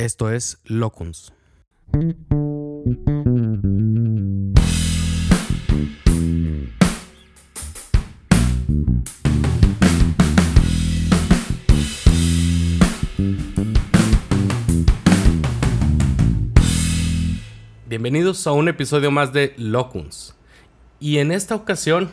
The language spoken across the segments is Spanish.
Esto es Locuns. Bienvenidos a un episodio más de Locuns. Y en esta ocasión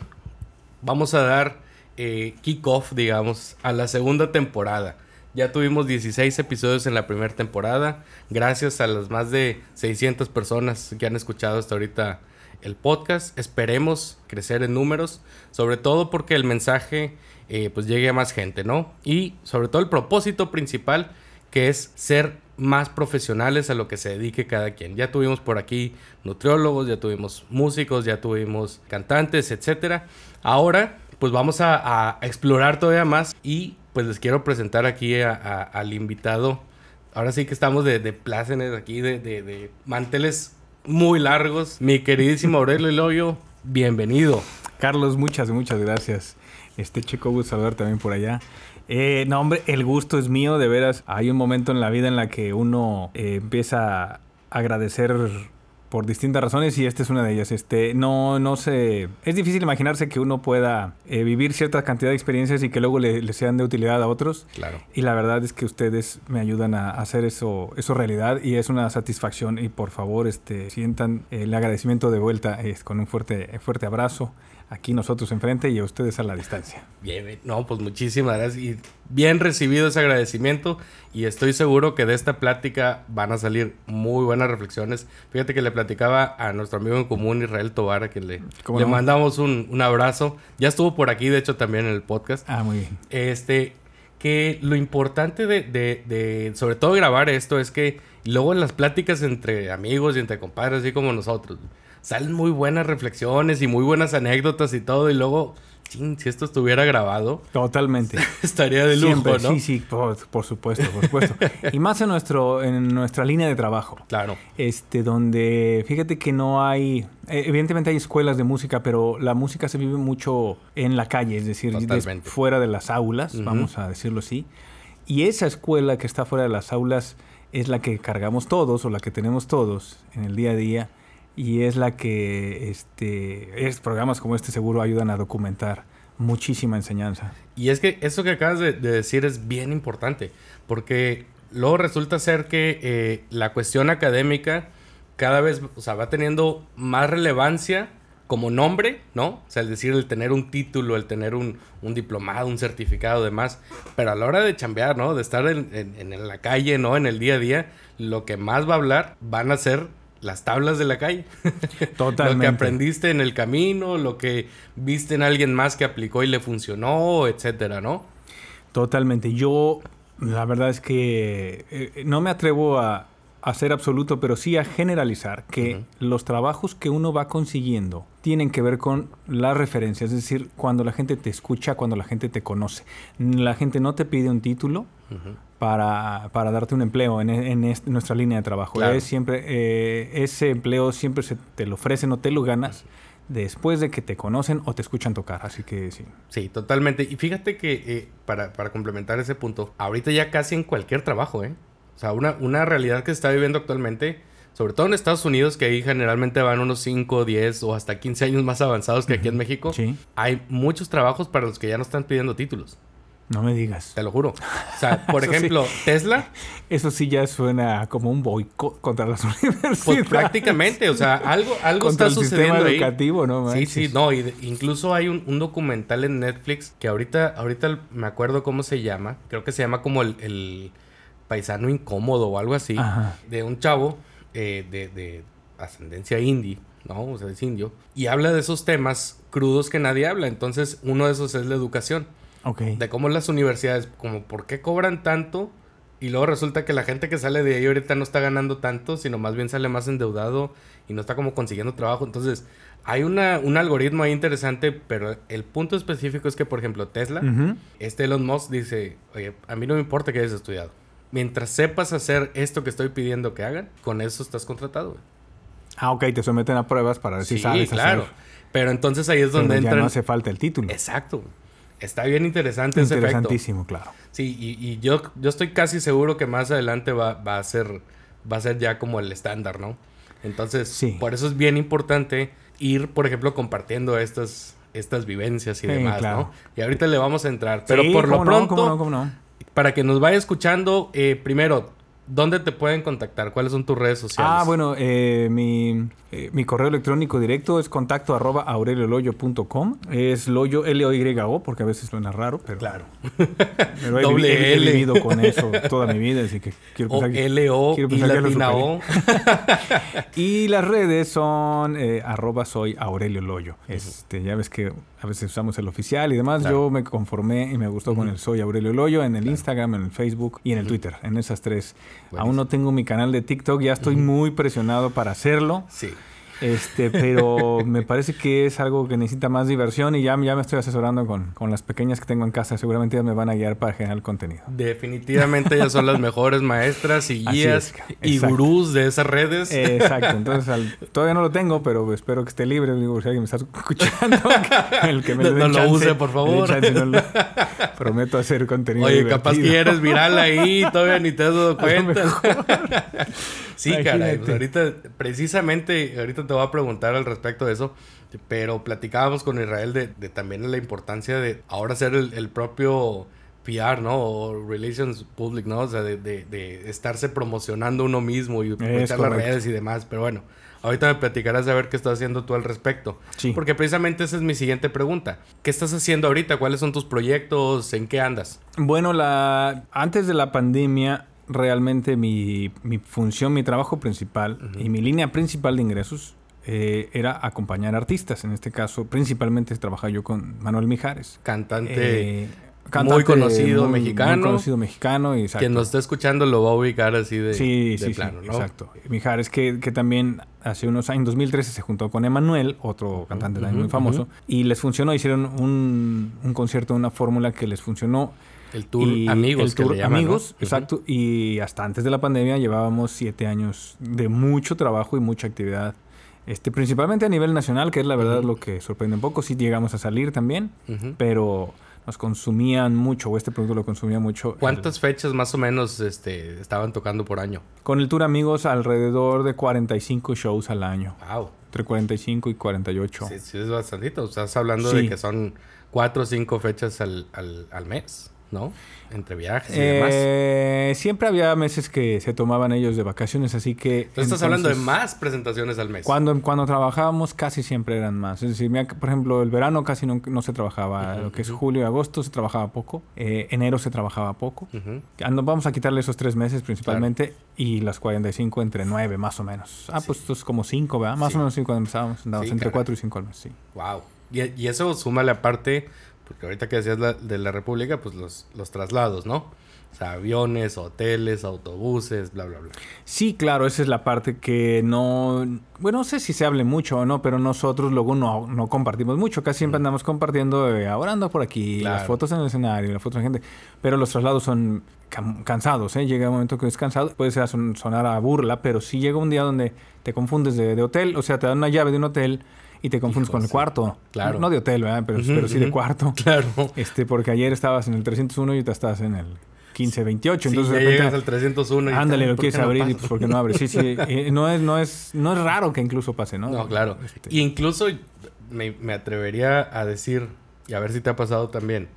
vamos a dar eh, kickoff, digamos, a la segunda temporada. Ya tuvimos 16 episodios en la primera temporada, gracias a las más de 600 personas que han escuchado hasta ahorita el podcast. Esperemos crecer en números, sobre todo porque el mensaje eh, pues llegue a más gente, ¿no? Y sobre todo el propósito principal que es ser más profesionales a lo que se dedique cada quien. Ya tuvimos por aquí nutriólogos, ya tuvimos músicos, ya tuvimos cantantes, etcétera. Ahora, pues vamos a, a explorar todavía más y pues les quiero presentar aquí al invitado. Ahora sí que estamos de, de plácenes aquí, de, de, manteles muy largos. Mi queridísimo Aurelio Eloyo, bienvenido. Carlos, muchas, muchas gracias. Este chico, gusto saludar también por allá. Eh, no, hombre, el gusto es mío, de veras. Hay un momento en la vida en la que uno eh, empieza a agradecer por distintas razones y esta es una de ellas. Este, no, no sé, es difícil imaginarse que uno pueda eh, vivir cierta cantidad de experiencias y que luego le, sean de utilidad a otros. Claro. Y la verdad es que ustedes me ayudan a hacer eso, eso realidad y es una satisfacción y por favor, este, sientan el agradecimiento de vuelta con un fuerte, fuerte abrazo aquí nosotros enfrente y a ustedes a la distancia. Bien, no, pues muchísimas gracias y bien recibido ese agradecimiento y estoy seguro que de esta plática van a salir muy buenas reflexiones. Fíjate que le platicaba a nuestro amigo en común Israel Tobar, a quien le, le mandamos un, un, abrazo. Ya estuvo por aquí, de hecho, también en el podcast. Ah, muy bien. Este, que lo importante de, de, de sobre todo grabar esto es que luego en las pláticas entre amigos y entre compadres, así como nosotros, salen muy buenas reflexiones y muy buenas anécdotas y todo. Y luego, si esto estuviera grabado. Totalmente. estaría de lujo, ¿no? Sí, sí, por, supuesto, por supuesto. y más en, nuestro, en nuestra línea de trabajo. Claro. Este, donde, fíjate que no hay... Eh, evidentemente hay escuelas de música, pero la música se vive mucho en la calle, es decir, fuera de las aulas, vamos a decirlo así. Y esa escuela que está fuera de las aulas es la que cargamos todos o la que tenemos todos en el día a día y es la que este, es, programas como este seguro ayudan a documentar muchísima enseñanza. Y es que eso que acabas de, decir es bien importante, porque luego resulta ser que eh, la cuestión académica cada vez o sea, va teniendo más relevancia como nombre, ¿no? O sea, el decir, el tener un título, el tener un, un diplomado, un certificado, demás. Pero a la hora de chambear, ¿no? De estar en, en, en, la calle, ¿no? En el día a día, lo que más va a hablar van a ser las tablas de la calle. Totalmente. lo que aprendiste en el camino, lo que viste en alguien más que aplicó y le funcionó, etcétera, ¿no? Totalmente. Yo, la verdad es que eh, no me atrevo a, a, ser absoluto, pero sí a generalizar que los trabajos que uno va consiguiendo tienen que ver con las referencias, es decir, cuando la gente te escucha, cuando la gente te conoce. La gente no te pide un título, para, para, darte un empleo en, en, nuestra línea de trabajo. Es siempre, eh, ese empleo siempre se te lo ofrecen o te lo ganas después de que te conocen o te escuchan tocar. Así que sí. Sí, totalmente. Y fíjate que eh, para, para, complementar ese punto, ahorita ya casi en cualquier trabajo, ¿eh? O sea, una, una realidad que se está viviendo actualmente, sobre todo en Estados Unidos, que ahí generalmente van unos 5, 10 o hasta 15 años más avanzados que aquí en México, sí. hay muchos trabajos para los que ya no están pidiendo títulos. No me digas. Te lo juro. O sea, por ejemplo, Tesla. Eso sí ya suena como un boicot contra las universidades. Pues prácticamente, o sea, algo, algo está sucediendo ahí. educativo, ¿no? Sí, sí, no. Y incluso hay un, documental en Netflix que ahorita, ahorita me acuerdo cómo se llama. Creo que se llama como el, paisano incómodo o algo así. De un chavo eh, de, de ascendencia indie. ¿no? O sea, es indio. Y habla de esos temas crudos que nadie habla. Entonces, uno de esos es la educación. De cómo las universidades, como por qué cobran tanto y luego resulta que la gente que sale de ahí ahorita no está ganando tanto, sino más bien sale más endeudado y no está como consiguiendo trabajo. Entonces, hay una, un algoritmo ahí interesante, pero el punto específico es que, por ejemplo, Tesla, este Elon Musk dice, oye, a mí no me importa que hayas estudiado. Mientras sepas hacer esto que estoy pidiendo que hagan, con eso estás contratado. Ah, ok, te someten a pruebas para ver si sí, claro. Pero entonces ahí es donde Pero ya no hace falta el título. Exacto. Está bien interesante ese efecto. Interesantísimo, claro. Sí, y, y yo, yo estoy casi seguro que más adelante va, va a ser va a ser ya como el estándar, ¿no? Entonces, Sí. por eso es bien importante ir, por ejemplo, compartiendo estas, estas vivencias y Sí, demás, claro. ¿no? Y ahorita le vamos a entrar. Pero Sí, por lo no, pronto, cómo no, cómo no. para que nos vaya escuchando, eh, primero, ¿dónde te pueden contactar? ¿Cuáles son tus redes sociales? Ah, bueno, eh, mi, eh, mi correo electrónico directo es contacto arroba aurelioloyo.com. Es loyo L-O-Y-O, porque a veces suena raro, pero, Claro. pero he, Doble vivi- he L. vivido con eso toda mi vida, así que quiero O pensar que... L-O y que latina. O. Y las redes son eh, arroba soy Aurelio Loyo. Este, ya ves que a veces usamos el oficial y demás. Claro. Yo me conformé y me gustó con el soy Aurelio Loyo en el Instagram, en el Facebook y en el Twitter. En esas tres. Buenísimo. Aún no tengo mi canal de TikTok. Ya estoy muy presionado para hacerlo. Sí. Este, pero me parece que es algo que necesita más diversión y ya, ya me estoy asesorando con, con las pequeñas que tengo en casa. Seguramente ellas me van a guiar para generar contenido. Definitivamente ellas son las mejores maestras y guías es, y gurús de esas redes. Exacto, entonces al- todavía no lo tengo, pero espero que esté libre. Digo, si alguien me está escuchando, el que me No- no lo use, por favor. chance, no lo- prometo hacer contenido. Oye, capaz que eres viral ahí, todavía ni te has dado cuenta. sí, caray, pues ahorita, precisamente, ahorita te voy a preguntar al respecto de eso, pero platicábamos con Israel de, de también la importancia de ahora ser el, el propio PR, ¿no? O Relations Public, ¿no? O sea, de, de- de estarse promocionando uno mismo y aprovechar las redes y demás, pero bueno. Ahorita me platicarás a ver qué estás haciendo tú al respecto. Sí. Porque precisamente esa es mi siguiente pregunta. ¿Qué estás haciendo ahorita? ¿Cuáles son tus proyectos? ¿En qué andas? Bueno, la, antes de la pandemia, realmente mi, mi función, mi trabajo principal y mi línea principal de ingresos eh, era acompañar artistas. En este caso, principalmente trabajaba yo con Manuel Mijares. Cantante Eh, muy conocido muy- mexicano. Muy conocido mexicano. Exacto. Quien nos está escuchando lo va a ubicar así de, Sí, de sí, plano, sí, ¿no? exacto. Mijares, que, que también hace unos años, en 2013, se juntó con Emanuel, otro cantante también muy famoso, y les funcionó, hicieron un, un concierto, una fórmula que les funcionó. El tour y Amigos, el que tour le llaman, ¿no? Amigos, exacto. Y hasta antes de la pandemia llevábamos siete años de mucho trabajo y mucha actividad. Este, principalmente a nivel nacional, que es la verdad lo que sorprende un poco. Sí llegamos a salir también, pero nos consumían mucho, o este producto lo consumía mucho. el- ¿Cuántas fechas más o menos este, estaban tocando por año? con el Tour Amigos, alrededor de 45 shows al año. Wow. Entre 45 y 48. Sí, sí, es bastantito. Estás hablando de que son cuatro o cinco fechas al, al, al mes, ¿no? Entre viajes y demás. Eh, siempre había meses que se tomaban ellos de vacaciones, así que... Entonces estás hablando de más presentaciones al mes. Cuando, cuando trabajábamos casi siempre eran más. Es decir, por ejemplo, el verano casi no, no se trabajaba. Ujú, Lo que es julio y agosto se trabajaba poco. Eh, enero se trabajaba poco. No, vamos a quitarle esos tres meses principalmente y las 45 entre 9 más o menos. Ah, Sí. pues esto es como 5, ¿verdad? Más Sí. o menos 5 cuando empezábamos. Andábamos Sí, entre caray. 4 y 5 al mes, sí. Wow. Y, y eso súmale aparte, porque ahorita que decías la- de la República, pues los, los traslados, ¿no? O sea, aviones, hoteles, autobuses, bla, bla, bla. Sí, claro, esa es la parte que no... Bueno, no sé si se hable mucho o no, pero nosotros luego no, no compartimos mucho. Casi siempre andamos compartiendo, eh, ahora ando por aquí, Claro. las fotos en el escenario, las fotos de gente. Pero los traslados son cansados, ¿eh? Llega un momento que es cansado. Puede ser son- sonar a burla, pero sí llega un día donde te confundes de, de hotel. O sea, te dan una llave de un hotel y te confundes Hijo, con el cuarto. Claro. No de hotel, ¿verdad? Pero, sí de cuarto. Claro. Este, porque ayer estabas en el 301 y ahorita estás en el 1528. Sí, entonces, ya de repente- llegas al 301 y Ándale, lo ¿por quieres no abrir y pues porque no abre. Sí, sí. eh, no, es, no, es, no es raro que incluso pase, ¿no? No, claro. Este, Y incluso me, me atrevería a decir, y a ver si te ha pasado también,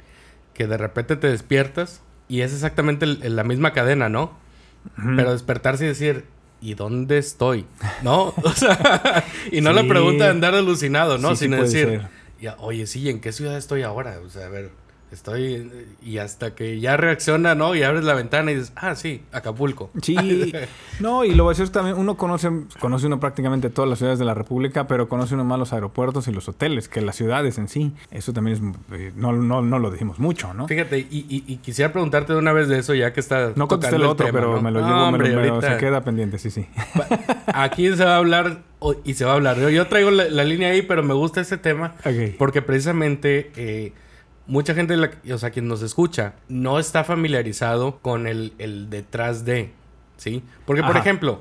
que de repente te despiertas y es exactamente el- la misma cadena, ¿no? Pero despertarse y decir, ¿y dónde estoy? ¿No? O sea, y no la Sí. pregunta de andar alucinado, ¿no? Sí, puede decir, ya, oye, sí, ¿en qué ciudad estoy ahora? O sea, a ver, estoy... Y hasta que ya reacciona, ¿no? Y abres la ventana y dices, ah, sí, Acapulco. Sí, no, y lo gracioso también, uno conoce, conoce uno prácticamente todas las ciudades de la República, pero conoce uno más los aeropuertos y los hoteles que las ciudades en sí. Eso también es, eh, no, no, no lo decimos mucho, ¿no? Fíjate, y, y- y quisiera preguntarte de una vez de eso, ya que está. No contesté el otro, tema, pero ¿no? me lo No, llevo, me lo- hombre, me lo- ahorita- se queda pendiente, sí, sí. Aquí se va a hablar y se va a hablar. Yo, yo traigo la, la línea ahí, pero me gusta ese tema Ok. porque precisamente eh, mucha gente, la- o sea, quien nos escucha, no está familiarizado con el, el detrás de, ¿sí? Porque, por Ajá. ejemplo,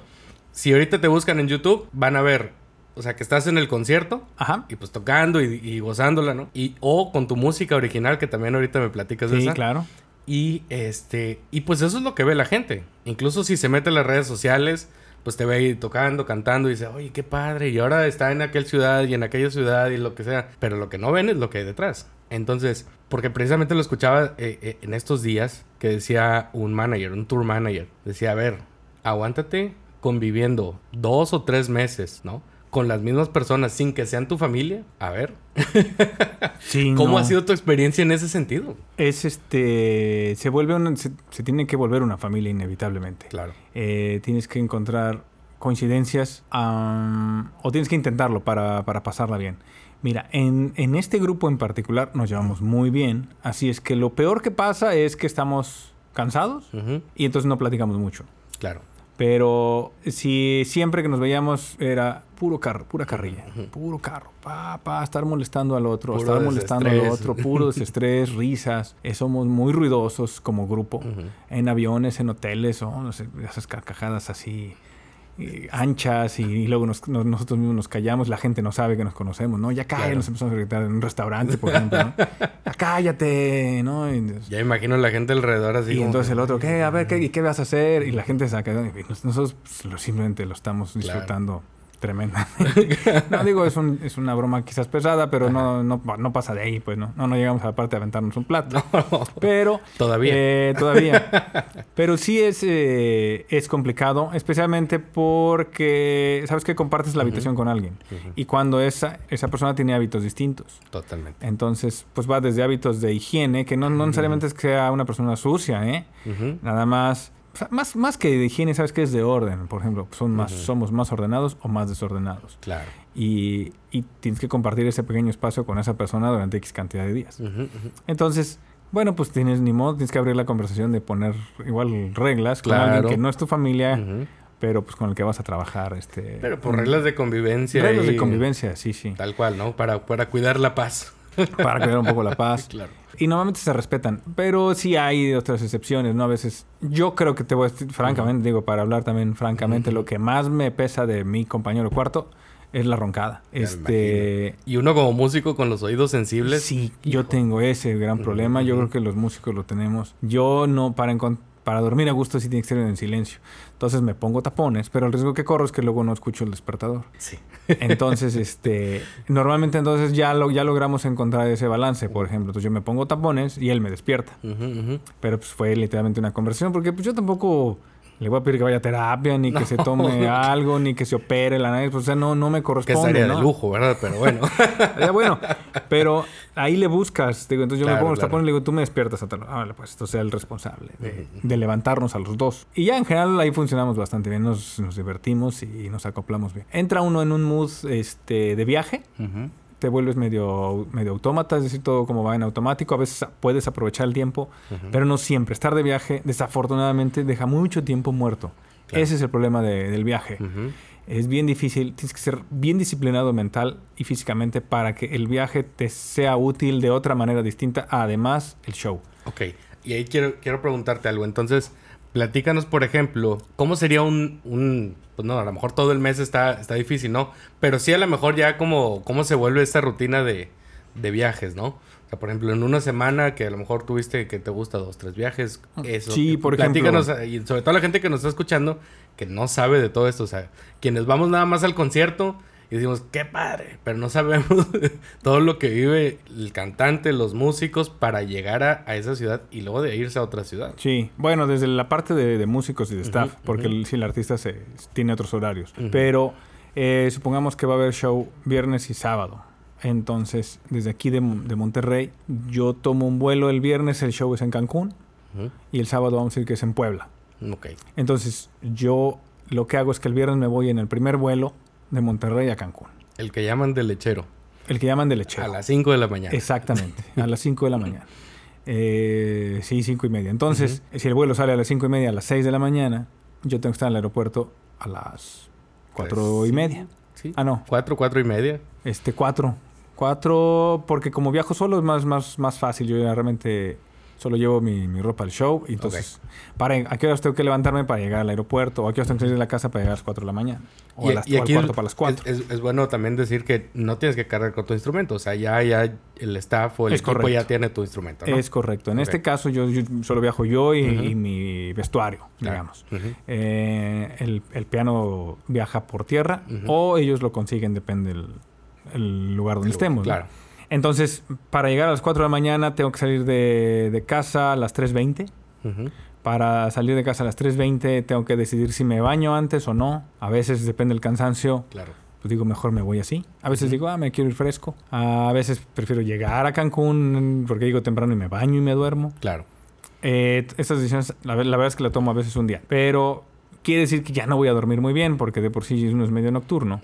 si ahorita te buscan en YouTube, van a ver, o sea, que estás en el concierto Ajá. y pues tocando y, y gozándola, ¿no? Y, o con tu música original, que también ahorita me platicas de Sí, esa. claro. Y este, y pues eso es lo que ve la gente. Incluso si se mete en las redes sociales, pues te ve ahí tocando, cantando y dice, oye, qué padre. Y ahora está en aquella ciudad y en aquella ciudad y lo que sea. Pero lo que no ven es lo que hay detrás. Entonces, porque precisamente lo escuchaba eh, eh, en estos días que decía un manager, un tour manager, decía, a ver, aguántate conviviendo dos o tres meses, ¿no? Con las mismas personas sin que sean tu familia. A ver, Sí, ¿cómo no. ha sido tu experiencia en ese sentido? Es este. Se vuelve una- se, se tiene que volver una familia inevitablemente. Claro. Eh, tienes que encontrar coincidencias am, o tienes que intentarlo para, para pasarla bien. Mira, en, en este grupo en particular nos llevamos muy bien, así es que lo peor que pasa es que estamos cansados y entonces no platicamos mucho. Claro. Pero si siempre que nos veíamos era puro carro, pura carrilla, puro carro, pa, pa, estar molestando al otro, Puro estar molestando al otro, puro desestrés, risas. Eh, somos muy ruidosos como grupo, en aviones, en hoteles, o no sé, esas carcajadas así eh, anchas y, y luego nos- nos- nosotros mismos nos callamos, la gente no sabe que nos conocemos, ¿no? Ya cállate, Claro. nos empezamos a gritar en un restaurante, por ejemplo, ¿no? Ya cállate, ¿no? Y, Ya imagino la gente alrededor así. y como entonces que- el otro, ¿qué? A ver, ¿qué, qué vas a hacer? Y la gente saca. y nos- nosotros pues, lo- simplemente lo estamos Claro. Tremendamente. no digo, es, un- es una broma quizás pesada, pero no, no, no pasa de ahí, pues no. No, no llegamos a la parte de aventarnos un plato. Pero. Todavía. eh, todavía. Pero sí es, eh, es complicado, especialmente porque sabes que compartes la habitación con alguien. Y cuando esa, esa persona tiene hábitos distintos. Totalmente. Entonces, pues va desde hábitos de higiene, que no, no necesariamente es que sea una persona sucia, ¿eh? Nada más, o sea, más, más que de higiene, ¿sabes qué es de orden? Por ejemplo, son más, somos más ordenados o más desordenados. Claro. Y, y tienes que compartir ese pequeño espacio con esa persona durante X cantidad de días. Entonces, bueno, pues tienes ni modo, tienes que abrir la conversación de poner igual reglas con Claro. alguien que no es tu familia, pero pues con el que vas a trabajar. Este, Pero por reglas de convivencia. reglas de convivencia, sí, sí. Tal cual, ¿no? Para, para cuidar la paz. Para cuidar un poco la paz. Claro. Y normalmente se respetan, pero sí hay otras excepciones, ¿no? A veces, yo creo que te voy a decir, francamente, digo, para hablar también francamente, lo que más me pesa de mi compañero cuarto es la roncada. Ya Este, Y uno como músico con los oídos sensibles. sí, yo tengo ese gran problema, yo creo que los músicos lo tenemos. Yo no, para, encon- para dormir a gusto sí tiene que ser en silencio. Entonces me pongo tapones, pero el riesgo que corro es que luego no escucho el despertador. Sí. Entonces, este, normalmente entonces ya, lo, ya logramos encontrar ese balance, por ejemplo. Entonces yo me pongo tapones y él me despierta. Pero pues fue literalmente una conversación, porque pues yo tampoco le voy a pedir que vaya a terapia, ni que se tome algo, ni que se opere la nariz, pues, o sea, no, no me Que corresponde, estaría ¿no? de lujo, ¿verdad? Pero bueno. Ya, bueno, pero ahí le buscas, digo, entonces yo me pongo los claro. tapones y le digo, tú me despiertas a tal hora". Órale, pues, entonces sea el responsable de, de levantarnos a los dos. Y ya en general ahí funcionamos bastante bien, nos, nos divertimos y nos acoplamos bien. Entra uno en un mood este, de viaje, Ujú. Te vuelves medio, medio autómata, es decir, todo como va en automático. A veces puedes aprovechar el tiempo, pero no siempre. Estar de viaje, desafortunadamente, deja mucho tiempo muerto. Claro. Ese es el problema de- del viaje. Es bien difícil, tienes que ser bien disciplinado mental y físicamente para que el viaje te sea útil de otra manera distinta, además el show. Ok, y ahí quiero, quiero preguntarte algo. Entonces, platícanos, por ejemplo, ¿cómo sería un, un- Pues no, a lo mejor todo el mes está, está difícil, ¿no? Pero sí a lo mejor ya como... ¿Cómo se vuelve esta rutina de, de viajes, ¿no? O sea, por ejemplo, en una semana que a lo mejor tuviste que te gusta dos, tres viajes, eso. Sí, por ejemplo. Platícanos, y sobre todo la gente que nos está escuchando, que no sabe de todo esto. O sea, quienes vamos nada más al concierto y decimos, qué padre, pero no sabemos todo lo que vive el cantante, los músicos para llegar a, a esa ciudad y luego de irse a otra ciudad. Sí, bueno, desde la parte de, de músicos y de staff, porque ujú. el, sí, el artista se, tiene otros horarios. Pero eh, supongamos que va a haber show viernes y sábado. Entonces, desde aquí de, de Monterrey, yo tomo un vuelo el viernes, el show es en Cancún, y el sábado vamos a decir que es en Puebla. Ok. Entonces, yo lo que hago es que el viernes me voy en el primer vuelo de Monterrey a Cancún. El que llaman de lechero. El que llaman de lechero. A las 5 de la mañana. Exactamente, a las 5 de la mañana. Eh, sí, 5 y media. Entonces, si el vuelo sale a las 5 y media, a las 6 de la mañana, yo tengo que estar en el aeropuerto a las 4 y sí. media. Sí. Ah, no, Cuatro, cuatro y media. este 4. 4, porque como viajo solo es más, más, más fácil. Yo ya realmente Solo llevo mi, mi ropa al show. Y entonces, para, ¿a qué horas tengo que levantarme para llegar al aeropuerto? ¿O a qué horas tengo que salir de la casa para llegar a las 4 de la mañana? O, Y, a las, y o al aquí cuarto para las 4. Es, es- es bueno también decir que no tienes que cargar con tu instrumento. O sea, ya, ya el staff o el Es equipo correcto. ya tiene tu instrumento, ¿no? Es correcto. En este caso, yo, yo solo viajo yo y, mi vestuario, Claro. digamos. Eh, el, el piano viaja por tierra o ellos lo consiguen, depende del el lugar donde El- estemos. ¿no? Entonces, para llegar a las 4 de la mañana, tengo que salir de, de casa a las 3.20. Ujú. Para salir de casa a las 3.20, tengo que decidir si me baño antes o no. A veces, depende del cansancio, Claro. pues digo, mejor me voy así. A veces digo, ah, me quiero ir fresco. A veces prefiero llegar a Cancún porque digo temprano y me baño y me duermo. Claro. Eh, estas decisiones, la, la verdad es que la tomo a veces un día. Pero quiere decir que ya no voy a dormir muy bien porque de por sí uno es medio nocturno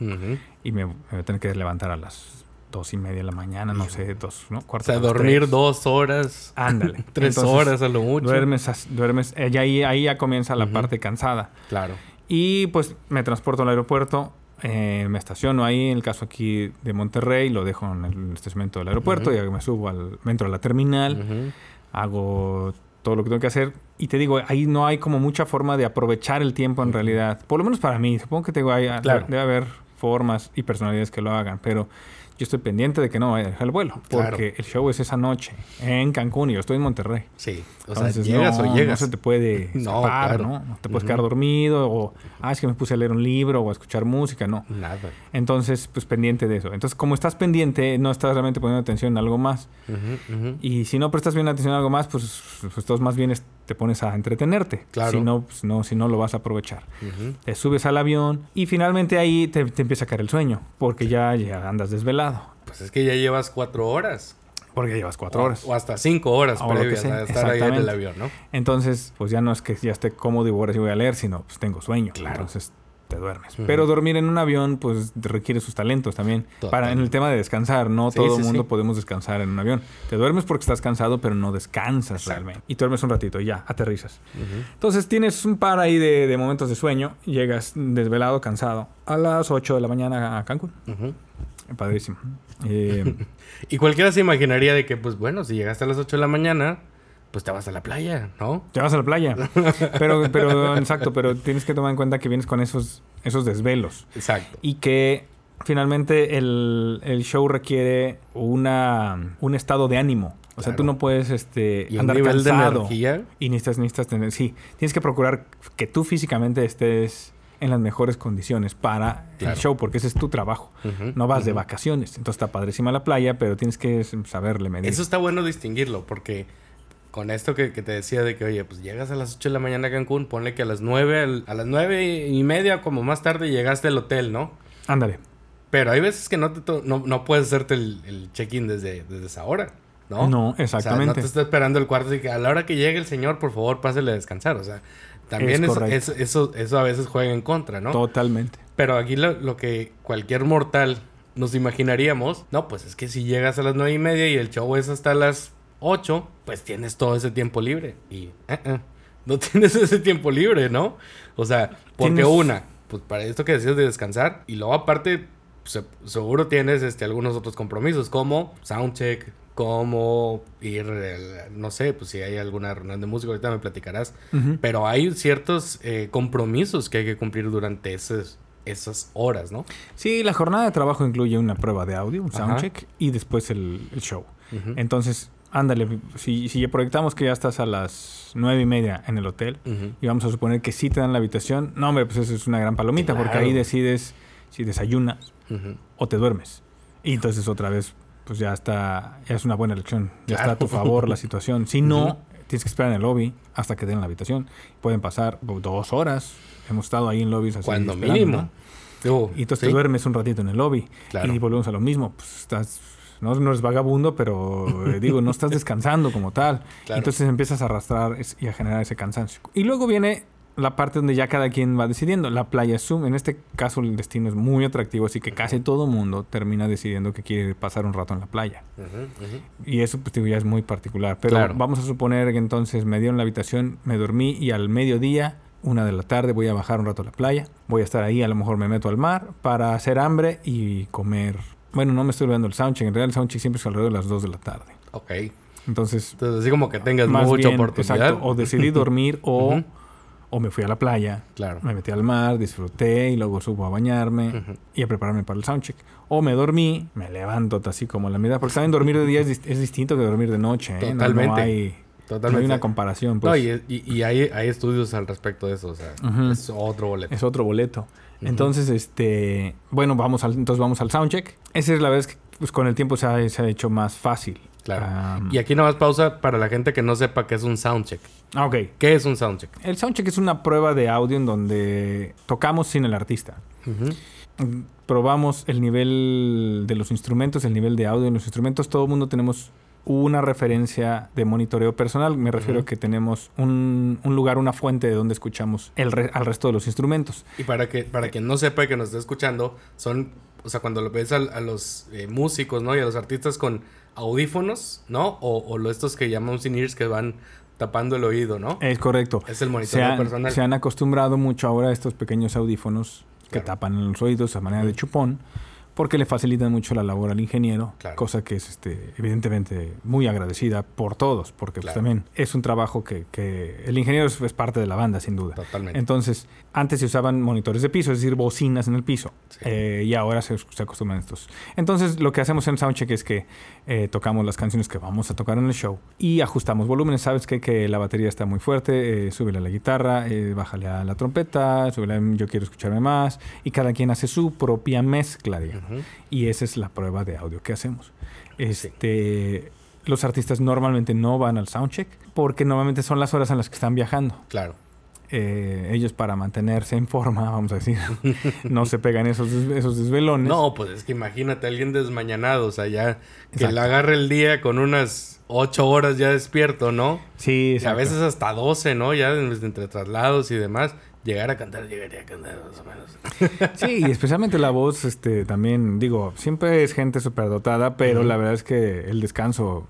y me, me voy a tener que levantar a las dos y media de la mañana, no sé, dos, ¿no? O Cuarto sea, para las dormir tres. dos horas, Ándale. tres Entonces, horas a lo mucho. Duermes, duermes, eh, ya ahí, ahí ya comienza la parte cansada. Claro. Y pues me transporto al aeropuerto, eh, me estaciono ahí, en el caso aquí de Monterrey, lo dejo en el estacionamiento del aeropuerto, y me subo al, me entro a la terminal, hago todo lo que tengo que hacer. Y te digo, ahí no hay como mucha forma de aprovechar el tiempo en realidad. Por lo menos para mí. Supongo que te digo, hay, Claro. debe haber formas y personalidades que lo hagan. Pero yo estoy pendiente de que no vaya a dejar el vuelo. Claro. Porque el show es esa noche en Cancún y yo estoy en Monterrey. Sí. O Entonces, sea, llegas no, o llegas. No se te puede No, escapar, claro. ¿no? No te puedes quedar dormido o, ah, es que me puse a leer un libro o a escuchar música, no. Nada. Entonces, pues pendiente de eso. Entonces, como estás pendiente, no estás realmente poniendo atención en algo más. Y si no prestas bien atención a algo más, pues, pues todos más bien te pones a entretenerte. Claro. Si no, pues no, si no lo vas a aprovechar. Te subes al avión y finalmente ahí te, te empieza a caer el sueño, porque ya, ya andas desvelado. Pues es que ya llevas cuatro horas. Porque llevas cuatro O- horas. O, hasta cinco horas O previas a estar ahí en el avión, ¿no? Entonces, pues ya no es que ya esté cómodo y voy a leer, sino pues tengo sueño. Claro. Entonces te duermes. Pero dormir en un avión, pues requiere sus talentos también. Para en el tema de descansar, no Sí, todo el sí, mundo sí. podemos descansar en un avión. Te duermes porque estás cansado, pero no descansas Exacto. realmente. Y duermes un ratito y ya, aterrizas. Entonces tienes un par ahí de, de momentos de sueño, llegas desvelado, cansado, a las 8 de la mañana a Cancún. Ujú. Padrísimo. Eh, Y cualquiera se imaginaría de que, pues bueno, si llegaste a las 8 de la mañana, pues te vas a la playa, ¿no? te vas a la playa. Pero, pero, exacto, pero tienes que tomar en cuenta que vienes con esos, esos desvelos. Exacto. y que finalmente el, el show requiere una, un estado de ánimo. O sea, Claro. tú no puedes este, Y andar de cansado. energía. y necesitas, necesitas tener... Sí, tienes que procurar que tú físicamente estés en las mejores condiciones para Claro. el show, porque ese es tu trabajo. No vas de vacaciones. Entonces está padrísima la playa, pero tienes que saberle medir. Eso está bueno distinguirlo, porque con esto que, que te decía de que, oye, pues llegas a las 8 de la mañana a Cancún, ponle que a las 9, al- a las 9 y media, como más tarde, llegaste al hotel, ¿no? Ándale. Pero hay veces que no, te no, no puedes hacerte el, el check-in desde, desde esa hora, ¿no? No, O sea, exactamente. no te está esperando el cuarto y que a la hora que llegue el señor, por favor, pásele a descansar. O sea, también Es es- correcto. es- eso, eso a veces juega en contra, ¿no? Totalmente. Pero aquí lo, lo que cualquier mortal nos imaginaríamos, no, pues es que si llegas a las nueve y media y el show es hasta las 8, pues tienes todo ese tiempo libre. Y eh, eh, no tienes ese tiempo libre, ¿no? O sea, porque Tienes- una, pues para esto que decías de descansar, y luego aparte, se- seguro tienes este, algunos otros compromisos, como soundcheck, como ir, el- no sé, pues si hay alguna reunión de música, ahorita me platicarás. Pero hay ciertos eh, compromisos que hay que cumplir durante esas, esas horas, ¿no? Sí, la jornada de trabajo incluye una prueba de audio, un Ajá. soundcheck, y después el, el show. Entonces, ándale, si, si proyectamos que ya estás a las nueve y media en el hotel y vamos a suponer que sí te dan la habitación, no, hombre, pues eso es una gran palomita porque ahí decides si desayunas o te duermes. Y entonces otra vez, pues ya está, ya es una buena elección, ya Claro. está a tu favor la situación. Si no, tienes que esperar en el lobby hasta que den la habitación. Pueden pasar dos horas. Hemos estado ahí en lobbies así. Cuando mínimo. ¿no? Y entonces sí, te duermes un ratito en el lobby. Claro. Y volvemos a lo mismo. Pues estás. No, no eres vagabundo, pero eh, digo, no estás descansando como tal. Claro. Entonces empiezas a arrastrar es- y a generar ese cansancio. Y luego viene la parte donde ya cada quien va decidiendo. La playa Zoom, en este caso el destino es muy atractivo, así que casi todo mundo termina decidiendo que quiere pasar un rato en la playa. Y eso, pues digo, ya es muy particular. Pero Claro. vamos a suponer que entonces me dieron la habitación, me dormí y al mediodía, una de la tarde, voy a bajar un rato a la playa. Voy a estar ahí, a lo mejor me meto al mar para hacer hambre y comer. Bueno, no me estoy olvidando el soundcheck. En realidad el soundcheck siempre es alrededor de las 2 de la tarde. Ok. Entonces, Entonces, así como que tengas más mucha bien, oportunidad. exacto, o decidí dormir o, Ujú. o me fui a la playa, Claro. me metí al mar, disfruté y luego subo a bañarme Ujú. y a prepararme para el soundcheck. O me dormí, me levanto así como a la mitad, porque también dormir de día es, dist- es distinto que dormir de noche. ¿eh? No- No, Totalmente. hay, no Totalmente. hay una comparación. Pues. No, y, y- y hay, hay estudios al respecto de eso. O sea, Ujú. es otro boleto. Es otro boleto. Entonces, este, bueno, vamos al, entonces vamos al soundcheck. Esa es la vez que pues, con el tiempo se ha, se ha hecho más fácil. Claro. Y aquí nada más pausa para la gente que no sepa qué es un soundcheck. ah, ok. ¿Qué es un soundcheck? El soundcheck es una prueba de audio en donde tocamos sin el artista. Probamos el nivel de los instrumentos, el nivel de audio de los instrumentos. Todo el mundo tenemos una referencia de monitoreo personal. Me refiero a que tenemos un, un lugar, una fuente de donde escuchamos el re- al resto de los instrumentos. Y para que para quien no sepa y que nos esté escuchando, son, o sea, cuando lo ves a, los eh, músicos, ¿no? Y a los artistas con audífonos, ¿no? O, o lo estos que llamamos in-ears que van tapando el oído, ¿no? Es correcto. es el Se monitoreo han, personal. se han acostumbrado mucho ahora a estos pequeños audífonos que Claro. tapan los oídos a manera de chupón porque le facilitan mucho la labor al ingeniero, Claro. cosa que es este, evidentemente muy agradecida por todos, porque pues, también es un trabajo que, que el ingeniero es, es parte de la banda, sin duda. Totalmente. Entonces, antes se usaban monitores de piso, es decir, bocinas en el piso. Sí. Eh, y ahora se, se acostumbran a estos. Entonces, lo que hacemos en Soundcheck es que eh, tocamos las canciones que vamos a tocar en el show y ajustamos volúmenes. Sabes que, que la batería está muy fuerte, eh, súbele a la guitarra, eh, bájale a la trompeta, súbele a yo quiero escucharme más. Y cada quien hace su propia mezcla, digamos. Y esa es la prueba de audio que hacemos. Este, Los artistas normalmente no van al soundcheck porque normalmente son las horas en las que están viajando. Claro. Eh, ellos para mantenerse en forma, vamos a decir, no se pegan esos, esos desvelones. No, pues es que imagínate a alguien desmañanado, o sea, ya que Exacto. le agarre el día con unas ocho horas ya despierto, ¿no? Sí, Y a exacto. veces hasta 12, ¿no? Ya en- entre traslados y demás. Llegar a cantar, llegaría a cantar más o menos. Sí, y especialmente la voz, este, también, digo, siempre es gente superdotada, pero la verdad es que el descanso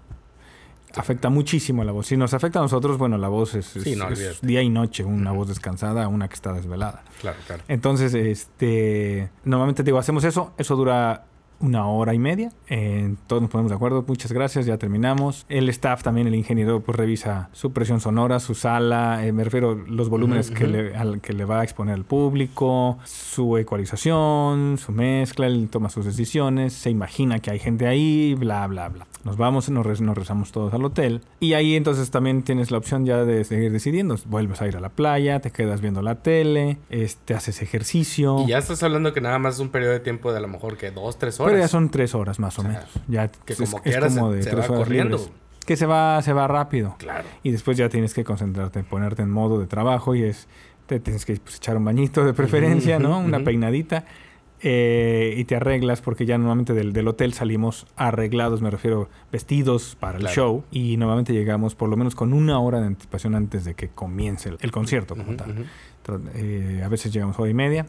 afecta muchísimo a la voz. Si nos afecta a nosotros, bueno, la voz es, Sí, es- no, es olvídate. día y noche, una voz descansada una que está desvelada. Claro, claro. Entonces, este, normalmente digo, hacemos eso, eso dura una hora y media, Eh, todos nos ponemos de acuerdo, muchas gracias, ya terminamos. El staff también, el ingeniero, pues revisa su presión sonora, su sala, eh, me refiero los volúmenes Ujú, que, ujú. le, al que le va a exponer al público, su ecualización, su mezcla, él toma sus decisiones, se imagina que hay gente ahí, bla, bla, bla. Nos vamos, nos, re- nos rezamos todos al hotel y ahí entonces también tienes la opción ya de seguir decidiendo. Vuelves a ir a la playa, te quedas viendo la tele, este, haces ejercicio. Y ya estás hablando que nada más es un periodo de tiempo de a lo mejor que dos, tres horas. Pero ya son tres horas más o, O sea, menos. Ya que es- como es quieras se- de se tres va horas corriendo. libres. Que se va, se va rápido. Claro. Y después ya tienes que concentrarte, ponerte en modo de trabajo y es te tienes que pues, echar un bañito de preferencia, ¿no? Una peinadita. eh, y te arreglas porque ya normalmente del, del hotel salimos arreglados, me refiero vestidos para el show y normalmente llegamos por lo menos con una hora de anticipación antes de que comience el, el concierto como tal. eh, a veces llegamos hora y media,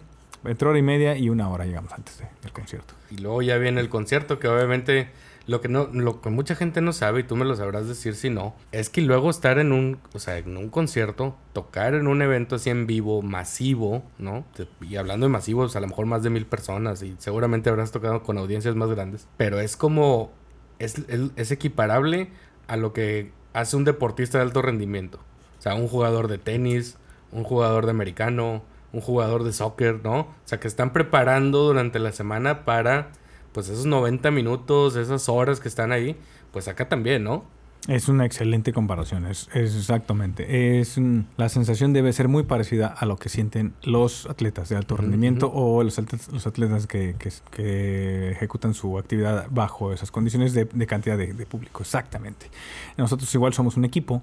entre hora y media y una hora llegamos antes de- del concierto. Y luego ya viene el concierto, que obviamente lo que no, lo que mucha gente no sabe, y tú me lo sabrás decir si no, es que luego estar en un, o sea, en un concierto, tocar en un evento así en vivo, masivo, ¿no? Y hablando de masivos, a lo mejor más de mil personas, y seguramente habrás tocado con audiencias más grandes. Pero es como, es, es equiparable a lo que hace un deportista de alto rendimiento. O sea, un jugador de tenis, un jugador de americano, un jugador de soccer, ¿no? O sea, que están preparando durante la semana para, pues, esos 90 minutos, esas horas que están ahí. Pues acá también, ¿no? Es una excelente comparación, es, es exactamente. Es mm, la sensación debe ser muy parecida a lo que sienten los atletas de alto rendimiento o los atletas, los atletas que, que- que ejecutan su actividad bajo esas condiciones de, de cantidad de, de público. Exactamente. Nosotros igual somos un equipo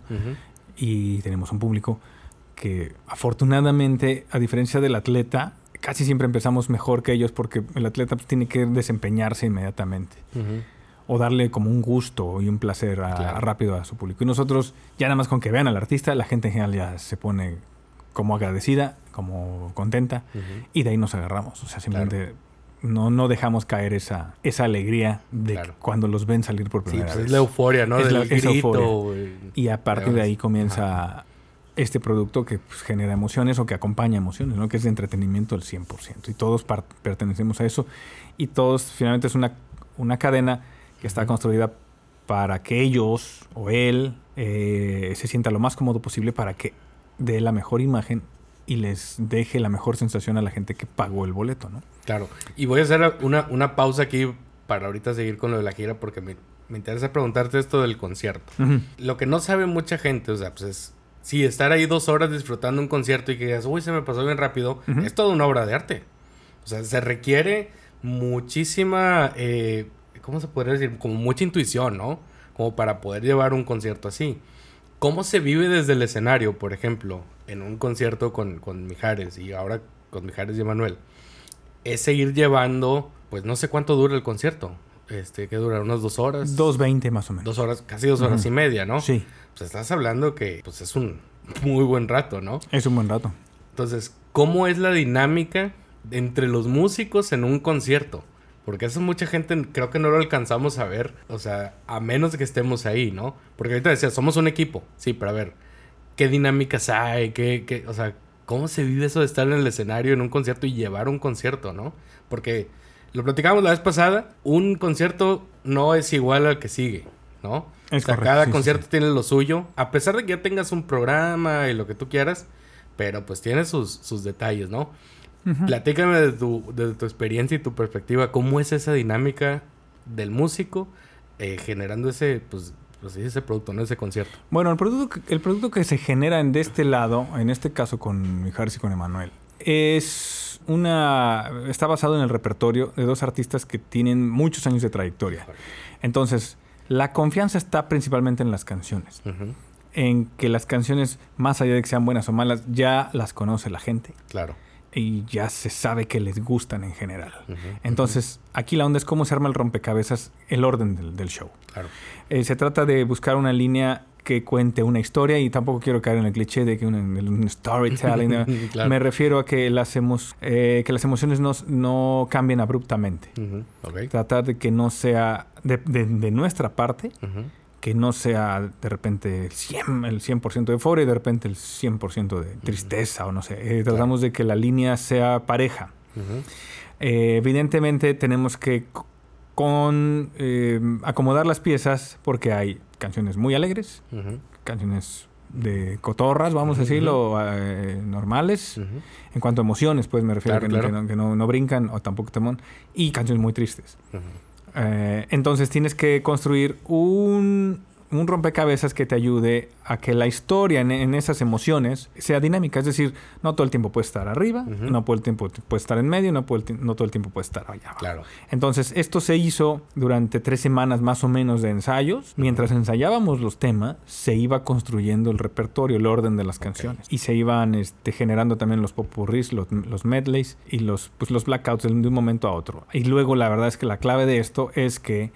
y tenemos un público que afortunadamente, a diferencia del atleta, casi siempre empezamos mejor que ellos porque el atleta pues, tiene que desempeñarse inmediatamente o darle como un gusto y un placer a- Claro. rápido a su público. Y nosotros, ya nada más con que vean al artista, la gente en general ya se pone como agradecida, como contenta, y de ahí nos agarramos. O sea, simplemente no, no dejamos caer esa, esa alegría de Claro. cuando los ven salir por Sí, primera pues vez. es la euforia, ¿no? Es la- es euforia. Y a partir de ahí comienza este producto que pues, genera emociones o que acompaña emociones, ¿no? Que es de entretenimiento al 100%. Y todos pertenecemos a eso. Y todos, finalmente, es una, una cadena que está construida para que ellos o él eh, se sienta lo más cómodo posible para que dé la mejor imagen y les deje la mejor sensación a la gente que pagó el boleto, ¿no? Claro. Y voy a hacer una, una pausa aquí para ahorita seguir con lo de la gira porque me, me interesa preguntarte esto del concierto. Lo que no sabe mucha gente, o sea, pues es... Sí, estar ahí dos horas disfrutando un concierto y que digas, uy, se me pasó bien rápido, es toda una obra de arte. O sea, se requiere muchísima, eh, ¿cómo se podría decir? Como mucha intuición, ¿no? Como para poder llevar un concierto así. ¿Cómo se vive desde el escenario, por ejemplo, en un concierto con, con Mijares y ahora con Mijares y Emanuel? Es seguir llevando, pues no sé cuánto dura el concierto. Este, que dura unas dos horas. Dos veinte más o menos. Dos horas, casi dos horas y media, ¿no? Sí. Pues estás hablando que pues es un muy buen rato, ¿no? Es un buen rato. Entonces, ¿cómo es la dinámica entre los músicos en un concierto? Porque eso mucha gente creo que no lo alcanzamos a ver, o sea, a menos de que estemos ahí, ¿no? Porque ahorita decía, somos un equipo, sí, pero a ver, ¿qué dinámicas hay? ¿Qué, qué, o sea, ¿cómo se vive eso de estar en el escenario en un concierto y llevar un concierto, ¿no? Porque lo platicamos la vez pasada, un concierto no es igual al que sigue, ¿no? Es o sea, correcto, cada sí, concierto sí. tiene lo suyo, a pesar de que ya tengas un programa y lo que tú quieras, pero pues tiene sus, sus detalles, ¿no? Platícame de tu, de tu experiencia y tu perspectiva, ¿cómo es esa dinámica del músico eh, generando ese, pues, pues ese producto, ¿no? Ese concierto. Bueno, el producto, que- el producto que se genera en de este lado, en este caso con Mijares y con Emanuel, es una. está basado en el repertorio de dos artistas que tienen muchos años de trayectoria. Entonces, la confianza está principalmente en las canciones. En que las canciones, más allá de que sean buenas o malas, ya las conoce la gente Claro. y ya se sabe que les gustan en general. Entonces, aquí la onda es cómo se arma el rompecabezas, el orden del, del show. Claro. Eh, se trata de buscar una línea que cuente una historia y tampoco quiero caer en el cliché de que un, un storytelling. Me refiero a que las, emos- eh, que las emociones no, no cambien abruptamente. Tratar de que no sea de, de- de nuestra parte, que no sea de repente el 100%, el 100 de euforia y de repente el 100% de tristeza o no sé. Eh, tratamos de que la línea sea pareja. Eh, evidentemente tenemos que con eh, acomodar las piezas porque hay canciones muy alegres, canciones de cotorras, vamos a decirlo, eh, normales. En cuanto a emociones, pues me refiero Claro, a que, claro. que no, que no- no brincan o tampoco temón. Y canciones muy tristes. Eh, entonces tienes que construir un, un rompecabezas que te ayude a que la historia en, en esas emociones sea dinámica. Es decir, no todo el tiempo puede estar arriba, no todo el tiempo puede estar en medio, no, puede no todo el tiempo puede estar allá abajo. Claro. Entonces, esto se hizo durante tres semanas más o menos de ensayos. Mientras ensayábamos los temas, se iba construyendo el repertorio, el orden de las canciones. Y se iban este, generando también los popurris, los, los medleys y los, pues, los blackouts de un momento a otro. Y luego, la verdad es que la clave de esto es que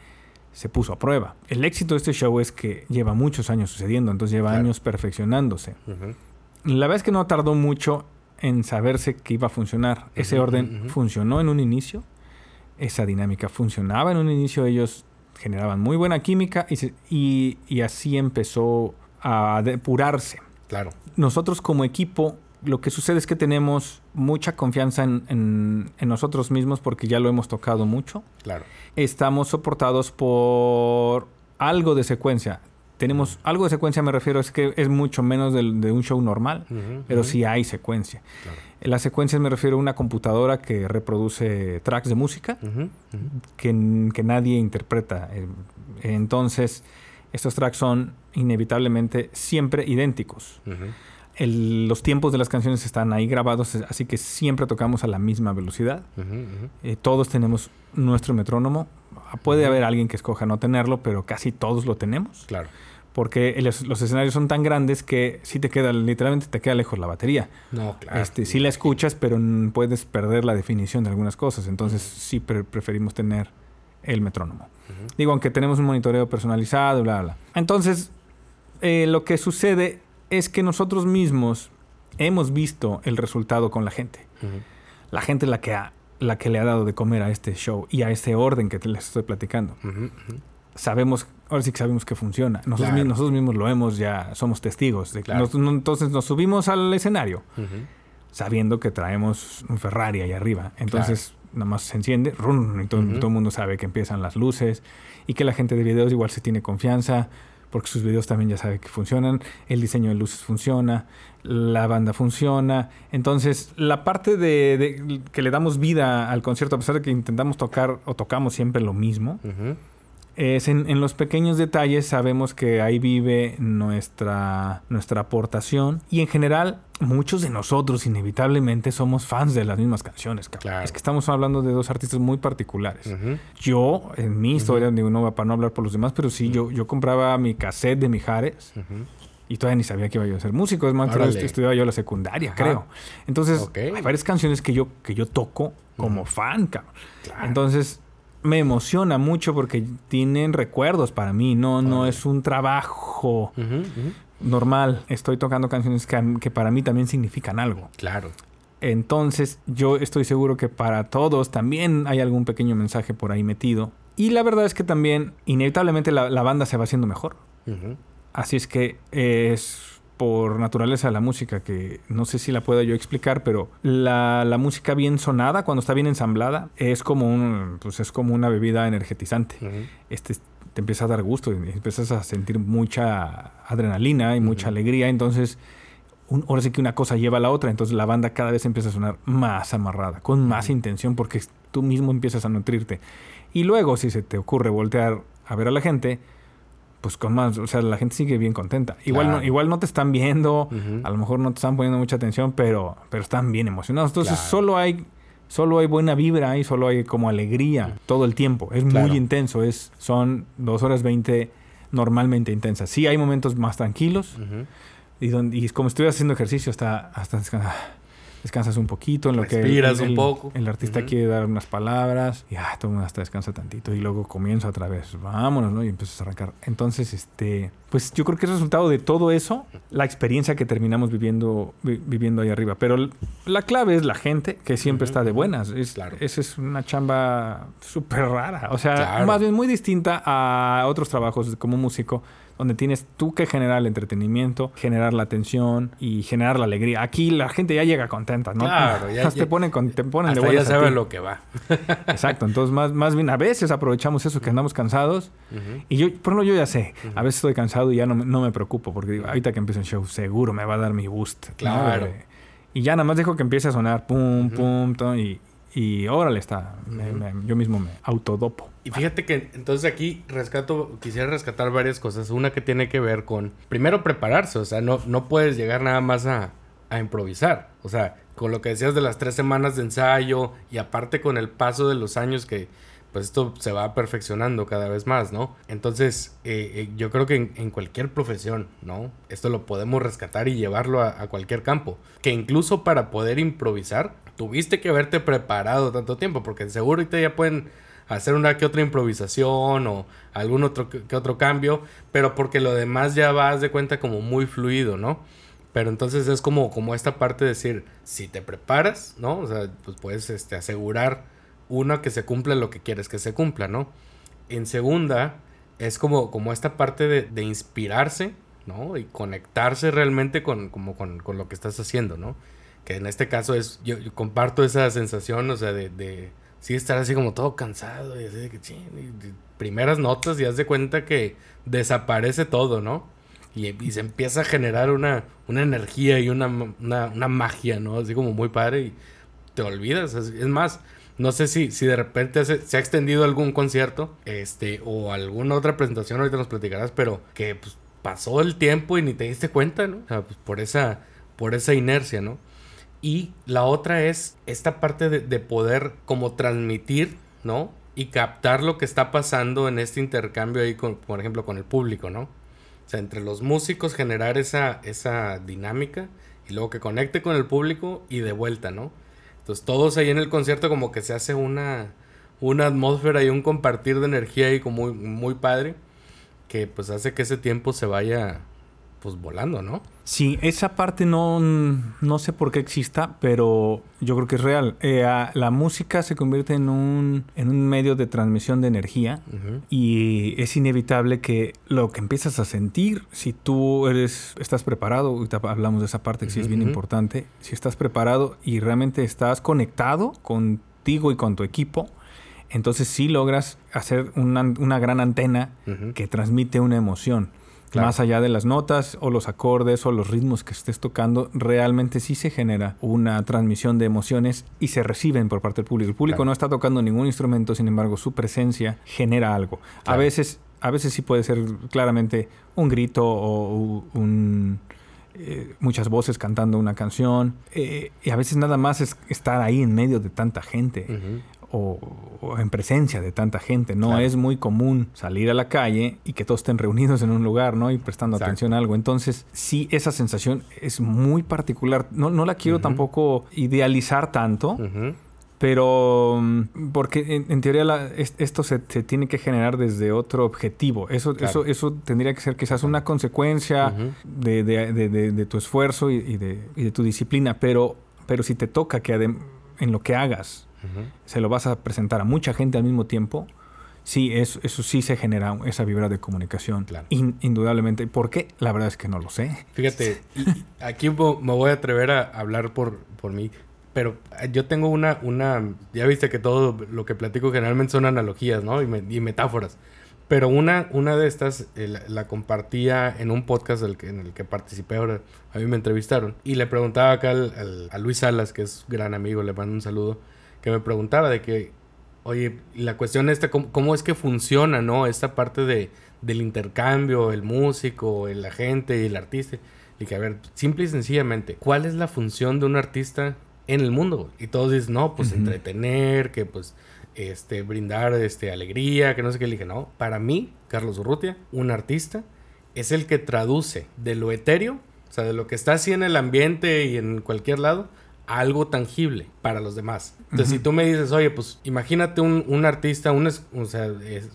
se puso a prueba. El éxito de este show es que lleva muchos años sucediendo, entonces lleva Claro. años perfeccionándose. La verdad es que no tardó mucho en saberse que iba a funcionar. Ese orden funcionó en un inicio, esa dinámica funcionaba en un inicio, ellos generaban muy buena química y, se- y- y así empezó a depurarse. Claro. Nosotros como equipo, lo que sucede es que tenemos mucha confianza en, en- en nosotros mismos porque ya lo hemos tocado mucho. Claro. Estamos soportados por algo de secuencia. Tenemos algo de secuencia, me refiero, es que es mucho menos del- de un show normal pero ujú. sí hay secuencia. Claro. Las secuencias me refiero a una computadora que reproduce tracks de música que, que nadie interpreta. Eh, Entonces, estos tracks son inevitablemente siempre idénticos. Ujú. El- los tiempos de las canciones están ahí grabados, así que siempre tocamos a la misma velocidad. Eh, todos tenemos nuestro metrónomo. Puede haber alguien que escoja no tenerlo, pero casi todos lo tenemos. Claro. Porque los, los escenarios son tan grandes que si te queda, literalmente te queda lejos la batería. No, claro. Este, sí la escuchas, pero puedes perder la definición de algunas cosas. Entonces sí pre- preferimos tener el metrónomo. Digo, aunque tenemos un monitoreo personalizado, bla, bla. Entonces, eh, lo que sucede es que nosotros mismos hemos visto el resultado con la gente. La gente es la que, ha- la que le ha dado de comer a este show y a este orden que te les estoy platicando. Sabemos, ahora sí que sabemos que funciona. Nosotros, Claro. mi- nosotros mismos lo hemos ya, somos testigos. De Claro. nos- no- entonces nos subimos al escenario sabiendo que traemos un Ferrari ahí arriba. Entonces nada más se enciende, rum, y todo, todo el mundo sabe que empiezan las luces y que la gente de videos igual se tiene confianza porque sus videos también ya sabe que funcionan, el diseño de luces funciona, la banda funciona. Entonces, la parte de, que le damos vida al concierto, a pesar de que intentamos tocar o tocamos siempre lo mismo, es en, los pequeños detalles sabemos que ahí vive nuestra, nuestra aportación y en general muchos de nosotros inevitablemente somos fans de las mismas canciones. Es que estamos hablando de dos artistas muy particulares. Yo, en mi historia, digo, no, para no hablar por los demás, pero sí, yo, yo compraba mi cassette de Mijares. Y todavía ni sabía que iba yo a ser músico. Es más, estudiaba yo la secundaria, creo. Entonces, hay varias canciones que yo, que yo toco como fan, cabrón. Entonces, me emociona mucho porque tienen recuerdos para mí, no, no es un trabajo normal. Estoy tocando canciones que, para mí también significan algo. Claro. Entonces yo estoy seguro que para todos también hay algún pequeño mensaje por ahí metido. Y la verdad es que también inevitablemente la, banda se va haciendo mejor. Así es que es por naturaleza la música, que no sé si la pueda yo explicar, pero la, música bien sonada, cuando está bien ensamblada, es como, un, pues es como una bebida energetizante. este, te empieza a dar gusto, empiezas a sentir mucha adrenalina y mucha alegría, entonces ahora sí que una cosa lleva a la otra, entonces la banda cada vez empieza a sonar más amarrada, con más intención, porque tú mismo empiezas a nutrirte. Y luego, si se te ocurre voltear a ver a la gente, pues con más, o sea, la gente sigue bien contenta. Igual, no, igual no te están viendo, a lo mejor no te están poniendo mucha atención, pero, pero están bien emocionados. Entonces solo hay solo hay buena vibra y solo hay como alegría todo el tiempo. Es muy intenso, es, son dos horas veinte normalmente intensas. Sí hay momentos más tranquilos y, donde, y como estoy haciendo ejercicio hasta, hasta descansas un poquito en lo que el, un poco. El artista quiere dar unas palabras y ah, todo el mundo hasta descansa tantito y luego comienza otra vez, vámonos, ¿no? Y empiezas a arrancar. Entonces, este, pues yo creo que es resultado de todo eso, la experiencia que terminamos viviendo viviendo ahí arriba. Pero la clave es la gente que siempre está de buenas. Es, claro. Esa es una chamba súper rara. O sea, más bien muy distinta a otros trabajos como músico donde tienes tú que generar el entretenimiento, generar la atención y generar la alegría. Aquí la gente ya llega contenta, ¿no? Claro, ya, te ponen, con, te ponen de ya saben lo que va. Exacto, entonces más, más bien a veces aprovechamos eso que andamos cansados y yo, por ejemplo, yo ya sé, a veces estoy cansado y ya no, no me preocupo porque digo, ahorita que empiece el show seguro me va a dar mi boost. Claro. Y ya nada más dejo que empiece a sonar pum, pum, pum, y, y órale está. yo mismo me autodopo. Y fíjate que entonces aquí rescato, quisiera rescatar varias cosas. Una que tiene que ver con, primero, prepararse. O sea, no, no puedes llegar nada más a, a improvisar. O sea, con lo que decías de las tres semanas de ensayo y aparte con el paso de los años que pues esto se va perfeccionando cada vez más, ¿no? Entonces, eh, eh, yo creo que en, cualquier profesión, ¿no? Esto lo podemos rescatar y llevarlo a, cualquier campo. Que incluso para poder improvisar, tuviste que haberte preparado tanto tiempo, porque seguro ahorita ya pueden hacer una que otra improvisación o algún otro que otro cambio, pero porque lo demás ya vas de cuenta como muy fluido, ¿no? Pero entonces es como, como esta parte de decir, si te preparas, ¿no? O sea, pues puedes este, asegurar, uno, que se cumpla lo que quieres que se cumpla, ¿no? En segunda, es como, como esta parte de, de inspirarse, ¿no? Y conectarse realmente con, como con, con lo que estás haciendo, ¿no? Que en este caso es, yo, comparto esa sensación, o sea, de, de sí estar así como todo cansado y así de que, primeras notas y haz de cuenta que desaparece todo, ¿no? Y, se empieza a generar una, una energía y una, una, magia, ¿no? Así como muy padre y te olvidas. Es, más, no sé si, si de repente se, ha extendido algún concierto este, o alguna otra presentación, ahorita nos platicarás, pero que pues, pasó el tiempo y ni te diste cuenta, ¿no? O sea, pues por esa, por esa inercia, ¿no? Y la otra es esta parte de, poder como transmitir, ¿no? Y captar lo que está pasando en este intercambio ahí, con, por ejemplo, con el público, ¿no? O sea, entre los músicos generar esa, esa dinámica y luego que conecte con el público y de vuelta, ¿no? Entonces todos ahí en el concierto como que se hace una, una atmósfera y un compartir de energía ahí como muy, muy padre que pues hace que ese tiempo se vaya pues volando, ¿no? Sí, esa parte no, no sé por qué exista, pero yo creo que es real. Eh, la música se convierte en un, en un medio de transmisión de energía y es inevitable que lo que empiezas a sentir, si tú eres, estás preparado, ahorita hablamos de esa parte que sí es bien importante, si estás preparado y realmente estás conectado con contigo y con tu equipo, entonces sí logras hacer una, una gran antena que transmite una emoción. Más allá de las notas o los acordes o los ritmos que estés tocando, realmente sí se genera una transmisión de emociones y se reciben por parte del público. El público no está tocando ningún instrumento, sin embargo, su presencia genera algo. A veces a veces sí puede ser claramente un grito o un, eh, muchas voces cantando una canción. Eh, y a veces nada más es estar ahí en medio de tanta gente. O, en presencia de tanta gente. No es muy común salir a la calle y que todos estén reunidos en un lugar, ¿no? Y prestando atención a algo. Entonces, sí, esa sensación es muy particular. No, no la quiero tampoco idealizar tanto. Pero, mm, porque en, teoría esto se, tiene que generar desde otro objetivo. Eso, eso, eso tendría que ser quizás una consecuencia de, tu esfuerzo y, de, tu disciplina. Pero, pero si te toca que en lo que hagas se lo vas a presentar a mucha gente al mismo tiempo, sí, eso, eso sí se genera esa vibra de comunicación. indudablemente. ¿Por qué? La verdad es que no lo sé. Fíjate, aquí me voy a atrever a hablar por, por mí pero eh, yo tengo una, una, ya viste que todo lo que platico generalmente son analogías, ¿no? Y, metáforas. Pero una, una de estas eh, la, compartía en un podcast del que, en el que participé ahora. A mí me entrevistaron. Y le preguntaba acá a Luis Salas, que es gran amigo, le mando un saludo, que me preguntaba de que, oye, la cuestión esta, ¿cómo, es que funciona, no? Esta parte de, del intercambio, el músico, el agente y el artista. Y que, a ver, simple y sencillamente, ¿cuál es la función de un artista en el mundo. Y todos dicen, no, pues entretener, que pues este, brindar este, alegría, que no sé qué. Le dije, no, para mí, Carlos Urrutia, un artista, es el que traduce de lo etéreo, o sea, de lo que está así en el ambiente y en cualquier lado, algo tangible para los demás. Entonces, si tú me dices, oye, pues imagínate un, un artista, un, o sea,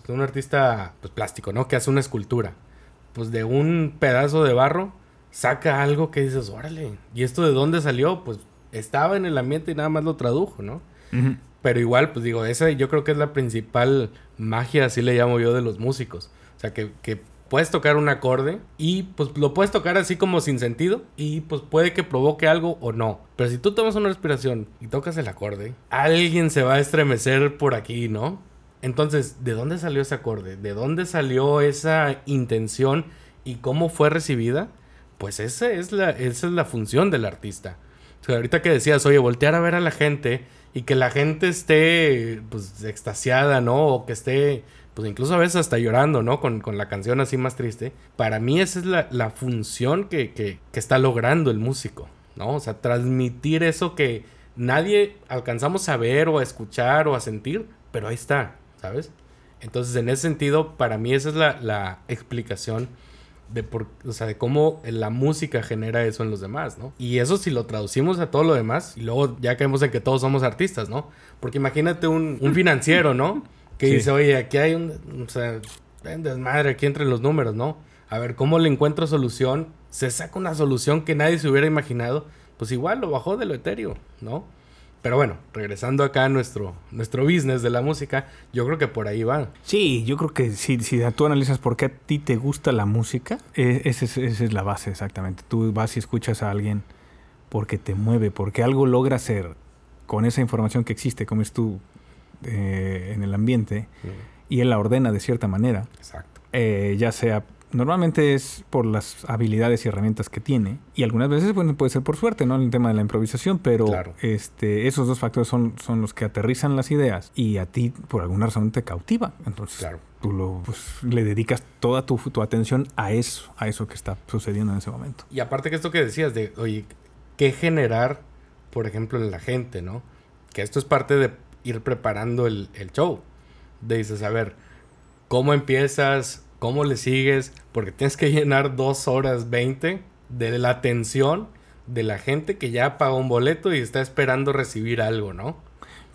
un artista pues, plástico, ¿no? Que hace una escultura. Pues de un pedazo de barro saca algo que dices, órale, ¿y esto de dónde salió? Pues estaba en el ambiente y nada más lo tradujo, ¿no? Pero igual, pues digo, esa yo creo que es la principal magia, así le llamo yo, de los músicos. O sea, que, puedes tocar un acorde y pues lo puedes tocar así como sin sentido y pues puede que provoque algo o no. Pero si tú tomas una respiración y tocas el acorde, alguien se va a estremecer por aquí, ¿no? Entonces, ¿de dónde salió ese acorde? ¿De dónde salió esa intención y cómo fue recibida? Pues esa es la, esa es la función del artista ahorita que decías, oye, voltear a ver a la gente y que la gente esté, pues, extasiada, ¿no? O que esté, pues, incluso a veces hasta llorando, ¿no? Con, la canción así más triste. Para mí esa es la, función que, que, está logrando el músico, ¿no? O sea, transmitir eso que nadie alcanzamos a ver o a escuchar o a sentir, pero ahí está, ¿sabes? Entonces, en ese sentido, para mí esa es la, la explicación de por, o sea, de cómo la música genera eso en los demás, ¿no? Y eso si lo traducimos a todo lo demás, y luego ya caemos en que todos somos artistas, ¿no? Porque imagínate un, financiero, ¿no? Que dice, oye, aquí hay un, o sea, desmadre aquí entre los números, ¿no? A ver, ¿cómo le encuentro solución? Se saca una solución que nadie se hubiera imaginado, pues igual lo bajó de lo etéreo, ¿no? Pero bueno, regresando acá a nuestro, nuestro business de la música, yo creo que por ahí va. Sí, yo creo que si, si tú analizas por qué a ti te gusta la música, e, esa es, la base exactamente. Tú vas y escuchas a alguien porque te mueve, porque algo logra hacer con esa información que existe, como es tú eh, en el ambiente, y él la ordena de cierta manera. Exacto. Eh, ya sea Normalmente es por las habilidades y herramientas que tiene. Y algunas veces puede ser por suerte, ¿no? En el tema de la improvisación. Pero este, esos dos factores son, son los que aterrizan las ideas. Y a ti, por alguna razón, te cautiva. Entonces, tú lo, pues, le dedicas toda tu, tu, atención a eso, a eso que está sucediendo en ese momento. Y aparte que esto que decías de, oye, ¿qué generar, por ejemplo, en la gente, ¿no? Que esto es parte de ir preparando el, el show. De dices, a ver, ¿cómo empiezas? ¿Cómo le sigues? Porque tienes que llenar dos horas 20 de la atención de la gente que ya pagó un boleto y está esperando recibir algo, ¿no?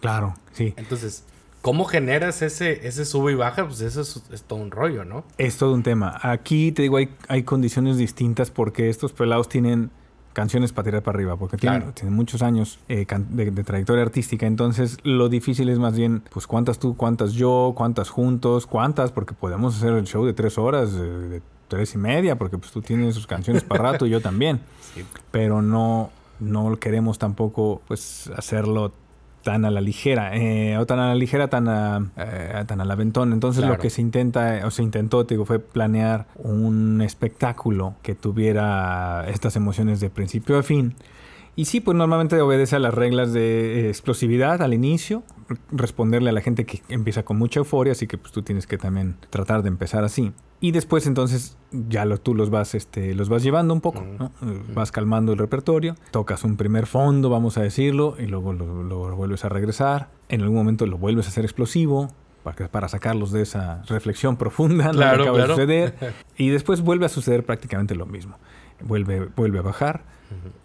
Claro, sí. Entonces, ¿cómo generas ese, ese sube y baja? Pues eso es, todo un rollo, ¿no? Es todo un tema. Aquí te digo, hay, hay condiciones distintas porque estos pelados tienen canciones para tirar para arriba, porque tienen, muchos años eh, de, trayectoria artística. Entonces, lo difícil es más bien, pues, cuántas tú, cuántas yo, cuántas juntos, cuántas, porque podemos hacer el show de tres horas, de, tres y media, porque pues tú tienes sus canciones para rato y yo también. Pero no, no queremos tampoco, pues, hacerlo tan a la ligera, eh, o tan a la ligera, tan a, eh, tan al aventón. Entonces lo Claro. que se intenta, o se intentó, te digo, fue planear un espectáculo que tuviera estas emociones de principio a fin. Y sí, pues normalmente obedece a las reglas de eh, explosividad al inicio, responderle a la gente que empieza con mucha euforia, así que pues tú tienes que también tratar de empezar así. Y después entonces ya lo, tú los vas, este, los vas llevando un poco, ¿no? Vas calmando el repertorio, tocas un primer fondo, vamos a decirlo, y luego lo, lo vuelves a regresar. En algún momento lo vuelves a hacer explosivo. Para, que- para sacarlos de esa reflexión profunda ¿no? que Claro, acaba claro. de suceder. Y después vuelve a suceder prácticamente lo mismo. Vuelve, vuelve a bajar.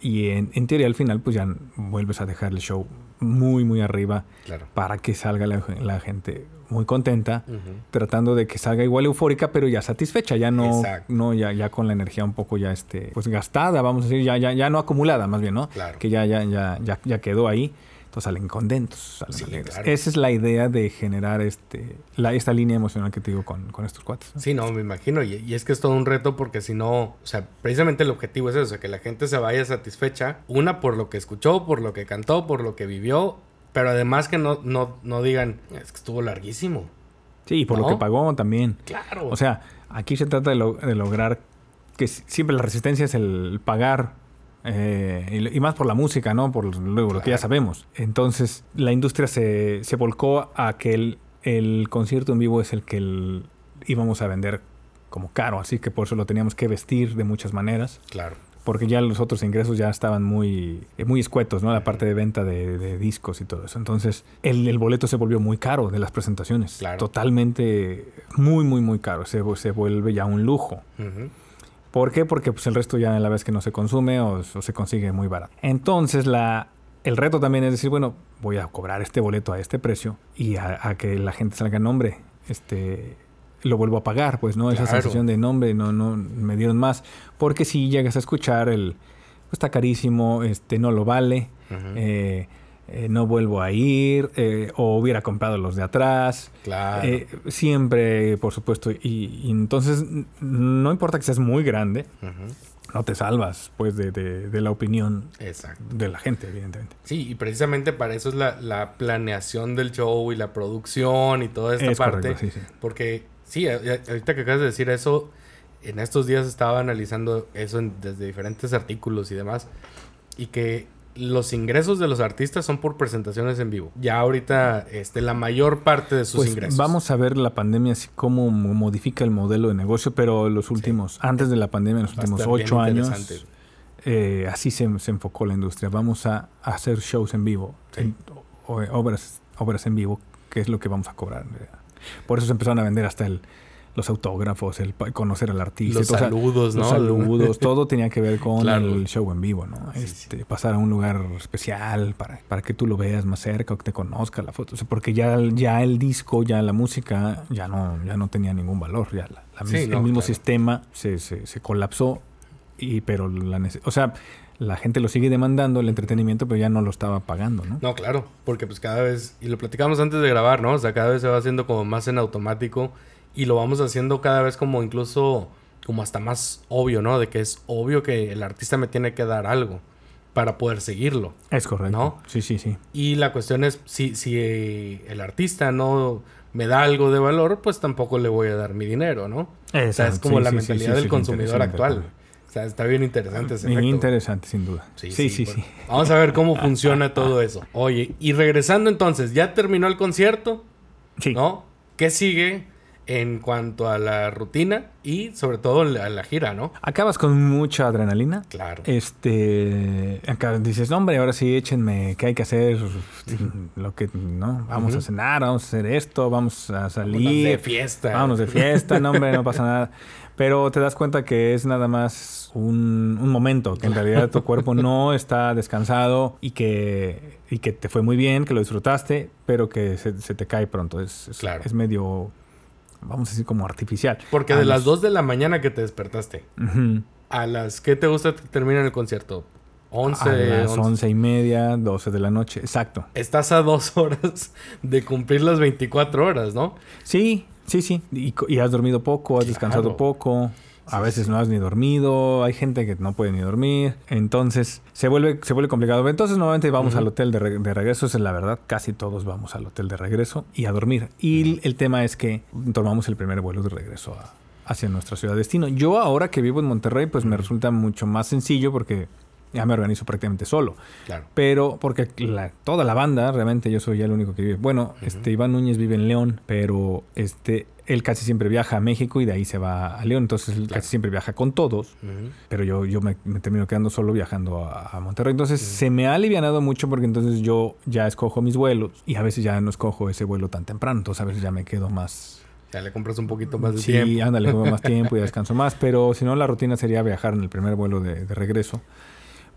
Y en, en teoría al final pues ya vuelves a dejar el show muy muy arriba Claro. para que salga la, la gente muy contenta, tratando de que salga igual eufórica pero ya satisfecha, ya no, Exacto. no ya, ya con la energía un poco ya este pues gastada, vamos a decir, ya, ya, ya no acumulada más bien, ¿no? Claro. Que ya, ya, ya, ya, ya quedó ahí. Entonces salen contentos. salen Sí, alegres. claro. Esa es la idea de generar este la, esta línea emocional que te digo con, con estos cuates. ¿no? Sí, no, me imagino. Y, y es que es todo un reto porque si no, o sea, precisamente el objetivo es eso, que la gente se vaya satisfecha, una por lo que escuchó, por lo que cantó, por lo que vivió, pero además que no, no, no digan, es que estuvo larguísimo. Sí, y por lo que pagó también. Claro. O sea, aquí se trata de, lo- de lograr que si- siempre la resistencia es el pagar. eh, y, y más por la música, ¿no? Por lo, lo que ya sabemos. Entonces, la industria se, se volcó a que el, el concierto en vivo es el que el- íbamos a vender como caro. Así que por eso lo teníamos que vestir de muchas maneras. claro. Porque ya los otros ingresos ya estaban muy, eh, muy escuetos, ¿no? La parte de venta de, de discos y todo eso. Entonces, el, el boleto se volvió muy caro de las presentaciones. Claro. Totalmente, muy, muy, muy caro. Se, se vuelve ya un lujo. ¿Por qué? Porque pues, el resto ya la vez que no se consume o, o se consigue muy barato. Entonces, la, el reto también es decir, bueno, voy a cobrar este boleto a este precio y a, a que la gente salga en nombre. Este, lo vuelvo a pagar, pues, ¿no? Esa sensación de nombre, no, no, me dieron más. Porque si llegas a escuchar el, pues, está carísimo, este, no lo vale, eh, eh, no vuelvo a ir, eh, o hubiera comprado los de atrás. Claro. Siempre, por supuesto. Y, y entonces, no importa que seas muy grande, no te salvas, pues, de, de- de la opinión Exacto. de la gente, evidentemente. Sí, y precisamente para eso es la, la planeación del show y la producción y toda esta Es parte. correcto, sí, sí. Porque, sí, ahorita que acabas de decir eso, en estos días estaba analizando eso en- desde diferentes artículos y demás. Y que los ingresos de los artistas son por presentaciones en vivo. Ya ahorita, este, la mayor parte de sus Pues ingresos. vamos a ver la pandemia, así cómo mo- modifica el modelo de negocio, pero los últimos, antes de la pandemia, en los Va últimos ocho años, eh, así se, se enfocó la industria. Vamos a, a hacer shows en vivo, Sí. en- o- obras, obras en vivo, que es lo que vamos a cobrar. en realidad. Por eso se empezaron a vender hasta el, los autógrafos, el conocer al artista. Los o sea, saludos, ¿no? Los saludos, todo tenía que ver con Claro. el show en vivo, ¿no? Sí, este, Pasar a un lugar especial para, para que tú lo veas más cerca o que te conozca la foto. O sea, porque ya, ya el disco, ya la música, ya no, ya no tenía ningún valor. Ya la- la Sí, mis- no, el mismo claro. sistema se, se, se colapsó. Y, pero la o sea, la gente lo sigue demandando, el entretenimiento, pero ya no lo estaba pagando, ¿no? No, claro, porque pues cada vez, y lo platicamos antes de grabar, ¿no? O sea, cada vez se va haciendo como más en automático y lo vamos haciendo cada vez como incluso, como hasta más obvio, ¿no? De que es obvio que el artista me tiene que dar algo para poder seguirlo. Es correcto. ¿No? Sí, sí, sí. Y la cuestión es, si, si eh, el artista no me da algo de valor, pues tampoco le voy a dar mi dinero, ¿no? O sea, es como Sí, la sí, mentalidad sí, del consumidor actual. Sea, está bien interesante ese efecto. Interesante, sin duda. Sí, sí, sí. Vamos a ver cómo funciona todo eso. Oye, y regresando entonces, ya terminó el concierto, Sí. ¿no? ¿Qué sigue en cuanto a la rutina y sobre todo a la gira, ¿no? Acabas con mucha adrenalina. Claro. Este, acá dices, no, hombre, ahora sí échenme, ¿qué hay que hacer? Lo que, ¿no? Vamos a cenar, vamos a hacer esto, vamos a Vámonos salir. de fiesta. Vámonos de fiesta, no, hombre, no pasa nada. Pero te das cuenta que es nada más un, un momento, que en realidad tu cuerpo no está descansado y que, y que te fue muy bien, que lo disfrutaste, pero que se, se te cae pronto. Es, es, Claro. es medio, vamos a decir, como artificial. Porque A de los- las 2 de la mañana que te despertaste, a las que te gusta que termine el concierto? 11, a las 11. once y media, 12 de la noche, exacto. Estás a dos horas de cumplir las 24 horas, ¿no? Sí, sí, sí. Y, y has dormido poco, has descansado poco. a veces no has ni dormido, hay gente que no puede ni dormir, entonces se vuelve, se vuelve complicado. Entonces normalmente vamos al hotel de, regreso, es la verdad, casi todos vamos al hotel de regreso y a dormir. Y el tema es que tomamos el primer vuelo de regreso hacia nuestra ciudad destino. Yo ahora que vivo en Monterrey, pues me resulta mucho más sencillo porque ya me organizo prácticamente solo. Claro. Pero porque toda la banda, realmente yo soy ya el único que vive. Bueno, este Iván Núñez vive en León, pero este él casi siempre viaja a México y de ahí se va a León. Entonces él casi siempre viaja con todos. Pero yo, yo me, termino quedando solo viajando a, Monterrey. Entonces se me ha alivianado mucho porque entonces yo ya escojo mis vuelos y a veces ya no escojo ese vuelo tan temprano. Entonces a veces ya me quedo más... Ya le compras un poquito más de tiempo. Sí, ándale, más tiempo y descanso más. Pero si no, la rutina sería viajar en el primer vuelo de regreso.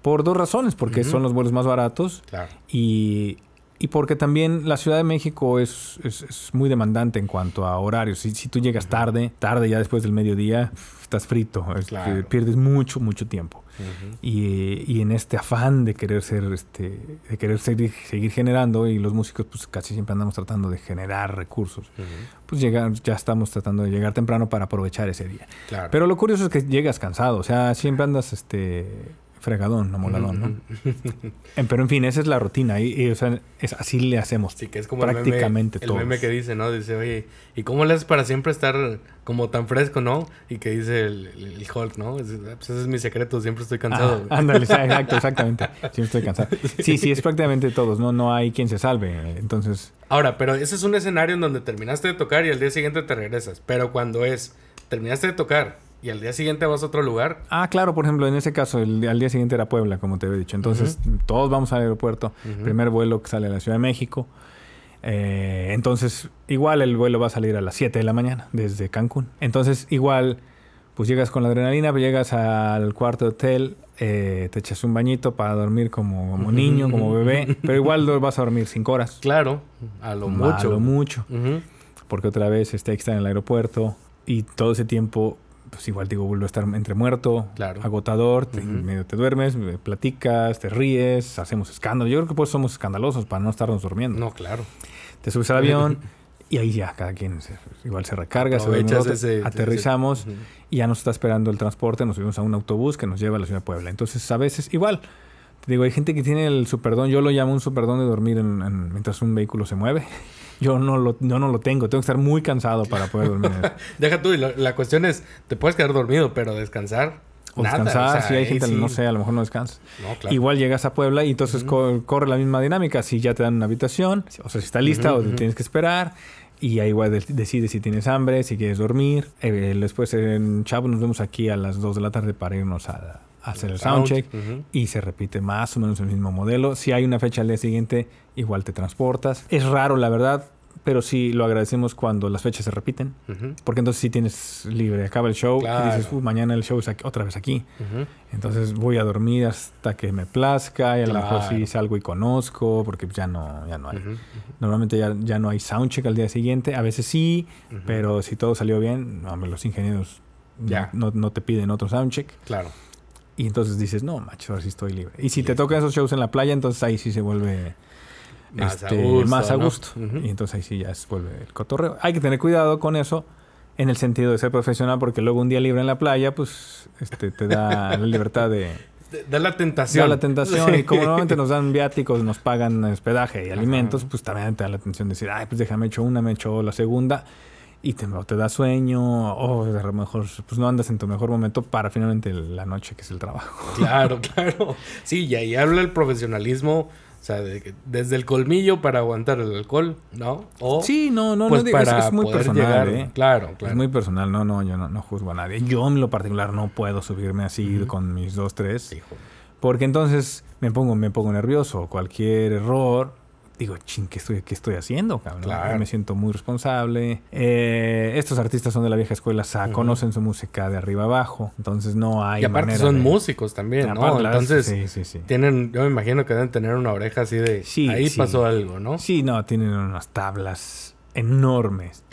Por dos razones, porque son los vuelos más baratos y, y, porque también la Ciudad de México es, es, muy demandante en cuanto a horarios. Si, si tú llegas tarde, tarde ya después del mediodía, estás frito, pierdes mucho, mucho tiempo. y, y, en este afán de querer ser, este, de querer seguir, seguir, generando, y los músicos pues casi siempre andamos tratando de generar recursos, pues llegar, ya estamos tratando de llegar temprano para aprovechar ese día. Pero lo curioso es que llegas cansado, o sea, siempre andas este fregadón, no moladón, ¿no? Pero en fin, esa es la rutina y, o sea, es, así le hacemos sí, que es como prácticamente todo. El meme que dice, ¿no? Dice, oye, ¿y cómo le haces para siempre estar como tan fresco, no? Y que dice el, Hulk, ¿no? pues ese es mi secreto, siempre estoy cansado. Ah, ándale, exacto, exactamente. Siempre estoy cansado. Sí, sí, es prácticamente todos, ¿no? No hay quien se salve, entonces... Ahora, pero ese es un escenario en donde terminaste de tocar y al día siguiente te regresas. Pero cuando es, terminaste de tocar y al día siguiente vas a otro lugar. Ah, claro, por ejemplo, en ese caso, el, al día siguiente era Puebla, como te había dicho. Entonces, todos vamos al aeropuerto. Primer vuelo que sale a la Ciudad de México. Eh, entonces, igual el vuelo va a salir a las 7 de la mañana desde Cancún. Entonces, igual, pues llegas con la adrenalina, llegas al cuarto de hotel, eh, te echas un bañito para dormir como, como niño, como bebé, pero igual vas a dormir 5 horas. Claro, a lo mucho. A lo mucho. Porque otra vez está en el aeropuerto y todo ese tiempo pues igual digo, vuelvo a estar entre muerto, agotador, te, medio te duermes, platicas, te ríes, hacemos escándalo. Yo creo que pues somos escandalosos para no estarnos durmiendo. No, claro. Te subes al avión y ahí ya cada quien igual se recarga, se aterrizamos y ya nos está esperando el transporte, nos subimos a un autobús que nos lleva a la ciudad de Puebla. Entonces a veces igual, te digo, hay gente que tiene el superdón, yo lo llamo un superdón de dormir mientras un vehículo se mueve. Yo no lo, no lo tengo. Tengo que estar muy cansado para poder dormir. Deja tú, y la cuestión es, te puedes quedar dormido, pero descansar. O descansar, si hay gente, no sé, a lo mejor no descansa. Igual llegas a Puebla y entonces corre la misma dinámica. Si ya te dan una habitación, o sea, si está lista o tienes que esperar. Y ahí igual decides si tienes hambre, si quieres dormir. Eh, después en Chavo nos vemos aquí a las 2 de la tarde para irnos a, hacer el soundcheck. Y se repite más o menos el mismo modelo. Si hay una fecha al día siguiente, igual te transportas. Es raro, la verdad pero sí lo agradecemos cuando las fechas se repiten, porque entonces sí tienes libre, acaba el show y dices, mañana el show es otra vez aquí. Entonces voy a dormir hasta que me plazca y a lo mejor sí salgo y conozco, porque ya no, ya no hay. Normalmente ya, ya, no hay soundcheck al día siguiente, a veces sí, pero si todo salió bien, los ingenieros ya no, no te piden otro soundcheck. Claro. Y entonces dices, no, macho, ahora sí estoy libre. Y si te tocan esos shows en la playa, entonces ahí sí se vuelve más, a, este, gusto, más a gusto. Y entonces ahí sí ya se vuelve el cotorreo. Hay que tener cuidado con eso en el sentido de ser profesional porque luego un día libre en la playa pues este te da la libertad de da la tentación. Da la tentación. Y como normalmente nos dan viáticos, nos pagan hospedaje y alimentos, pues también te da la atención de decir, ay, pues déjame hecho una, me hecho la segunda. Y te, te da sueño, o a lo mejor pues no andas en tu mejor momento para finalmente la noche, que es el trabajo. Claro, claro. Sí, y ahí habla el profesionalismo o sea, desde el colmillo para aguantar el alcohol, ¿no? O, sí, no, no, pues no para es, muy personal, ¿eh? Claro, claro. Es muy personal, no, no, yo no, no, juzgo a nadie. Yo en lo particular no puedo subirme así con mis dos, tres. Porque entonces me pongo, me pongo nervioso. Cualquier error, digo, ching, ¿qué estoy, qué estoy haciendo? Claro. Me siento muy responsable. Eh, estos artistas son de la vieja escuela, o conocen su música de arriba abajo, entonces no hay. Y aparte son músicos también, ¿no? entonces, sí, sí, sí. tienen, yo me imagino que deben tener una oreja así de. ahí pasó algo, ¿no? Sí, no, tienen unas tablas enormes.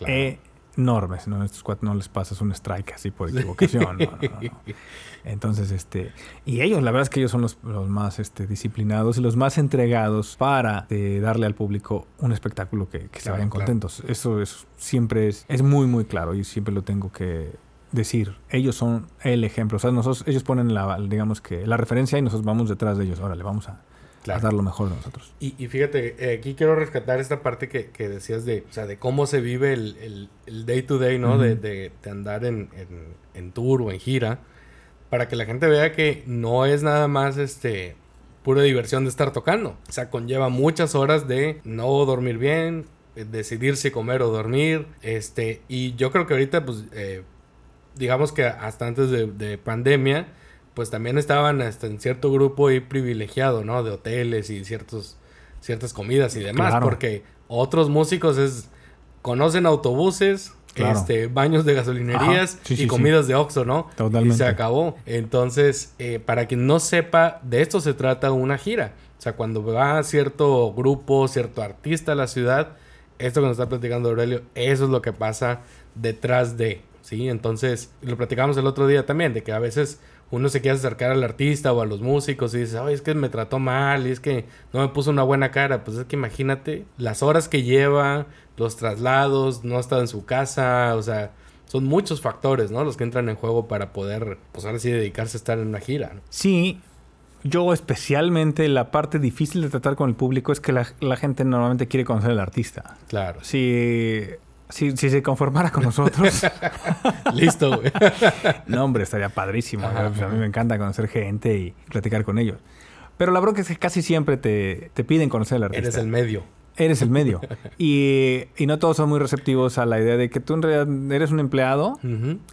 enormes, ¿no? A estos cuatro no les pasas un strike así por equivocación. no, entonces, este, y ellos, la verdad es que ellos son los, más este, disciplinados y los más entregados para eh, darle al público un espectáculo que, se vayan contentos. Eso, siempre es, es muy, muy claro y siempre lo tengo que, decir, ellos son el ejemplo. O sea, nosotros, ellos ponen la, digamos que la referencia y nosotros vamos detrás de ellos. Órale, vamos a, dar lo mejor de nosotros. Y, fíjate, eh, aquí quiero rescatar esta parte que, decías de, o sea, de cómo se vive el, day to day, ¿no? de, andar en, en, tour o en gira. Para que la gente vea que no es nada más este pura diversión de estar tocando. O sea, conlleva muchas horas de no dormir bien, eh, decidir si comer o dormir. Este, y yo creo que ahorita, pues, eh, digamos que hasta antes de, pandemia, pues también estaban hasta en cierto grupo ahí privilegiado, ¿no? De hoteles y ciertos, ciertas comidas y demás. Porque otros músicos es, conocen autobuses, este, baños de gasolinerías y comidas de Oxxo, ¿no? Totalmente. Y se acabó. Entonces, eh, para quien no sepa, de esto se trata una gira. O sea, cuando va cierto grupo, cierto artista a la ciudad, esto que nos está platicando Aurelio, eso es lo que pasa detrás de, ¿sí? Entonces, lo platicamos el otro día también, de que a veces uno se quiere acercar al artista o a los músicos y dice, ay, es que me trató mal y es que no me puso una buena cara. Pues es que imagínate las horas que lleva, los traslados, no está en su casa, o sea, son muchos factores, ¿no? Los que entran en juego para poder, pues ahora sí, dedicarse a estar en una gira. Sí, yo especialmente la parte difícil de tratar con el público es que la, la gente normalmente quiere conocer al artista. Claro. Si si, si se conformara con nosotros. Listo, güey. no, hombre, estaría padrísimo. a mí me encanta conocer gente y platicar con ellos. Pero la bronca es que casi siempre te, te piden conocer al artista. Eres el medio eres el medio. y, y, no todos son muy receptivos a la idea de que tú en realidad eres un empleado,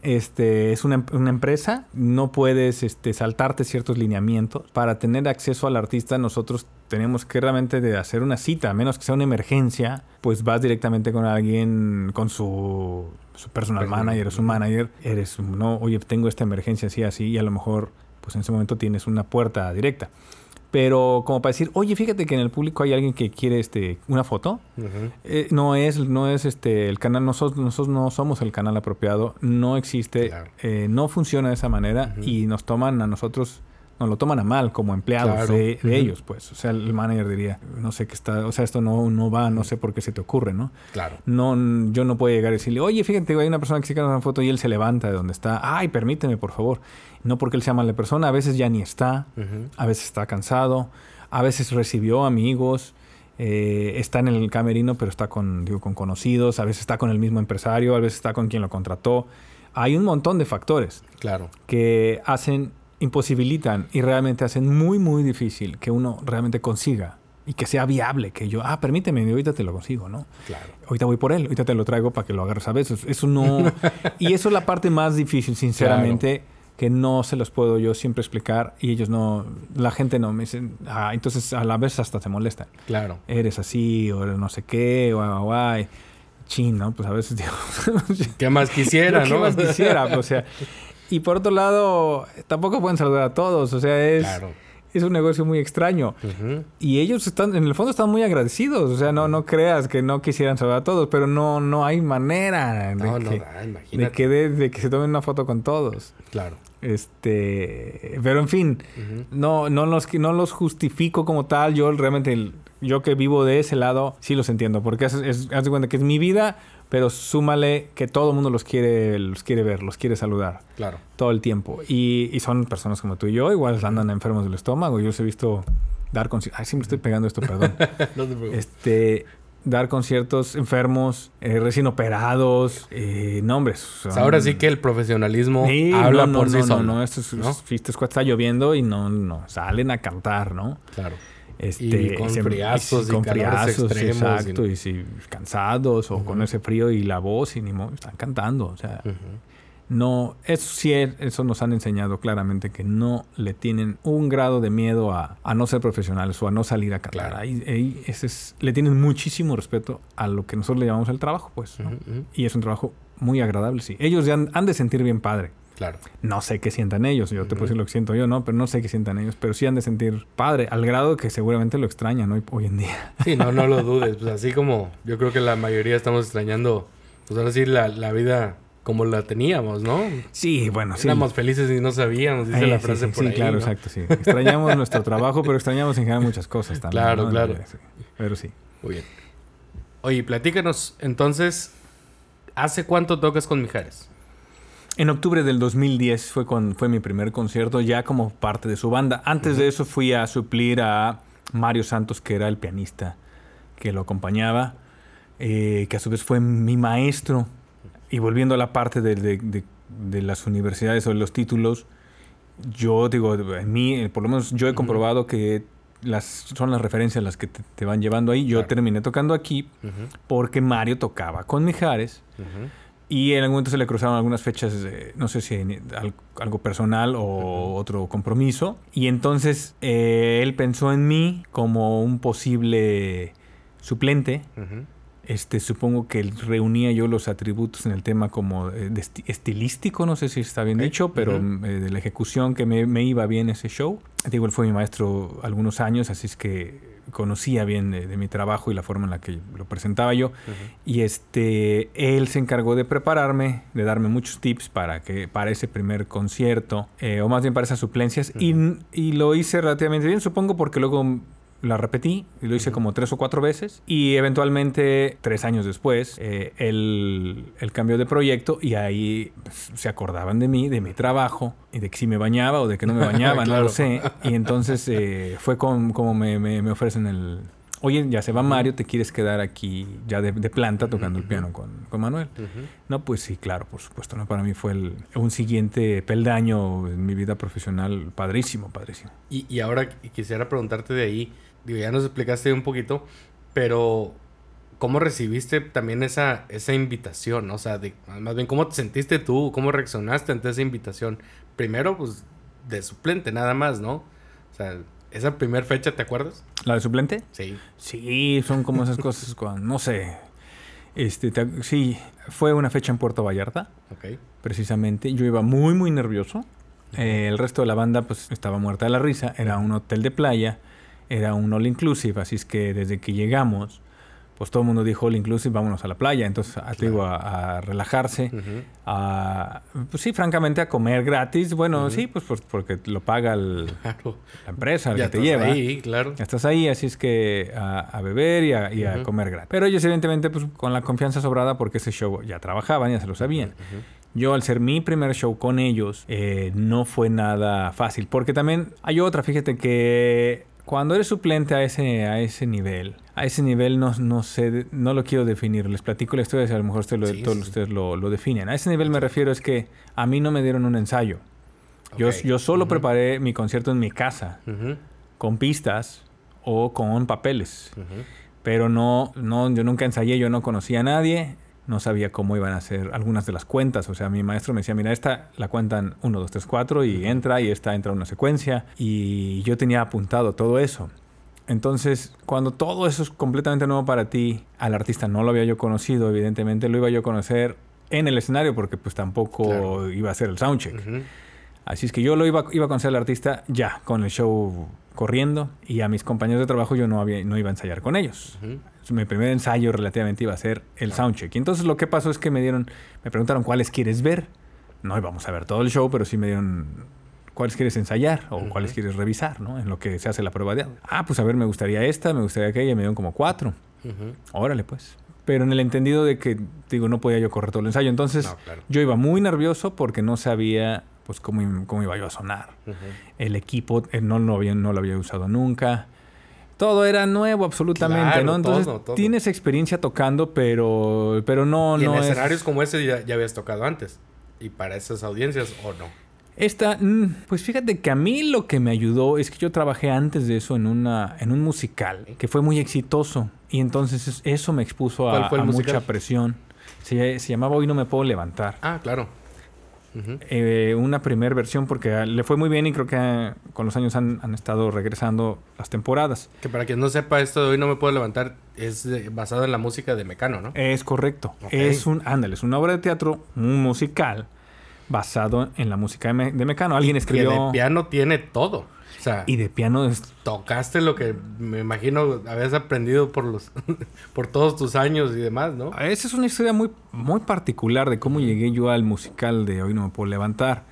este, es una, una, empresa, no puedes este, saltarte ciertos lineamientos. Para tener acceso al artista, nosotros tenemos que realmente de hacer una cita, a menos que sea una emergencia, pues vas directamente con alguien, con su, su personal manager o su manager, eres, no, oye, tengo esta emergencia así, así, y a lo mejor, pues en ese momento tienes una puerta directa. Pero como para decir, oye, fíjate que en el público hay alguien que quiere este una foto. Eh, no es, no es este el canal, nosotros, nosotros no somos el canal apropiado, no existe, eh, no funciona de esa manera y nos toman a nosotros nos lo toman a mal como empleados de, ellos, pues. O sea, el manager diría, no sé qué está, o sea, esto no, no va, no sé por qué se te ocurre, ¿no? Claro. No, yo no puedo llegar y decirle, oye, fíjate, hay una persona que se queda una foto y él se levanta de donde está. Ay, permíteme, por favor. No porque él sea mala persona, a veces ya ni está, a veces está cansado, a veces recibió amigos. Eh, está en el camerino, pero está con, digo, con conocidos, a veces está con el mismo empresario, a veces está con quien lo contrató. Hay un montón de factores claro. que hacen imposibilitan y realmente hacen muy, muy difícil que uno realmente consiga y que sea viable, que yo, ah, permíteme, ahorita te lo consigo, ¿no? Claro. Ahorita voy por él, ahorita te lo traigo para que lo agarres a veces. Eso no... y eso es la parte más difícil, sinceramente, que no se los puedo yo siempre explicar y ellos no... La gente no me dicen, ah, entonces a la vez hasta se molestan. Claro. Eres así, o no sé qué, o guay. Chin, ¿no? Pues a veces digo... ¿Qué más quisiera, no? ¿Qué más quisiera? o sea... Y por otro lado, tampoco pueden saludar a todos. O sea, es, es un negocio muy extraño. Y ellos están, en el fondo están muy agradecidos. O sea, no, no creas que no quisieran saludar a todos, pero no, no hay manera de, que, de, que se tomen una foto con todos. Claro. Este, pero en fin, no, no, los, no los justifico como tal. Yo realmente, yo que vivo de ese lado, sí los entiendo. Porque haz de cuenta que es mi vida, pero súmale que todo el mundo los quiere, los quiere ver, los quiere saludar. Claro. Todo el tiempo. Y, son personas como tú y yo, igual andan enfermos del estómago. Yo los he visto dar conciertos. Ay, siempre estoy pegando esto, perdón. no te preocupes. Este, dar conciertos enfermos, eh, recién operados, eh, nombres. ahora sí que el profesionalismo habla por sí solo. No, no, esto es, ¿no? está lloviendo y no, no, salen a cantar, ¿no? Claro. Este, y con friazos y, con friazos, exacto, y, si cansados o con ese frío y la voz y ni modo, están cantando, o sea, no, eso sí, eso nos han enseñado claramente que no le tienen un grado de miedo a, no ser profesionales o a no salir a cantar. Ahí, ese es, le tienen muchísimo respeto a lo que nosotros le llamamos el trabajo, pues, y es un trabajo muy agradable, sí. Ellos ya han de sentir bien padre Claro. No sé qué sientan ellos, yo te puedo decir lo que siento yo, ¿no? Pero no sé qué sientan ellos, pero sí han de sentir padre, al grado que seguramente lo extrañan hoy, hoy en día. Sí, no, no lo dudes. Pues así como yo creo que la mayoría estamos extrañando, pues ahora sí, la, la vida como la teníamos, ¿no? Sí, bueno, sí. Éramos felices y no sabíamos, dice la frase por ahí. Sí, claro, exacto, sí. Extrañamos nuestro trabajo, pero extrañamos en general muchas cosas también. Claro, claro. Pero sí. Muy bien. Oye, platícanos, entonces, ¿hace cuánto tocas con Mijares? En octubre del 2010 fue, cuando fue mi primer concierto ya como parte de su banda. Antes de eso fui a suplir a Mario Santos, que era el pianista que lo acompañaba, eh, que a su vez fue mi maestro. Y volviendo a la parte de, de- de- de las universidades o de los títulos, yo digo, en mí, eh, por lo menos yo he comprobado que las, son las referencias las que te, te van llevando ahí. Yo Claro. terminé tocando aquí porque Mario tocaba con Mijares. ujú. Y en algún momento se le cruzaron algunas fechas, eh, no sé si al- algo personal o otro compromiso. Y entonces eh, él pensó en mí como un posible suplente. Ujú. Este, supongo que reunía yo los atributos en el tema como eh, de estilístico, no sé si está bien Ok. dicho, pero Ujú. mm, eh, de la ejecución que me, me iba bien ese show. Digo, él fue mi maestro algunos años, así es que conocía bien de, de mi trabajo y la forma en la que lo presentaba yo. Y este, él se encargó de prepararme, de darme muchos tips para que para ese primer concierto, eh, o más bien para esas suplencias. y, y lo hice relativamente bien, supongo, porque luego la repetí y lo hice como tres o cuatro veces. Y eventualmente, tres años después, eh, él, él cambió de proyecto y ahí pues, se acordaban de mí, de mi trabajo y de que si me bañaba o de que no me bañaba, no Claro. lo sé. Y entonces eh, fue con- como me, me- me ofrecen el... Oye, ya se va Mario, ¿te quieres quedar aquí ya de, de planta tocando el piano con, con Manuel? Ujú. No, pues sí, claro, por supuesto. ¿no? Para mí fue el- un siguiente peldaño en mi vida profesional padrísimo, padrísimo. Y, y ahora qu- quisiera preguntarte de ahí, digo, ya nos explicaste un poquito, pero ¿cómo recibiste también esa, esa invitación? O sea, de, más bien, ¿cómo te sentiste tú? ¿Cómo reaccionaste ante esa invitación? Primero, pues, de suplente nada más, ¿no? O sea, esa primera fecha, ¿te acuerdas? ¿La de suplente? Sí. Sí, son como esas cosas cuando, no sé. Este, te- sí, fue una fecha en Puerto Vallarta, Ok. precisamente. Yo iba muy, muy nervioso. Eh, el resto de la banda, pues, estaba muerta de la risa. Era un hotel de playa, era un all inclusive, así es que desde que llegamos, pues todo el mundo dijo all inclusive, vámonos a la playa. Entonces, a, te digo, a, a relajarse. A, pues sí, francamente, a comer gratis. Bueno, sí, pues, pues, porque lo paga el- Claro. la empresa, el Ya que te lleva. ahí, claro. Ya estás ahí, así es que a, a beber y, a, y a Ujú. comer gratis. Pero ellos, evidentemente, pues con la confianza sobrada, porque ese show ya trabajaban, ya se lo sabían. Yo, al ser mi primer show con ellos, eh, no fue nada fácil. Porque también hay otra, fíjate que cuando eres suplente a ese, a ese nivel, a ese nivel no, no sé, no lo quiero definir. Les platico la historia, si a lo mejor usted lo- Sí, todos sí, ustedes lo, lo definen. A ese nivel me refiero es que a mí no me dieron un ensayo. Yo, Ok. yo solo Ujú. preparé mi concierto en mi casa, Ujú. con pistas o con papeles. Ujú. Pero no, no, yo nunca ensayé, yo no conocía a nadie, no sabía cómo iban a hacer algunas de las cuentas. O sea, mi maestro me decía, mira, esta la cuentan 1, 2, 3, 4 y entra y esta entra una secuencia. Y yo tenía apuntado todo eso. Entonces, cuando todo eso es completamente nuevo para ti, al artista no lo había yo conocido, evidentemente lo iba yo a conocer en el escenario porque pues tampoco Claro. iba a hacer el soundcheck. Así es que yo lo iba, iba a conocer al artista ya, con el show corriendo, y a mis compañeros de trabajo yo no, había, no iba a ensayar con ellos. Ujú. Mi primer ensayo relativamente iba a ser el soundcheck. Y entonces lo que pasó es que me dieron, me preguntaron cuáles quieres ver. No íbamos a ver todo el show, pero sí me dieron cuáles quieres ensayar o Ujú. cuáles quieres revisar, ¿no? En lo que se hace la prueba de audio. Ah, pues a ver, me gustaría esta, me gustaría aquella, me dieron como cuatro. Ujú. Órale, pues. Pero en el entendido de que, digo, no podía yo correr todo el ensayo. Entonces, No, claro. yo iba muy nervioso porque no sabía, pues, cómo, cómo iba yo a sonar. El equipo eh, no, lo había, no lo había usado nunca. Todo era nuevo absolutamente, Claro, ¿no? Entonces todo, todo. tienes experiencia tocando, pero, pero no, y no en es... escenarios como ese ya, ya habías tocado antes. Y para esas audiencias, ¿o no? Esta, mm, pues fíjate que a mí lo que me ayudó es que yo trabajé antes de eso en, una, en un musical que fue muy exitoso. Y entonces es- eso me expuso ¿Cuál a, mucha presión. Se, se llamaba Hoy no me puedo levantar. Ah, claro. Eh, una primera versión porque le fue muy bien y creo que con los años han, han estado regresando las temporadas. Que para quien no sepa, esto de hoy no me puedo levantar es basado en la música de Mecano, ¿no? Es correcto. Es un, ándale, es una obra de teatro, un musical basado en la música de, Me- de Mecano. Alguien que escribió... de piano tiene todo. O sea, Y de piano es tocaste lo que me imagino habías aprendido por los por todos tus años y demás, ¿no? Esa es una historia muy, muy particular de cómo llegué yo al musical de Hoy no me puedo levantar.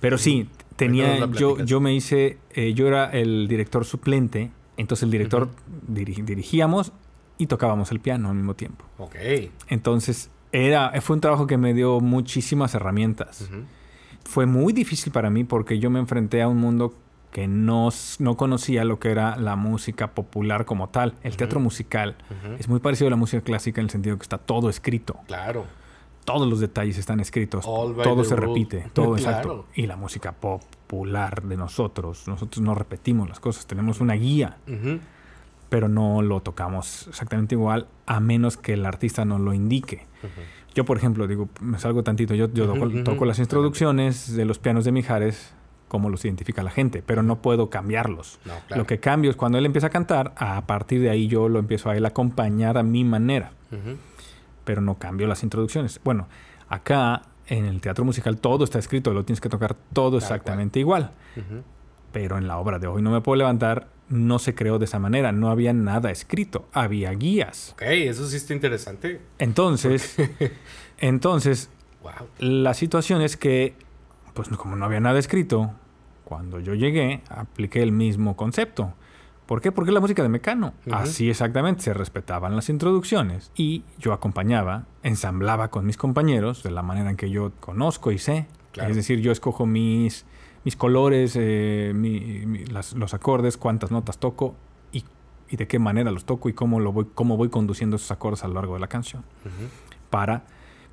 Pero sí, tenía, yo, yo me hice, eh, yo era el director suplente, entonces el director diri- dirigíamos y tocábamos el piano al mismo tiempo. Ok. Entonces, Era, fue un trabajo que me dio muchísimas herramientas. Fue muy difícil para mí porque yo me enfrenté a un mundo que no, no conocía lo que era la música popular como tal. El teatro musical es muy parecido a la música clásica en el sentido que está todo escrito. Claro. Todos los detalles están escritos. todo se repite. Todo exacto. Y la música popular de nosotros, nosotros no repetimos las cosas. Tenemos una guía. Pero no lo tocamos exactamente igual a menos que el artista nos lo indique. Yo, por ejemplo, digo, me salgo tantito. Yo, yo toco las introducciones de los pianos de Mijares cómo los identifica la gente, pero no puedo cambiarlos. Lo que cambio es cuando él empieza a cantar, a partir de ahí yo lo empiezo a él acompañar a mi manera, pero no cambio las introducciones. Bueno, acá en el teatro musical todo está escrito, lo tienes que tocar todo exactamente igual. Pero en la obra de hoy no me puedo levantar, no se creó de esa manera, no había nada escrito, había guías. Ok, eso sí está interesante. Entonces, entonces, la situación es que, pues como no había nada escrito, cuando yo llegué, apliqué el mismo concepto. ¿Por qué? Porque la música de Mecano. Así exactamente, se respetaban las introducciones y yo acompañaba, ensamblaba con mis compañeros de la manera en que yo conozco y sé. Es decir, yo escojo mis, mis colores, eh, los acordes, cuántas notas toco y, de qué manera los toco y cómo, lo voy, cómo voy conduciendo esos acordes a lo largo de la canción. Para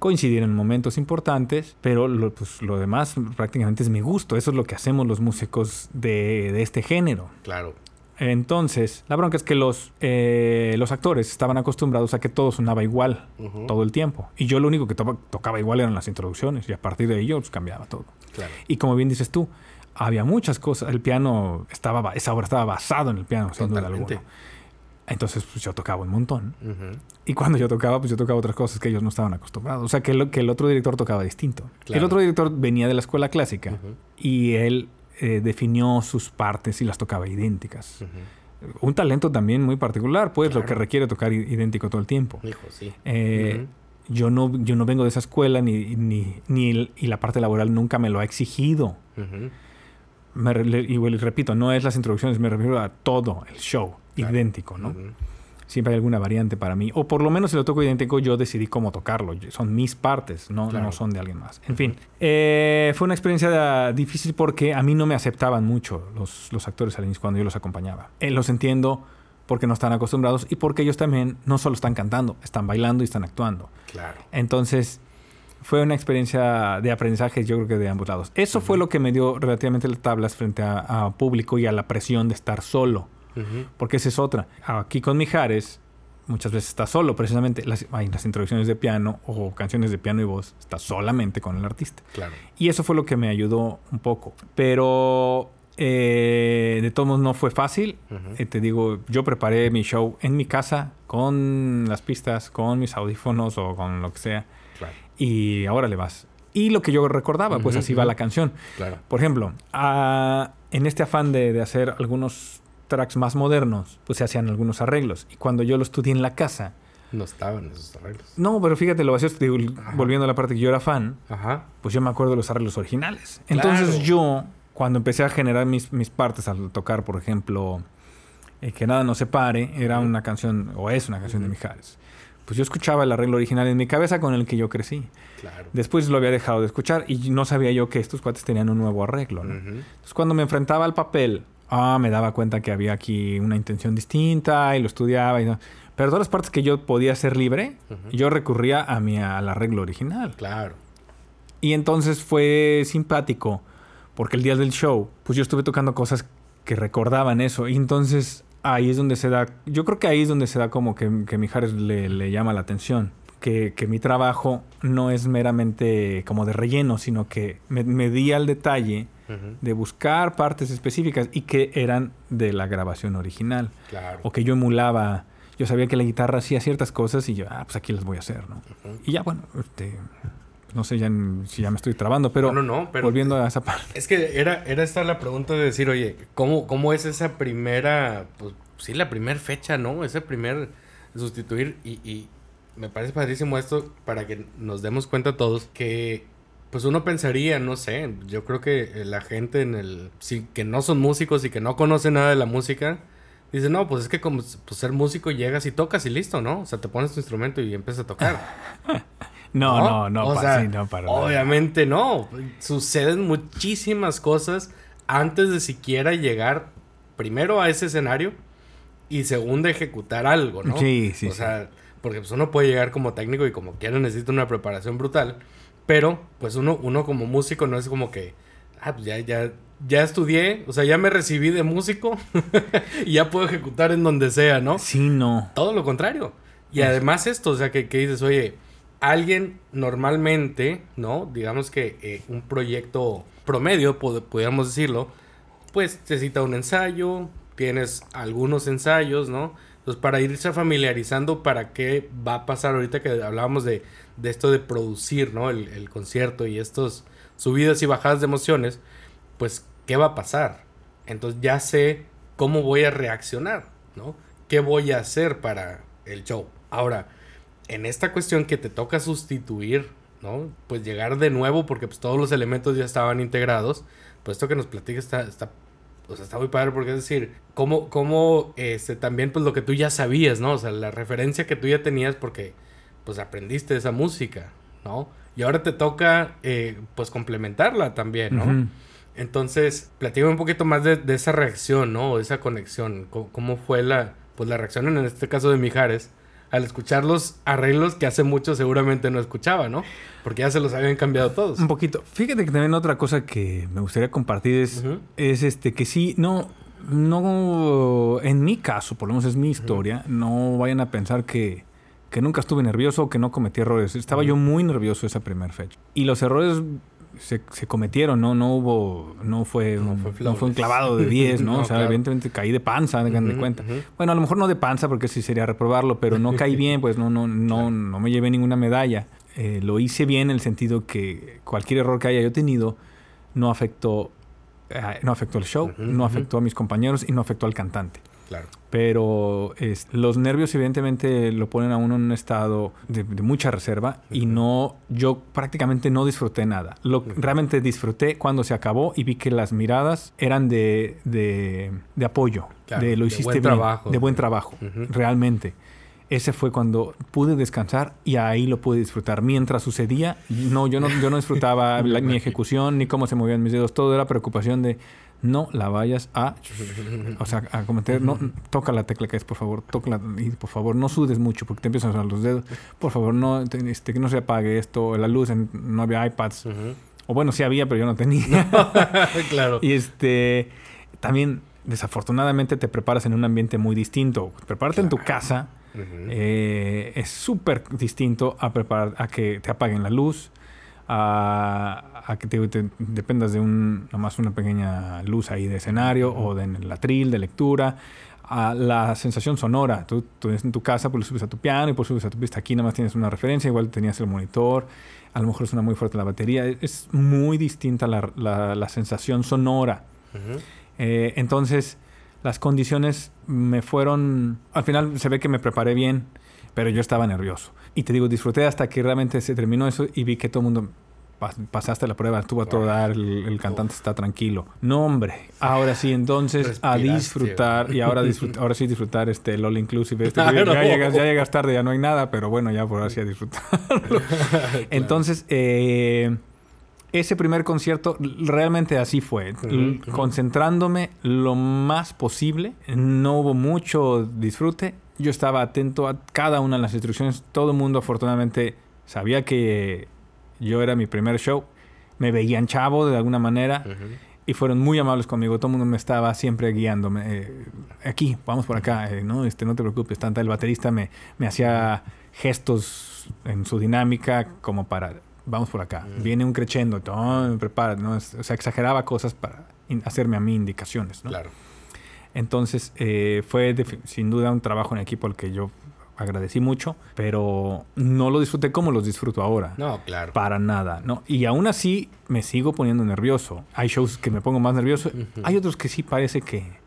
coincidir en momentos importantes, pero lo, pues, lo demás prácticamente es mi gusto. Eso es lo que hacemos los músicos de, de este género. Claro. Entonces, la bronca es que los, eh, los actores estaban acostumbrados a que todo sonaba igual todo el tiempo. Y yo lo único que tocaba igual eran las introducciones y a partir de ello pues, cambiaba todo. Claro. Y como bien dices tú, había muchas cosas. El piano estaba, esa obra estaba basado en el piano, sin duda alguna. Entonces, pues yo tocaba un montón. Y cuando yo tocaba, pues yo tocaba otras cosas que ellos no estaban acostumbrados. O sea, que, que el otro director tocaba distinto. El otro director venía de la escuela clásica y él eh, definió sus partes y las tocaba idénticas. Un talento también muy particular, pues, lo que requiere tocar idéntico todo el tiempo. Hijo, sí. Eh, yo, no, yo no vengo de esa escuela ni, ni, ni y la parte laboral nunca me lo ha exigido. Y repito, no es las introducciones, me refiero a todo el show idéntico, ¿no? Siempre hay alguna variante para mí. O por lo menos si lo toco idéntico, yo decidí cómo tocarlo. Son mis partes, no, no son de alguien más. En fin, eh, fue una experiencia difícil porque a mí no me aceptaban mucho los, los actores al inicio cuando yo los acompañaba. Eh, los entiendo porque no están acostumbrados y porque ellos también no solo están cantando, están bailando y están actuando. Claro. Entonces, fue una experiencia de aprendizaje, yo creo que de ambos lados. Eso fue lo que me dio relativamente las tablas frente a, a, público y a la presión de estar solo. Porque esa es otra. Aquí con Mijares, muchas veces está solo, precisamente las, las introducciones de piano o canciones de piano y voz, está solamente con el artista. Claro. Y eso fue lo que me ayudó un poco. Pero eh, de todos modos no fue fácil. Eh, te digo, yo preparé mi show en mi casa con las pistas, con mis audífonos o con lo que sea. Y ahora le vas. Y lo que yo recordaba, pues así va la canción. Claro. Por ejemplo, en este afán de, de hacer algunos tracks más modernos, pues se hacían algunos arreglos. Y cuando yo lo estudié en la casa... No estaban esos arreglos. No, pero fíjate, lo hacía, volviendo a la parte que yo era fan, pues yo me acuerdo de los arreglos originales. Entonces yo, cuando empecé a generar mis, mis partes al tocar, por ejemplo, eh, Que nada no se pare, era una canción, o es una canción de Mijares. Pues yo escuchaba el arreglo original en mi cabeza con el que yo crecí. Claro. Después lo había dejado de escuchar y no sabía yo que estos cuates tenían un nuevo arreglo. Entonces cuando me enfrentaba al papel ah, me daba cuenta que había aquí una intención distinta y lo estudiaba. Y no. Pero todas las partes que yo podía ser libre, yo recurría a mi, al arreglo original. Claro. Y entonces fue simpático, porque el día del show, pues yo estuve tocando cosas que recordaban eso. Y entonces ahí es donde se da, yo creo que ahí es donde se da como que, que Mijares le, le llama la atención. Que, que, mi trabajo no es meramente como de relleno, sino que me, me di al detalle de buscar partes específicas y que eran de la grabación original. O que yo emulaba, yo sabía que la guitarra hacía ciertas cosas y yo, ah, pues aquí las voy a hacer, ¿no? Y ya, bueno, este, no sé ya, si ya me estoy trabando, pero, no, no, pero volviendo a esa parte. Es que era, era esta la pregunta de decir, oye, ¿cómo, cómo es esa primera, pues sí, la primera fecha, ¿no? Ese primer sustituir y, y me parece padrísimo esto para que nos demos cuenta todos que pues uno pensaría, no sé, yo creo que la gente en el, sí, que no son músicos y que no conocen nada de la música, dice, no, pues es que como pues, ser músico llegas y tocas y listo, ¿no? O sea, te pones tu instrumento y empiezas a tocar. No, no, no, o pa- sea, sí, no, para nada. obviamente no. Suceden muchísimas cosas antes de siquiera llegar primero a ese escenario y segundo ejecutar algo, ¿no? Sí, sí, O sí. sea, porque pues uno puede llegar como técnico y como quiera necesita una preparación brutal, pero pues uno, uno como músico no es como que, ah, pues ya, ya, ya estudié, o sea, ya me recibí de músico y ya puedo ejecutar en donde sea, ¿no? Sí, no. Todo lo contrario. Y además esto, o sea, que, que dices, oye, alguien normalmente, ¿no? Digamos que eh, un proyecto promedio, pod- pudiéramos decirlo, pues necesita un ensayo, tienes algunos ensayos, ¿no? Entonces, para irse familiarizando para qué va a pasar ahorita que hablábamos de, de esto de producir, ¿no? El, el concierto y estos subidas y bajadas de emociones, pues, ¿qué va a pasar? Entonces ya sé cómo voy a reaccionar, ¿no? ¿Qué voy a hacer para el show? Ahora, en esta cuestión que te toca sustituir, ¿no? Pues llegar de nuevo porque pues todos los elementos ya estaban integrados, pues esto que nos platica está, está, o sea, está muy padre porque es decir, cómo, cómo este, también pues lo que tú ya sabías, ¿no? O sea, la referencia que tú ya tenías porque pues aprendiste esa música, ¿no? Y ahora te toca eh, pues complementarla también, ¿no? Entonces, platícame un poquito más de, de esa reacción, ¿no? O esa conexión. ¿Cómo, cómo fue la, pues, la reacción en este caso de Mijares al escuchar los arreglos que hace mucho seguramente no escuchaba, ¿no? Porque ya se los habían cambiado todos. Un poquito. Fíjate que también otra cosa que me gustaría compartir es, es este que sí, no, no, en mi caso, por lo menos es mi historia, no vayan a pensar que, que nunca estuve nervioso o que no cometí errores. Estaba yo muy nervioso esa primera fecha. Y los errores se, se cometieron, ¿no? No hubo, no fue, No fue no fue un clavado de 10, ¿no? No, o sea, claro. evidentemente caí de panza, de Ujú, cuenta. Bueno, a lo mejor no de panza porque sí sería reprobarlo, pero no caí bien, pues no, no, no, no me llevé ninguna medalla. Eh, lo hice bien en el sentido que cualquier error que haya yo tenido no afectó, eh, no afectó el show, no afectó a mis compañeros y no afectó al cantante. Claro. Pero es- los nervios evidentemente lo ponen a uno en un estado de, de mucha reserva y no, yo prácticamente no disfruté nada. Lo realmente disfruté cuando se acabó y vi que las miradas eran de, de, de apoyo, Claro, de lo de hiciste buen bien, trabajo. de buen trabajo, realmente. Ese fue cuando pude descansar y ahí lo pude disfrutar. Mientras sucedía, no, yo no, yo no disfrutaba la- mi ejecución ni cómo se movían mis dedos. Todo era preocupación de no la vayas a, o sea, a cometer, no, toca la tecla que es, por favor, toca y por favor no sudes mucho porque te empiezan a sonar los dedos. Por favor, no, te- este, que no se apague esto, la luz, en- no había iPads. O bueno, sí había, pero yo no tenía. claro. Y este, también, desafortunadamente, te preparas en un ambiente muy distinto. Prepararte en tu casa eh, es súper distinto a, preparar, a que te apaguen la luz, a, a que te, te dependas de un, nomás una pequeña luz ahí de escenario o de en el atril, de lectura. A la sensación sonora. Tú, tú en tu casa, pues lo subes a tu piano y pues subes a tu pista. Aquí nada más tienes una referencia, igual tenías el monitor. A lo mejor suena muy fuerte la batería. Es muy distinta la, la- la sensación sonora. Ujú. Eh, entonces, las condiciones me fueron... Al final se ve que me preparé bien, pero yo estaba nervioso. Y te digo, disfruté hasta que realmente se terminó eso y vi que todo el mundo... "Pas- Pasaste la prueba, estuvo a todo dar, el, el cantante está tranquilo. No, hombre. Ahora sí, entonces a disfrutar y ahora, disfrut- ahora sí disfrutar este All Inclusive. Este, ya, llegas, ya llegas tarde, ya no hay nada, pero bueno, ya por ahora sí a disfrutarlo. Entonces, eh, ese primer concierto realmente así fue. Concentrándome lo más posible. No hubo mucho disfrute. Yo estaba atento a cada una de las instrucciones. Todo el mundo afortunadamente sabía que yo era mi primer show. Me veían chavo de alguna manera. Y fueron muy amables conmigo. Todo el mundo me estaba siempre guiándome. eh, aquí, vamos por acá. eh, no, este, no te preocupes. Tanta el baterista me, me hacía gestos en su dinámica como para, vamos por acá. Viene un crescendo. No, prepara. ¿no? Es- O sea, exageraba cosas para hacerme a mí indicaciones. ¿no? Claro. Entonces, eh, fue sin duda un trabajo en equipo al que yo agradecí mucho, pero no lo disfruté como los disfruto ahora. No, claro. Para nada, ¿no? Y aún así me sigo poniendo nervioso. Hay shows que me pongo más nervioso. Hay otros que sí parece que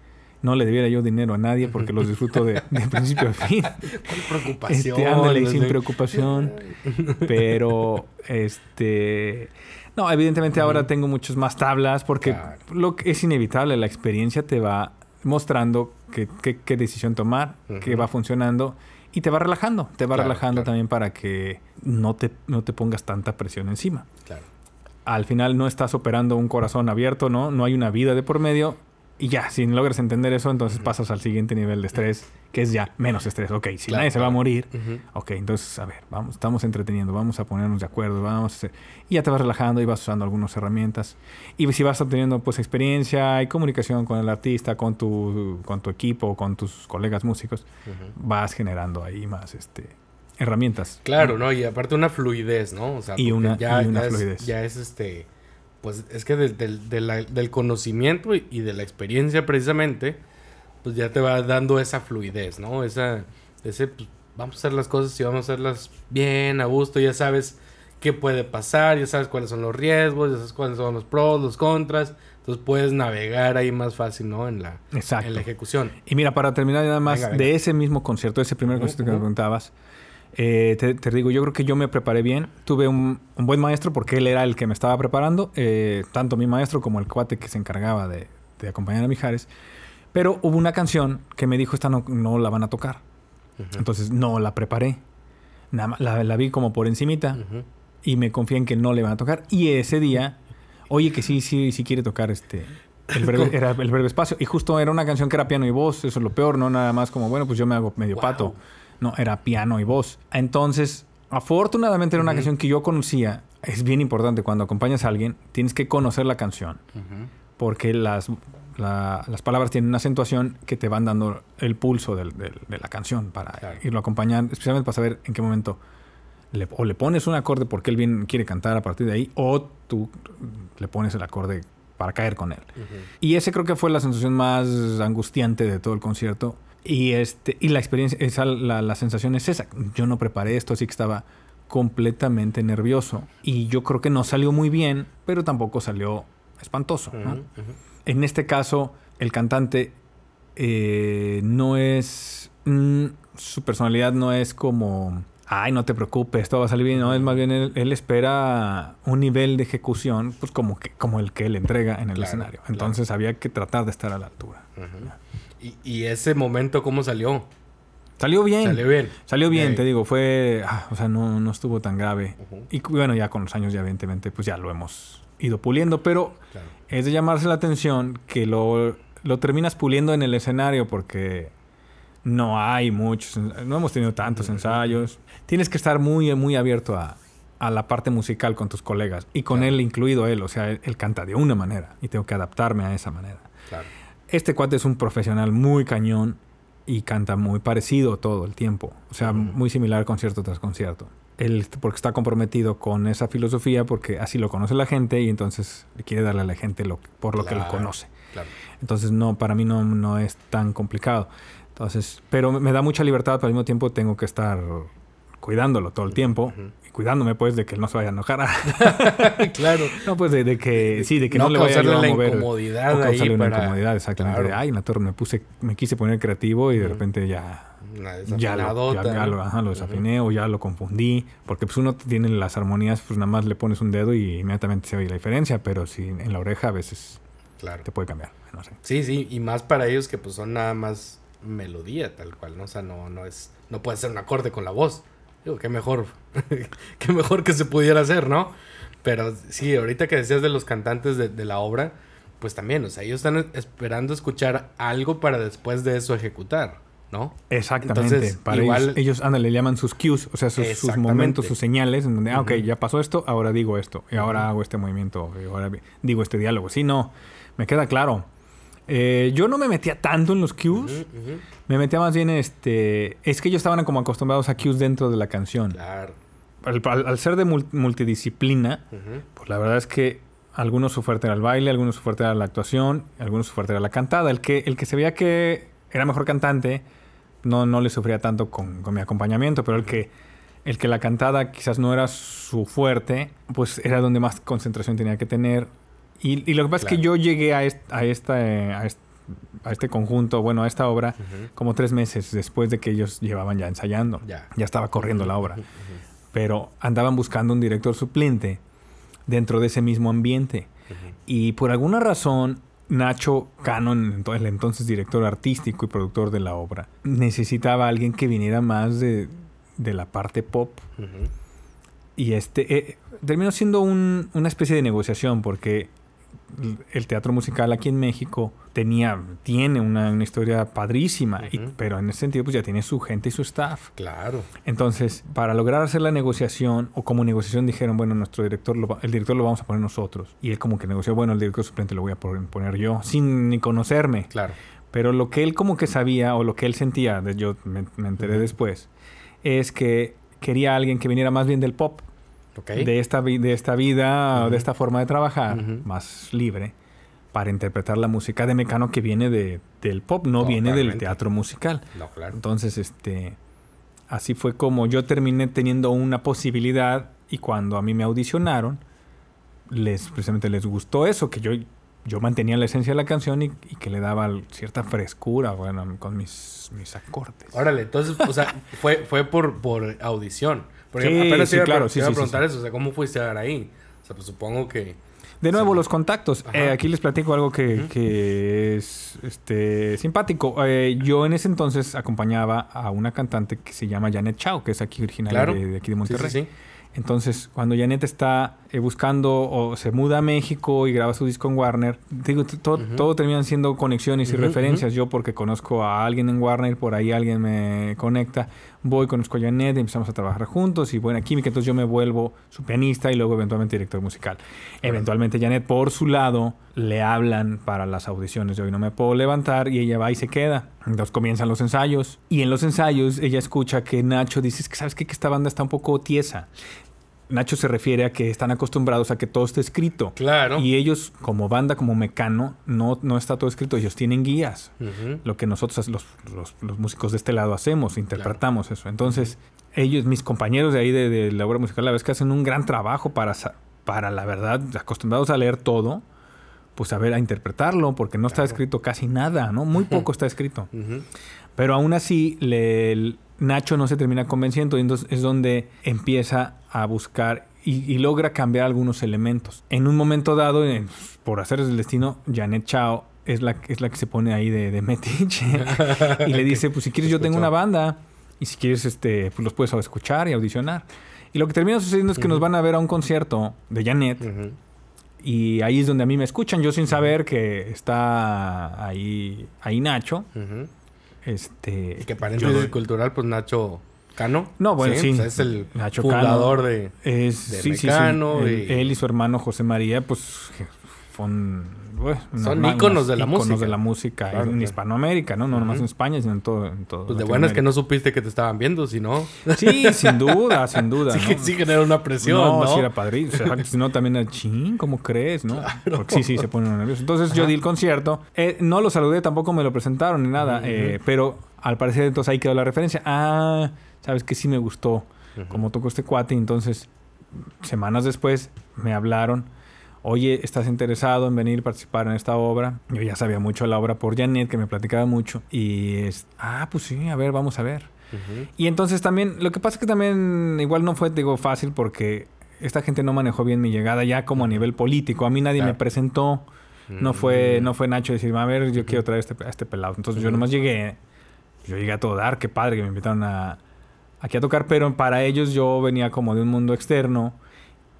no le debiera yo dinero a nadie porque los disfruto de, de principio a fin. Con preocupación. Este, ándale, no sin preocupación. Pero, este... No, evidentemente ahora tengo muchas más tablas porque Claro. lo que es inevitable, la experiencia te va mostrando qué, decisión tomar, qué va funcionando y te va relajando, te va Claro, relajando claro. también para que no te, no te pongas tanta presión encima. Claro. Al final no estás operando un corazón abierto, ¿no? No hay una vida de por medio. Y ya, si logras entender eso, entonces pasas al siguiente nivel de estrés, que es ya menos estrés. Ok, si Claro, nadie se va a morir, Ujú. ok, entonces, a ver, vamos, estamos entreteniendo, vamos a ponernos de acuerdo, vamos a hacer... Y ya te vas relajando y vas usando algunas herramientas. Y si vas obteniendo, pues, experiencia y comunicación con el artista, con tu, con tu equipo, con tus colegas músicos, vas generando ahí más, este, herramientas. Claro, ¿no? Y aparte una fluidez, ¿no? O sea, Y una- ya, y una ya es- fluidez. ya es este. Pues es que del, del, del conocimiento y y de la experiencia precisamente, pues ya te va dando esa fluidez, ¿no? Esa, ese, pues, vamos a hacer las cosas y vamos a hacerlas bien, a gusto, ya sabes qué puede pasar, ya sabes cuáles son los riesgos, ya sabes cuáles son los pros, los contras, entonces puedes navegar ahí más fácil, ¿no? En la, Exacto. en la ejecución. Y mira, para terminar nada más Venga, venga. de ese mismo concierto, ese primer concierto que me preguntabas, eh, te, te digo, yo creo que yo me preparé bien. Tuve un, un buen maestro porque él era el que me estaba preparando, eh, tanto mi maestro como el cuate que se encargaba de, de acompañar a Mijares. Pero hubo una canción que me dijo, esta no, no la van a tocar. Entonces no la preparé. Nada la, la vi como por encimita y me confié en que no le van a tocar. Y ese día, oye, que sí, sí, sí quiere tocar este. El breve, era el breve espacio. Y justo era una canción que era piano y voz. Eso es lo peor, no nada más como, bueno, pues yo me hago medio Wow. pato. No, era piano y voz. Entonces, afortunadamente era una canción que yo conocía. Es bien importante cuando acompañas a alguien, tienes que conocer la canción. Porque las, la- las palabras tienen una acentuación que te van dando el pulso del- del- de la canción para Claro. irlo acompañando, especialmente para saber en qué momento le, o le pones un acorde porque él bien quiere cantar a partir de ahí, o tú le pones el acorde para caer con él. Y ese creo que fue la sensación más angustiante de todo el concierto. Y, este, y la experiencia, esa, la, la sensación es esa. Yo no preparé esto, así que estaba completamente nervioso. Y yo creo que no salió muy bien, pero tampoco salió espantoso. En este caso, el cantante eh, no es. mm, su personalidad no es como. Ay, no te preocupes, todo va a salir bien. No, es más bien él, él espera un nivel de ejecución, pues como, que, como el que él entrega en el Claro, escenario. claro. Entonces había que tratar de estar a la altura. Ujú. Y, y ese momento, ¿cómo salió? Salió bien. Salió bien. Salió bien, te digo, fue. ah, o sea, no, no estuvo tan grave. Y bueno, ya con los años, ya evidentemente, pues ya lo hemos ido puliendo, pero Claro. es de llamarse la atención que lo, lo terminas puliendo en el escenario porque no hay muchos, no hemos tenido tantos ensayos. Tienes que estar muy, muy abierto a, a la parte musical con tus colegas y con Claro. él incluido él, o sea, él, él canta de una manera y tengo que adaptarme a esa manera. Claro. Este cuate es un profesional muy cañón y canta muy parecido todo el tiempo. O sea, muy similar concierto tras concierto. Él, porque está comprometido con esa filosofía, porque así lo conoce la gente y entonces quiere darle a la gente lo, por lo que lo conoce. Claro. Entonces, no, para mí no, no es tan complicado. Entonces, pero me da mucha libertad, pero al mismo tiempo tengo que estar cuidándolo todo el tiempo y cuidándome, pues, de que él no se vaya a enojar. claro. no, pues, de, de que sí, de que no, No le vaya a la mover. incomodidad o causarle ahí una para- incomodidad, exactamente. Claro. Ay, en la torre me puse, me quise poner creativo y de repente ya ya lo, ya- ya lo- ajá, lo desafiné o ya lo confundí. Porque pues uno tiene las armonías, pues nada más le pones un dedo y inmediatamente se oye la diferencia. Pero si en la oreja a veces Claro. te puede cambiar. No sé. Sí, sí, y más para ellos que pues son nada más melodía tal cual, ¿no? O sea, no, no es, no puede ser un acorde con la voz. Digo, qué mejor, qué mejor que se pudiera hacer, ¿no? Pero sí, ahorita que decías de los cantantes de, de la obra, pues también, o sea, ellos están esperando escuchar algo para después de eso ejecutar, ¿no? Exactamente. Entonces, Para igual- ellos, ellos ándale, le llaman sus cues, o sea, sus, momentos, sus señales, en donde, ah, ok, ya pasó esto, ahora digo esto, y ahora hago este movimiento, y ahora digo este diálogo. Sí, no, me queda claro. Eh, yo no me metía tanto en los cues, me metía más bien, este, es que ellos estaban como acostumbrados a cues dentro de la canción. Claro. Al, al- al ser de mul- multidisciplina, pues la verdad es que algunos su fuerte era el baile, algunos su fuerte era la actuación, algunos su fuerte era la cantada. El que, el que se veía que era mejor cantante, no, no le sufría tanto con, con mi acompañamiento, pero el que, el que la cantada quizás no era su fuerte, pues era donde más concentración tenía que tener. Y, y lo que pasa es que yo llegué a, est- a, esta, eh, a, est- a este conjunto, bueno, a esta obra, como tres meses después de que ellos llevaban ya ensayando. Ya. Ya estaba corriendo la obra pero andaban buscando un director suplente dentro de ese mismo ambiente. Ujú. Y por alguna razón, Nacho Cano, el entonces director artístico y productor de la obra, necesitaba a alguien que viniera más de, la parte pop. Y este eh, terminó siendo una especie de negociación porque el teatro musical aquí en México tenía, tiene una, historia padrísima, pero en ese sentido pues ya tiene su gente y su staff. Claro. Entonces, para lograr hacer la negociación, o como negociación dijeron, bueno, nuestro director, el director lo vamos a poner nosotros. Y él como que negoció, bueno, el director suplente lo voy a poner yo, sin ni conocerme. Claro. Pero lo que él como que sabía, o lo que él sentía, yo me, enteré después, es que quería alguien que viniera más bien del pop de, esta, de esta vida, de esta forma de trabajar, más libre, para interpretar la música de Mecano que viene de, del pop, no viene del teatro musical. Entonces, este, así fue como yo terminé teniendo una posibilidad y cuando a mí me audicionaron, les precisamente les gustó eso, que yo, yo mantenía la esencia de la canción y, que le daba cierta frescura, bueno, con mis, mis acordes. Órale, entonces, o sea, fue, fue por, por audición. Porque sí, apenas sí, iba, claro, sí, iba a preguntar eso, o sea, ¿cómo fuiste a dar ahí? O sea, pues supongo que... De nuevo, los contactos. Eh, aquí les platico algo que, que es este, simpático. Eh, yo en ese entonces acompañaba a una cantante que se llama Janet Chao, que es aquí originaria de, aquí de Monterrey. Entonces, cuando Janet está eh, buscando o se muda a México y graba su disco en Warner, digo, todo terminan siendo conexiones y referencias. Yo porque conozco a alguien en Warner, por ahí alguien me conecta, voy, conozco a Janet, empezamos a trabajar juntos y buena química, entonces yo me vuelvo su pianista y luego eventualmente director musical. Eventualmente Janet, por su lado, le hablan para las audiciones. Yo hoy no me puedo levantar y ella va y se queda. Entonces comienzan los ensayos y en los ensayos ella escucha que Nacho dice, que sabes que esta banda está un poco tiesa. Nacho se refiere a que están acostumbrados a que todo esté escrito. Claro. Y ellos, como banda, como mecano, no, no está todo escrito. Ellos tienen guías. Lo que nosotros, los, los, músicos de este lado, hacemos, interpretamos eso. Entonces, ellos, mis compañeros de ahí de, la obra musical, la vez que hacen un gran trabajo para, para, la verdad, acostumbrados a leer todo, pues saber a interpretarlo, porque no está escrito casi nada, ¿no? Muy poco está escrito. Pero aún así, le, Nacho no se termina convenciendo y entonces es donde empieza a buscar y, logra cambiar algunos elementos. En un momento dado, por hacer el destino, Janet Chao es la, es la que se pone ahí de, metiche y le dice, pues si quieres yo tengo una banda y si quieres este, pues los puedes escuchar y audicionar. Y lo que termina sucediendo es que nos van a ver a un concierto de Janet y ahí es donde a mí me escuchan, yo sin saber que está ahí, ahí Nacho. Este, y que paréntesis cultural, pues Nacho Cano. No, bueno, sí. es el fundador de, es, de sí, Sí, él, y su hermano José María, pues son íconos de la música. de la música en Hispanoamérica, ¿no? No nomás en España, sino en todo. En todo pues de bueno es que no supiste que te estaban viendo, si no. Sí, sin duda, sin duda. sí, ¿no? sí genera una presión, ¿no? ¿no? sí era padrísimo. si no, también era ching, ¿cómo crees, no? Porque sí, sí, se ponen nerviosos. Entonces yo di el concierto. Eh, no lo saludé, tampoco me lo presentaron ni nada. eh, pero al parecer entonces ahí quedó la referencia. Ah, sabes que sí me gustó como tocó este cuate. Entonces, semanas después me hablaron oye, ¿estás interesado en venir a participar en esta obra? Yo ya sabía mucho de la obra por Janet, que me platicaba mucho. Y, es, ah, pues sí, a ver, vamos a ver. Y entonces también, lo que pasa es que también igual no fue, digo, fácil porque esta gente no manejó bien mi llegada ya como a nivel político. A mí nadie me presentó. No fue, mm. no fue Nacho decirme, a ver, yo quiero traer este, a este pelado. Entonces yo nomás llegué, yo llegué a todo dar, qué padre que me invitaron a, aquí a tocar, pero para ellos yo venía como de un mundo externo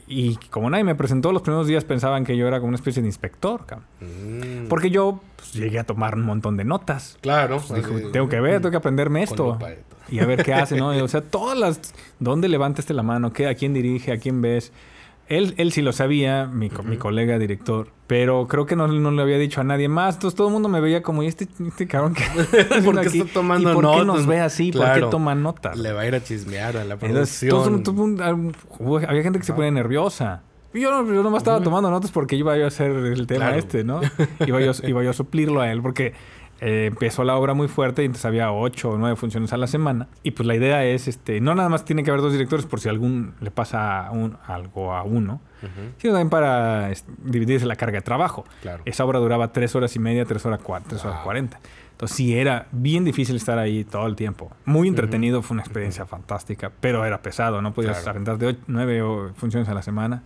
y como nadie me presentó los primeros días, pensaban que yo era como una especie de inspector, mm. Porque yo pues, llegué a tomar un montón de notas. Claro. Pues, tengo que ver, tengo que aprenderme esto. Y a ver qué hace, ¿no? o sea, todas las... ¿Dónde levantaste la mano? ¿Qué, ¿A quién dirige? ¿A quién ves? Él, él sí lo sabía, mi, mi colega director, pero creo que no, no, le había dicho a nadie más. Entonces todo el mundo me veía como, ¿y este, este cabrón que ¿Por qué está tomando ¿Y por notas? qué nos ve así? ¿Por qué toma notas? Le va a ir a chismear a la producción. había gente que se pone nerviosa. Yo, yo nomás estaba tomando notas porque iba yo a hacer el tema este, ¿no? iba, yo, iba yo a suplirlo a él porque eh, empezó la obra muy fuerte y entonces había ocho o nueve funciones a la semana. Y pues la idea es, este, no nada más tiene que haber dos directores por si algún le pasa un, algo a uno, sino también para dividirse la carga de trabajo. Esa obra duraba tres horas y media, tres horas, tres horas cuarenta. Entonces sí era bien difícil estar ahí todo el tiempo. Muy entretenido, fue una experiencia fantástica, pero era pesado, no podías claro. de nueve funciones a la semana.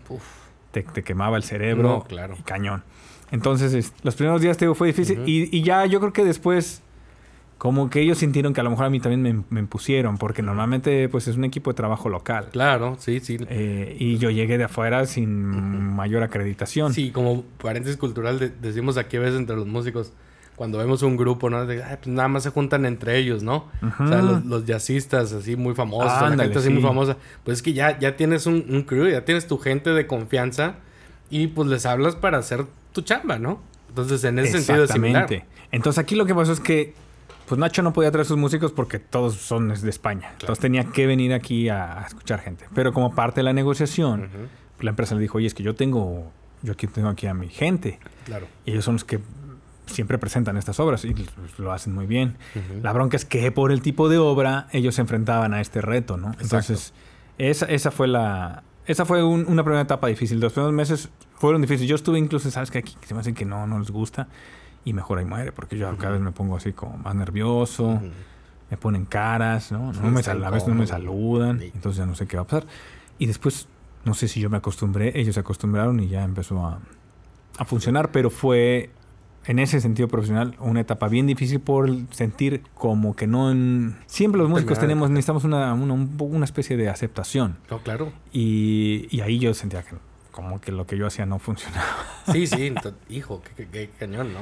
te, te quemaba el cerebro. No, claro. Y cañón. Entonces, es- los primeros días te digo, fue difícil. Y, y ya yo creo que después, como que ellos sintieron que a lo mejor a mí también me, me impusieron, porque normalmente pues es un equipo de trabajo local. Claro, sí, sí. Eh, y yo llegué de afuera sin mayor acreditación. Sí, como paréntesis cultural, de- decimos aquí a veces entre los músicos, cuando vemos un grupo, ¿no? De, "Ay, pues nada más se juntan entre ellos, ¿no? O sea, los, los jazzistas así muy famosos, la Ándale, gente así muy famosa. Pues es que ya, ya tienes un, un crew, ya tienes tu gente de confianza y pues les hablas para hacer tu chamba, ¿no? Entonces, en ese sentido es similar. Exactamente. Entonces aquí lo que pasó es que pues Nacho no podía traer sus músicos porque todos son de España. Entonces tenía que venir aquí a, a escuchar gente. Pero como parte de la negociación, la empresa le dijo, oye, es que yo tengo, yo aquí tengo aquí a mi gente. Claro. Y ellos son los que siempre presentan estas obras y lo hacen muy bien. La bronca es que por el tipo de obra ellos se enfrentaban a este reto, ¿no? Entonces, esa, esa fue la... Esa fue un- una primera etapa difícil. Los primeros meses fueron difíciles. Yo estuve incluso, ¿sabes que Aquí se me hace que no, no les gusta. Y mejor ahí muere, porque yo cada vez me pongo así como más nervioso. Me ponen caras, ¿no? No me sal- a veces no me saludan. Sí. Entonces ya no sé qué va a pasar. Y después, no sé si yo me acostumbré. Ellos se acostumbraron y ya empezó a, a funcionar. Pero fue en ese sentido profesional, una etapa bien difícil por sentir como que no... en- Siempre los músicos tenemos, necesitamos una, una, una especie de aceptación. No, claro. Y, y ahí yo sentía que como que lo que yo hacía no funcionaba. Sí, sí, hijo, qué, qué- qué cañón, ¿no?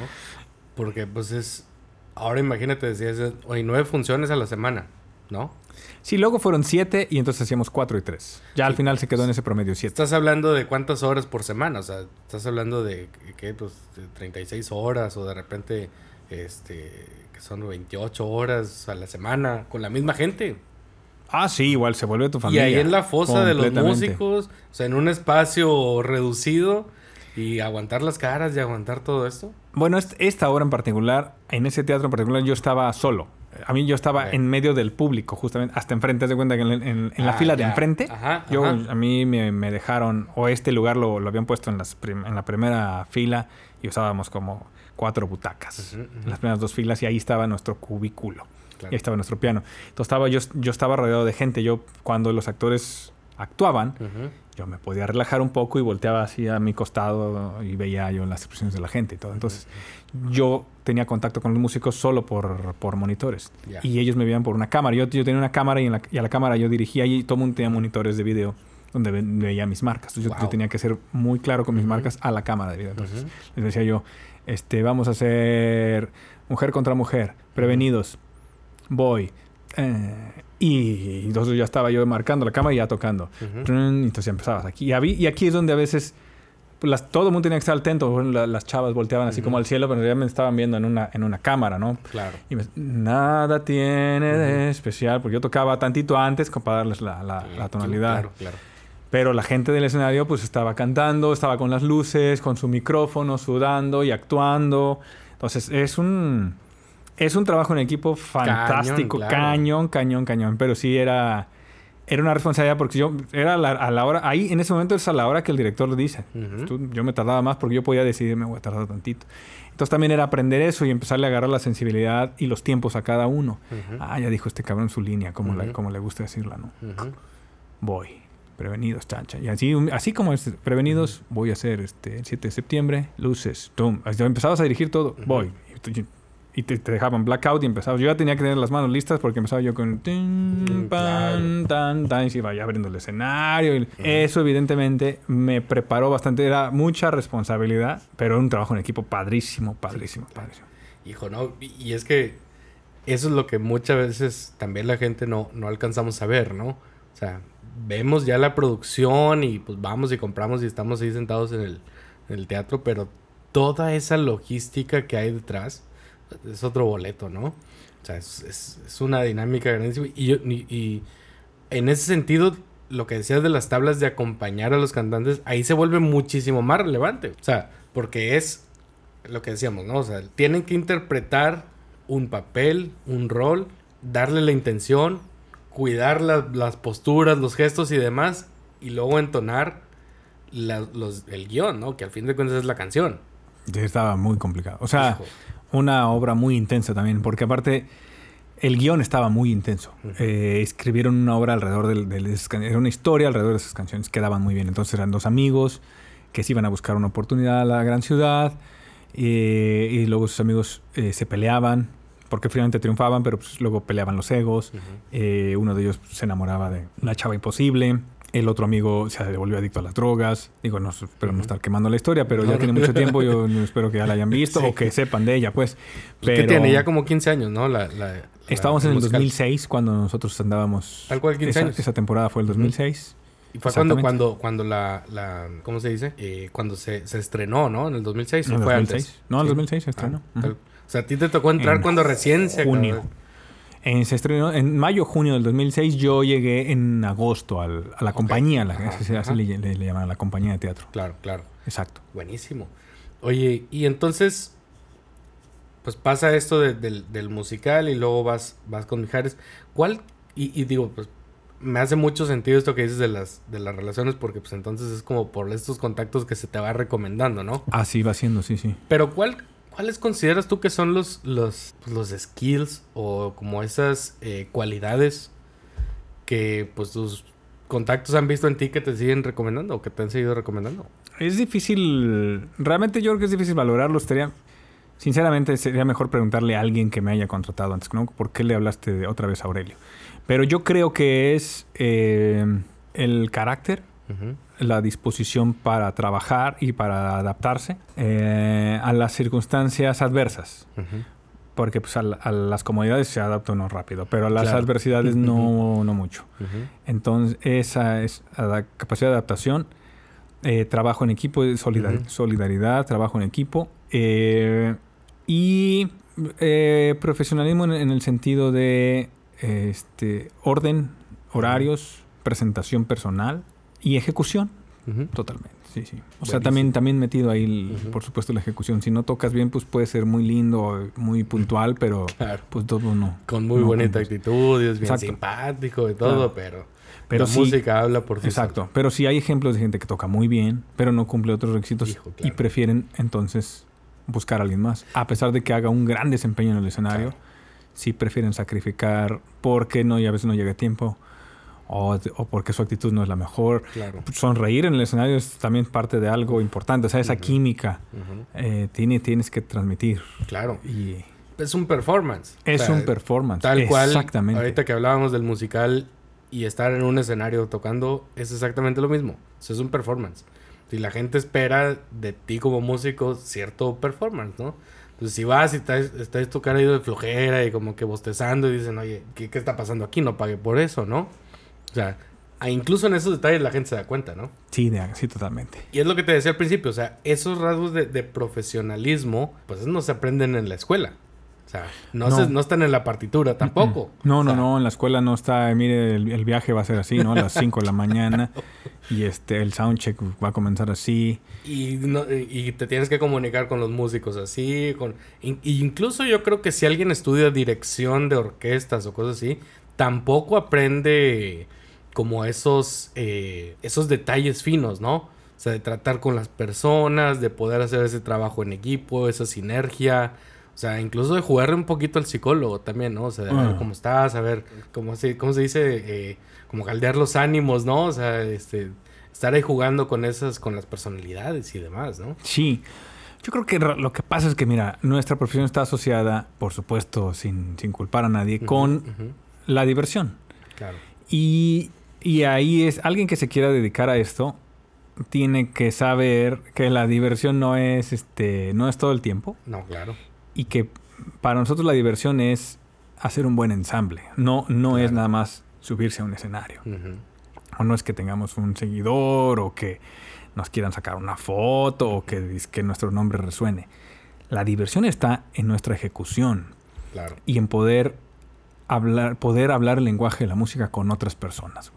Porque pues es... Ahora imagínate, decías, hoy nueve funciones a la semana, ¿no? Sí, luego fueron siete y entonces hacíamos cuatro y tres. Ya al final se quedó en ese promedio siete. Estás hablando de cuántas horas por semana, o sea, estás hablando de, ¿qué? Pues de 36 horas o de repente, este, que son 28 horas a la semana con la misma gente. Ah, sí, igual se vuelve tu Y familia. ahí en la fosa de los músicos, o sea, en un espacio reducido y aguantar las caras y aguantar todo esto. Bueno, est- esta obra en particular, en ese teatro en particular, yo estaba solo. A mí yo estaba en medio del público, justamente, hasta enfrente. Haz de cuenta que en, en- en la Ah, fila de ya. enfrente, Ajá, yo, ajá. a mí me, me dejaron, o este lugar lo, lo habían puesto en, las prim- en la primera fila y usábamos como cuatro butacas. Ujú, ujú. En las primeras dos filas y ahí estaba nuestro cubículo. Claro. Y ahí estaba nuestro piano. Entonces estaba, yo, yo estaba rodeado de gente. Yo, cuando los actores actuaban, Ujú. yo me podía relajar un poco y volteaba así a mi costado y veía yo las expresiones de la gente y todo. Entonces, yo tenía contacto con los músicos solo por, por monitores. Y ellos me veían por una cámara. Yo, yo tenía una cámara y, en la, y a la cámara yo dirigía y todo el mundo tenía monitores de video donde ve- veía mis marcas. Entonces, yo, yo Wow. tenía que ser muy claro con mis marcas a la cámara de video. Entonces, les decía yo, este, vamos a hacer mujer contra mujer, prevenidos, voy. Eh, y entonces ya estaba yo marcando la cámara y ya tocando. Entonces ya empezabas aquí. Y, habí- y aquí es donde a veces pues, las- todo el mundo tenía que estar atento. Bueno, la- las chavas volteaban así como al cielo, pero en realidad me estaban viendo en una, en una cámara, ¿no? Claro. Y me- nada tiene de especial, porque yo tocaba tantito antes como para darles la, la- la Sí, tonalidad. Claro, claro. Pero la gente del escenario pues estaba cantando, estaba con las luces, con su micrófono, sudando y actuando. Entonces es un, es un trabajo en equipo fantástico, cañón, cañón, cañón. Pero sí era, era una responsabilidad porque yo era la- a la hora, ahí en ese momento es a la hora que el director le dice. Tú- yo me tardaba más porque yo podía decidir, me voy a tardar tantito. Entonces también era aprender eso y empezarle a agarrar la sensibilidad y los tiempos a cada uno. Ah, ya dijo este cabrón su línea, como, Ujú. como le gusta decirla, ¿no? Voy. Prevenidos, chancha. Y así, así como es, prevenidos, voy a hacer este, el 7 de septiembre, luces, tum. Empezabas a dirigir todo, voy. Y te, te dejaban blackout y empezabas. Yo ya tenía que tener las manos listas porque empezaba yo con. tin, Mm, pan, tan, tan, y se iba ya abriendo el escenario. y Eso, evidentemente, me preparó bastante. Era mucha responsabilidad, pero era un trabajo en equipo padrísimo, padrísimo, padrísimo. Hijo, no. Y, y es que eso es lo que muchas veces también la gente no, no alcanzamos a ver, ¿no? O sea, vemos ya la producción y pues vamos y compramos y estamos ahí sentados en el, en el teatro, pero toda esa logística que hay detrás es otro boleto, ¿no? O sea, es, es- es una dinámica grandísima. Y, yo- y- y en ese sentido, lo que decías de las tablas de acompañar a los cantantes, ahí se vuelve muchísimo más relevante. O sea, porque es lo que decíamos, ¿no? O sea, tienen que interpretar un papel, un rol, darle la intención, cuidar la- las posturas, los gestos y demás, y luego entonar la- los, el guion, ¿no? Que al fin de cuentas es la canción. Ya Estaba muy complicado. O sea, Hijo. Una obra muy intensa también, porque aparte el guion estaba muy intenso. Eh, escribieron una obra alrededor del- era una historia alrededor de esas canciones, quedaban muy bien. Entonces eran dos amigos que se iban a buscar una oportunidad a la gran ciudad. eh, y luego sus amigos eh, se peleaban, porque finalmente triunfaban, pero pues, luego peleaban los egos. Uno de ellos se enamoraba de la chava imposible. El otro amigo se volvió adicto a las drogas. Digo, no espero no estar quemando la historia, pero ya No, tiene no. mucho tiempo. Yo no espero que ya la hayan visto Sí. o que sepan de ella, pues. Pues, ¿Qué tiene? Ya como 15 años, ¿no? La, la- la- Estábamos en el musical. 2006 cuando nosotros andábamos. Tal cual, 15 esa, años. esa temporada fue el 2006. Y fue cuando, cuando, cuando la, la, ¿cómo se dice? Eh, cuando se, se estrenó, ¿no? En el 2006 En o el fue 2006. antes. No, en el Sí. 2006 se estrenó. Ah, tal- O sea, a ti te tocó entrar En cuando recién se acabó. En, se estrenó en mayo, junio del 2006. Yo llegué en agosto al- a la compañía, la, así, así le, le- le llaman a la compañía de teatro. Claro, claro. Exacto. Buenísimo. Oye, y entonces, pues pasa esto de- del, del musical y luego vas, vas con Mijares. ¿Cuál? Y, y digo, pues me hace mucho sentido esto que dices de las, de las relaciones porque pues entonces es como por estos contactos que se te va recomendando, ¿no? Así va siendo, sí, sí. Pero ¿cuál, ¿cuáles consideras tú que son los, los, pues, los skills o como esas eh, cualidades que pues tus contactos han visto en ti que te siguen recomendando o que te han seguido recomendando? Es difícil, realmente yo creo que es difícil valorarlo. Estaría, sinceramente, sería mejor preguntarle a alguien que me haya contratado antes. ¿no? ¿Por qué le hablaste de- otra vez a Aurelio? Pero yo creo que es eh, el carácter. La disposición para trabajar y para adaptarse eh, a las circunstancias adversas. Porque pues, a, la- a las comodidades se adapta uno rápido, pero a las Claro. adversidades no, no mucho. Entonces, esa es la capacidad de adaptación, eh, trabajo en equipo, solidar- solidaridad, trabajo en equipo eh, y profesionalismo en, en el sentido de este, orden, horarios, presentación personal y ejecución, totalmente. Sí, sí. O Buenísimo. sea, también, también metido ahí, el- por supuesto, la ejecución. Si no tocas bien, pues puede ser muy lindo, muy puntual, pero Claro. pues todo no. Con muy no bonita actitud, es bien Exacto. simpático y todo, Claro. pero, Pero la sí- música habla por sí Exacto, pero sí hay ejemplos de gente que toca muy bien, pero no cumple otros requisitos Hijo, y prefieren entonces buscar a alguien más. A pesar de que haga un gran desempeño en el escenario, sí prefieren sacrificar porque no y a veces no llega a tiempo o, o porque su actitud no es la mejor. Claro. Sonreír en el escenario es también parte de algo importante, o sea, esa Ujú. química Ujú. eh, tiene, tienes que transmitir Claro. y Es un performance. es O sea, un performance. Tal cual. Exactamente. Ahorita que hablábamos del musical y estar en un escenario tocando, es exactamente lo mismo. Eso es un performance. Si la gente espera de ti como músico cierto performance, ¿no? Entonces, si vas y estás, estás tu cara ahí de flojera y como que bostezando y dicen, oye, ¿qué, qué está pasando aquí? No pagué por eso, ¿no? O sea, incluso en esos detalles la gente se da cuenta, ¿no? Sí, sí, totalmente. Y es lo que te decía al principio, o sea, esos rasgos de, de profesionalismo, pues no se aprenden en la escuela. O sea, no, No. Se, no están en la partitura tampoco. No, O no, sea, no, en la escuela no está, mire, el, el viaje va a ser así, ¿no? A las 5 de la mañana y este el soundcheck va a comenzar así. Y, no- y te tienes que comunicar con los músicos así. Con, in- y incluso yo creo que si alguien estudia dirección de orquestas o cosas así, tampoco aprende como esos, eh, esos detalles finos, ¿no? O sea, de tratar con las personas, de poder hacer ese trabajo en equipo, esa sinergia. O sea, incluso de jugar un poquito al psicólogo también, ¿no? O sea, de ver Ah. cómo estás, a ver cómo se, cómo se dice, eh, como caldear los ánimos, ¿no? O sea, este, estar ahí jugando con esas, con las personalidades y demás, ¿no? Sí. Yo creo que lo que pasa es que, mira, nuestra profesión está asociada, por supuesto, sin, sin culpar a nadie, con la diversión. Claro. Y, y ahí es, alguien que se quiera dedicar a esto, tiene que saber que la diversión no es, este, no es todo el tiempo. No, claro. y que para nosotros la diversión es hacer un buen ensamble. No, no es nada más subirse a un escenario. O no es que tengamos un seguidor o que nos quieran sacar una foto o que, que nuestro nombre resuene. La diversión está en nuestra ejecución Claro. y en poder hablar, poder hablar el lenguaje de la música con otras personas.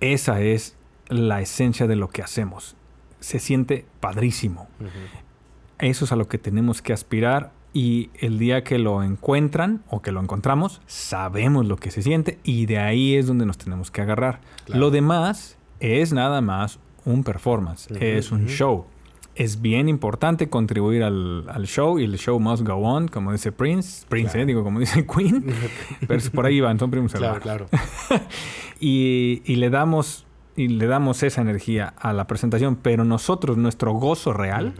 Esa es la esencia de lo que hacemos. Se siente padrísimo. Eso es a lo que tenemos que aspirar y el día que lo encuentran o que lo encontramos, sabemos lo que se siente y de ahí es donde nos tenemos que agarrar. Claro. Lo demás es nada más un performance, es un show. Es bien importante contribuir al, al show y el show must go on, como dice Prince, Prince, Claro. eh, digo, como dice Queen, pero por ahí van, son primos Claro, claro. Y, y le damos y le damos esa energía a la presentación, pero nosotros, nuestro gozo real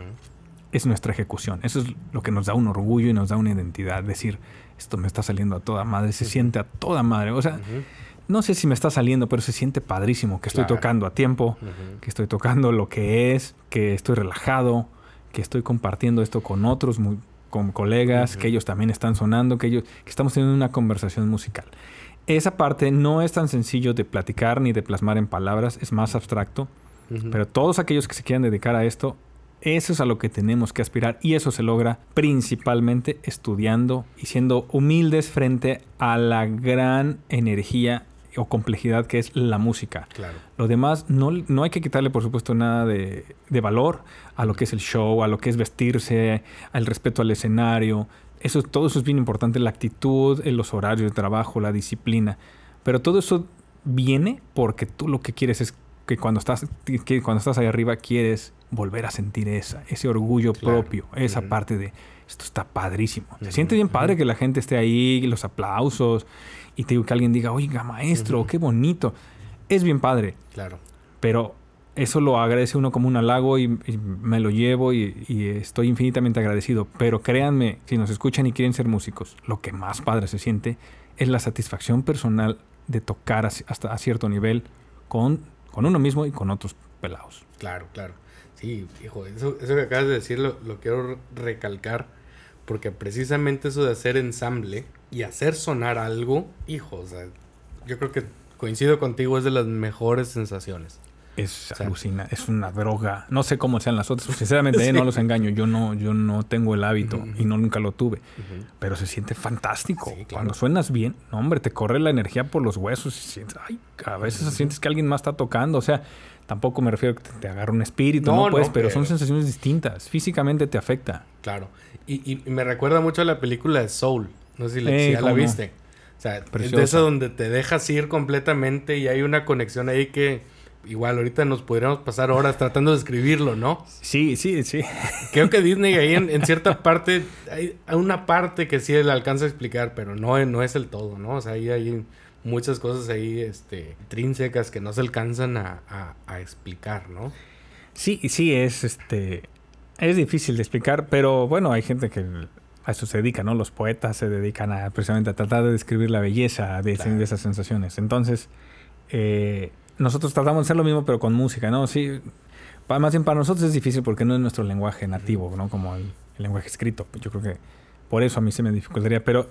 es nuestra ejecución. Eso es lo que nos da un orgullo y nos da una identidad. Decir, esto me está saliendo a toda madre, se siente a toda madre. O sea, no sé si me está saliendo, pero se siente padrísimo que estoy tocando a tiempo, que estoy tocando lo que es, que estoy relajado, que estoy compartiendo esto con otros, con colegas, que ellos también están sonando, que ellos, que estamos teniendo una conversación musical. Esa parte no es tan sencillo de platicar ni de plasmar en palabras, es más abstracto, pero todos aquellos que se quieran dedicar a esto, eso es a lo que tenemos que aspirar y eso se logra principalmente estudiando y siendo humildes frente a la gran energía o complejidad que es la música. Claro. Lo demás, no, no hay que quitarle, por supuesto, nada de, valor a lo que es el show, a lo que es vestirse, al respeto al escenario. Eso, todo eso es bien importante, la actitud, los horarios de trabajo, la disciplina. Pero todo eso viene porque tú lo que quieres es que cuando estás, que cuando estás ahí arriba quieres volver a sentir esa, ese orgullo propio, esa parte de esto está padrísimo. Se siente bien padre que la gente esté ahí, los aplausos, y te digo que alguien diga, oiga, maestro, qué bonito. Es bien padre. Claro. Pero eso lo agradece uno como un halago y, me lo llevo y, estoy infinitamente agradecido. Pero créanme, si nos escuchan y quieren ser músicos, lo que más padre se siente es la satisfacción personal de tocar hasta a cierto nivel con, con uno mismo y con otros pelados. Claro, claro. Sí, hijo, eso, eso que acabas de decir lo, quiero recalcar, porque precisamente eso de hacer ensamble y hacer sonar algo, hijo, o sea, yo creo que coincido contigo, es de las mejores sensaciones. Es alucina, es una droga. No sé cómo sean las otras. Sinceramente, eh, no los engaño. Yo no, yo no tengo el hábito y no nunca lo tuve. Pero se siente fantástico. Cuando suenas bien, hombre, te corre la energía por los huesos y sientes, ay, a veces sientes que alguien más está tocando. O sea, Tampoco me refiero a que te agarre un espíritu, no, pues, pero, son sensaciones distintas. Físicamente te afecta. Claro. Y, me recuerda mucho a la película de Soul. No sé si, la, la viste. O sea, es de esa donde te dejas ir completamente y hay una conexión ahí que igual ahorita nos podríamos pasar horas tratando de escribirlo, ¿no? Sí, sí, sí. Creo que Disney ahí en, cierta parte, hay, una parte que sí le alcanza a explicar, pero no, no es el todo, ¿no? O sea, ahí hay muchas cosas ahí este, intrínsecas que no se alcanzan a, explicar, ¿no? Sí, sí, es este. Es difícil de explicar, pero bueno, hay gente que a eso se dedica, ¿no? Los poetas se dedican a precisamente a tratar de describir la belleza de, esas sensaciones. Entonces, eh, nosotros tratamos de hacer lo mismo, pero con música, ¿no? Sí, más bien para nosotros es difícil porque no es nuestro lenguaje nativo, ¿no? Como el, el lenguaje escrito. Yo creo que por eso a mí se me dificultaría, pero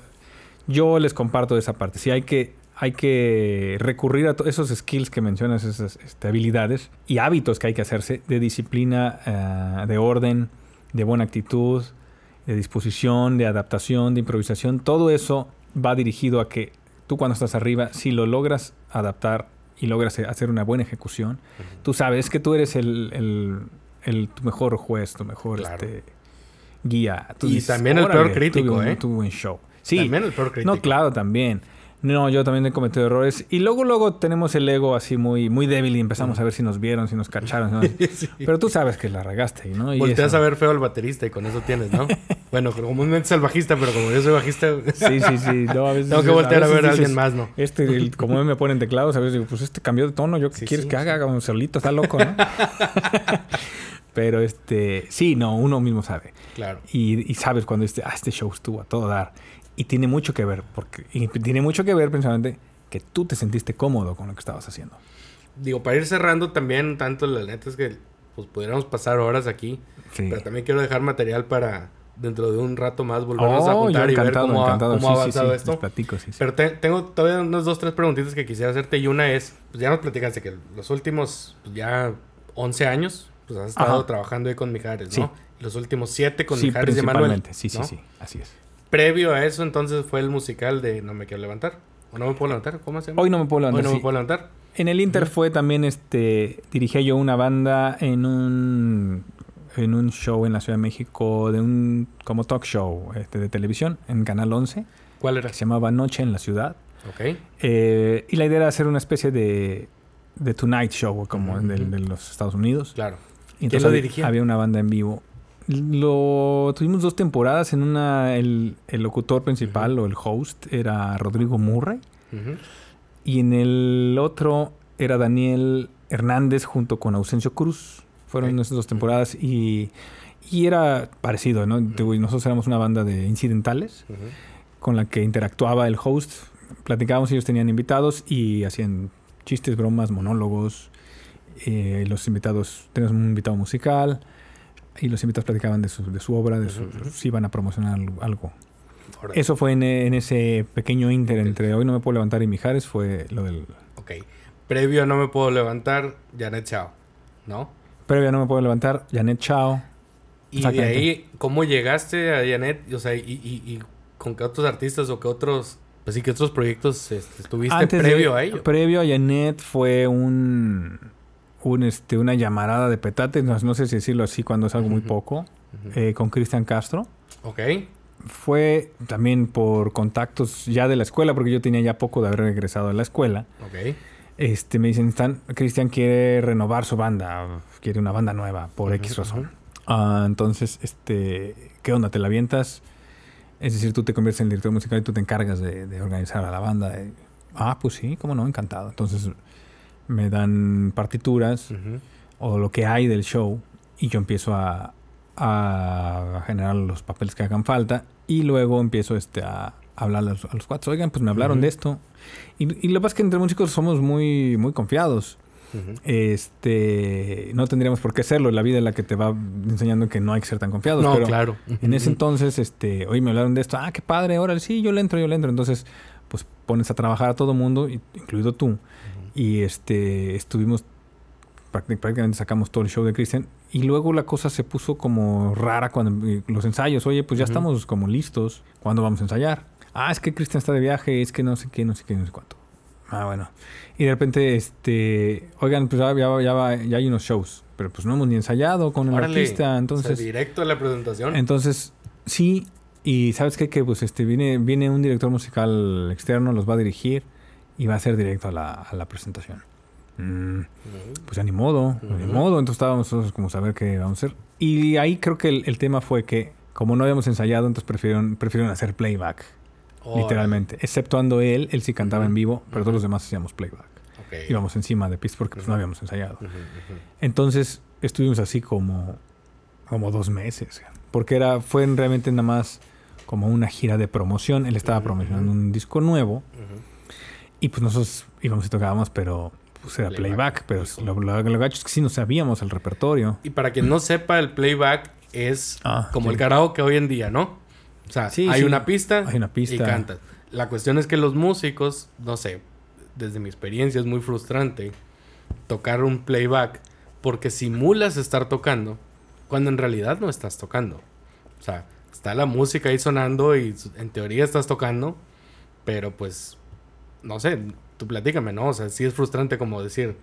yo les comparto esa parte. Si hay que hay que recurrir a esos skills que mencionas, esas este, habilidades y hábitos que hay que hacerse de disciplina, eh, de orden, de buena actitud, de disposición, de adaptación, de improvisación. Todo eso va dirigido a que tú cuando estás arriba, si lo logras adaptar y logras hacer una buena ejecución, tú sabes que tú eres el, tu mejor juez, tu mejor este, guía. y también el peor crítico, ¿eh? Tu buen show. Sí, también el peor crítico. No, claro, también. No, yo también he cometido errores. Y luego, luego tenemos el ego así muy, muy débil y empezamos a ver si nos vieron, si nos cacharon. Pero tú sabes que la regaste, ¿no? Y Volteas a ver feo al baterista y con eso tienes, ¿no? bueno, comúnmente es el bajista, pero como yo soy bajista... sí, sí, sí. No, a veces, Tengo que voltear a, ver a alguien más, ¿no? Este, como me ponen teclados, a veces digo, pues este cambió de tono. ¿Yo qué quieres que haga? Como solito, está loco, ¿no? pero este... Sí, no, uno mismo sabe. Claro. Y, y sabes cuando este, ah, este show estuvo a todo dar. Y tiene mucho que ver, porque y tiene mucho que ver precisamente que tú te sentiste cómodo con lo que estabas haciendo. Digo, para ir cerrando también, tanto la neta es que pues pudiéramos pasar horas aquí, pero también quiero dejar material para dentro de un rato más volvernos a oh, juntar y ver cómo, ha, cómo avanzado esto. pero tengo todavía unas dos, tres preguntitas que quisiera hacerte y una es, pues ya nos platicaste que los últimos pues, ya 11 años, pues has estado trabajando ahí con Mijares, ¿no? Los últimos 7 con Mijares y Manuel. Sí, sí, sí, así es previo a eso, entonces fue el musical de No me quiero levantar. ¿O no me puedo levantar? ¿Cómo se llama? Hoy no me puedo levantar. Hoy no me puedo levantar. En el Inter fue también, este, dirigía yo una banda en un, en un show en la Ciudad de México, de un, como talk show este, de televisión, en Canal 11. ¿Cuál era? se llamaba Noche en la Ciudad. Ok. Eh, y la idea era hacer una especie de, de Tonight Show, como de, los Estados Unidos. Claro. Y ¿Quién lo dirigía? Había una banda en vivo. Lo tuvimos dos temporadas. En una, el, locutor principal o el host era Rodrigo Murray. Y en el otro era Daniel Hernández junto con Ausencio Cruz. Fueron nuestras dos temporadas y, y era parecido, ¿no? Y Nosotros éramos una banda de incidentales con la que interactuaba el host. Platicábamos, ellos tenían invitados y hacían chistes, bromas, monólogos. Eh, los invitados, teníamos un invitado musical y los invitados platicaban de su, de su obra, de su, si iban a promocionar algo-. Órale. Eso fue en, en ese pequeño inter entre Hoy no me puedo levantar y Mijares, fue lo del... Ok. Previo No me puedo levantar, Janet Chao. ¿No? Previa no me puedo levantar, Janet Chao. Y de ahí, ¿cómo llegaste a Janet? O sea, y, y- y con qué otros artistas o qué otros, pues sí, qué otros proyectos este, estuviste Antes de- previo a ello? Previo a Janet fue un, un este, una llamarada de petate, no, no sé si decirlo así cuando es algo muy poco, eh, con Cristian Castro. Ok. Fue también por contactos ya de la escuela, porque yo tenía ya poco de haber regresado a la escuela. Ok. Este, me dicen, "Stan, Cristian quiere renovar su banda, quiere una banda nueva por X razón. Ah, entonces, este, ¿qué onda? ¿Te la avientas? Es decir, tú te conviertes en director musical y tú te encargas de, de organizar a la banda. Ah, pues sí, cómo no, encantado. Entonces me dan partituras o lo que hay del show y yo empiezo a, a generar los papeles que hagan falta y luego empiezo este, a hablar a los, a los cuatro. Oigan, pues me hablaron de esto. Y, y lo que pasa es que entre músicos somos muy, muy confiados. Este, no tendríamos por qué serlo. La vida es la que te va enseñando que no hay que ser tan confiados. No, pero claro. en ese entonces, este, oye, me hablaron de esto. Ah, qué padre, órale, sí, yo le entro, yo le entro. Entonces, pues pones a trabajar a todo mundo, incluido tú. Y este, estuvimos, prácti- prácticamente sacamos todo el show de Christian. Y luego la cosa se puso como rara cuando los ensayos, oye, pues ya estamos como listos. ¿Cuándo vamos a ensayar? Ah, es que Christian está de viaje, es que no sé qué, no sé qué, no sé cuánto. Ah, bueno. Y de repente, este, oigan, pues ya, ya, ya, ya hay unos shows, pero pues no hemos ni ensayado con el Órale. artista, O sea, entonces... directo a la presentación. Entonces, sí, y ¿sabes qué? Que pues este viene, viene un director musical externo, los va a dirigir y va a ser directo a la, a la presentación. Mm, pues ya ni modo, ni Ujú. modo. Entonces estábamos nosotros como saber qué vamos a hacer. Y ahí creo que el, el tema fue que, como no habíamos ensayado, entonces prefirieron, prefirieron hacer playback, Órale. literalmente. Exceptuando él, él sí cantaba Ujú. en vivo, pero Ujú. todos los demás hacíamos playback. Ok. Íbamos encima de pista porque pues, no habíamos ensayado. Entonces estuvimos así como, como dos meses. Porque era, fue realmente nada más como una gira de promoción. Él estaba promocionando un disco nuevo. Y pues nosotros íbamos y tocábamos, pero pues era Playback. playback. Pero lo, lo, lo gacho es que sí no sabíamos el repertorio. Y para quien no sepa, el playback es Ah, como sí. el karaoke hoy en día, ¿no? O sea, Sí, hay una pista, Hay una pista. y cantas. La cuestión es que los músicos, no sé, desde mi experiencia es muy frustrante tocar un playback porque simulas estar tocando cuando en realidad no estás tocando. O sea, está la música ahí sonando y en teoría estás tocando, pero pues, no sé, tú platícame, ¿no? O sea, sí es frustrante como decir,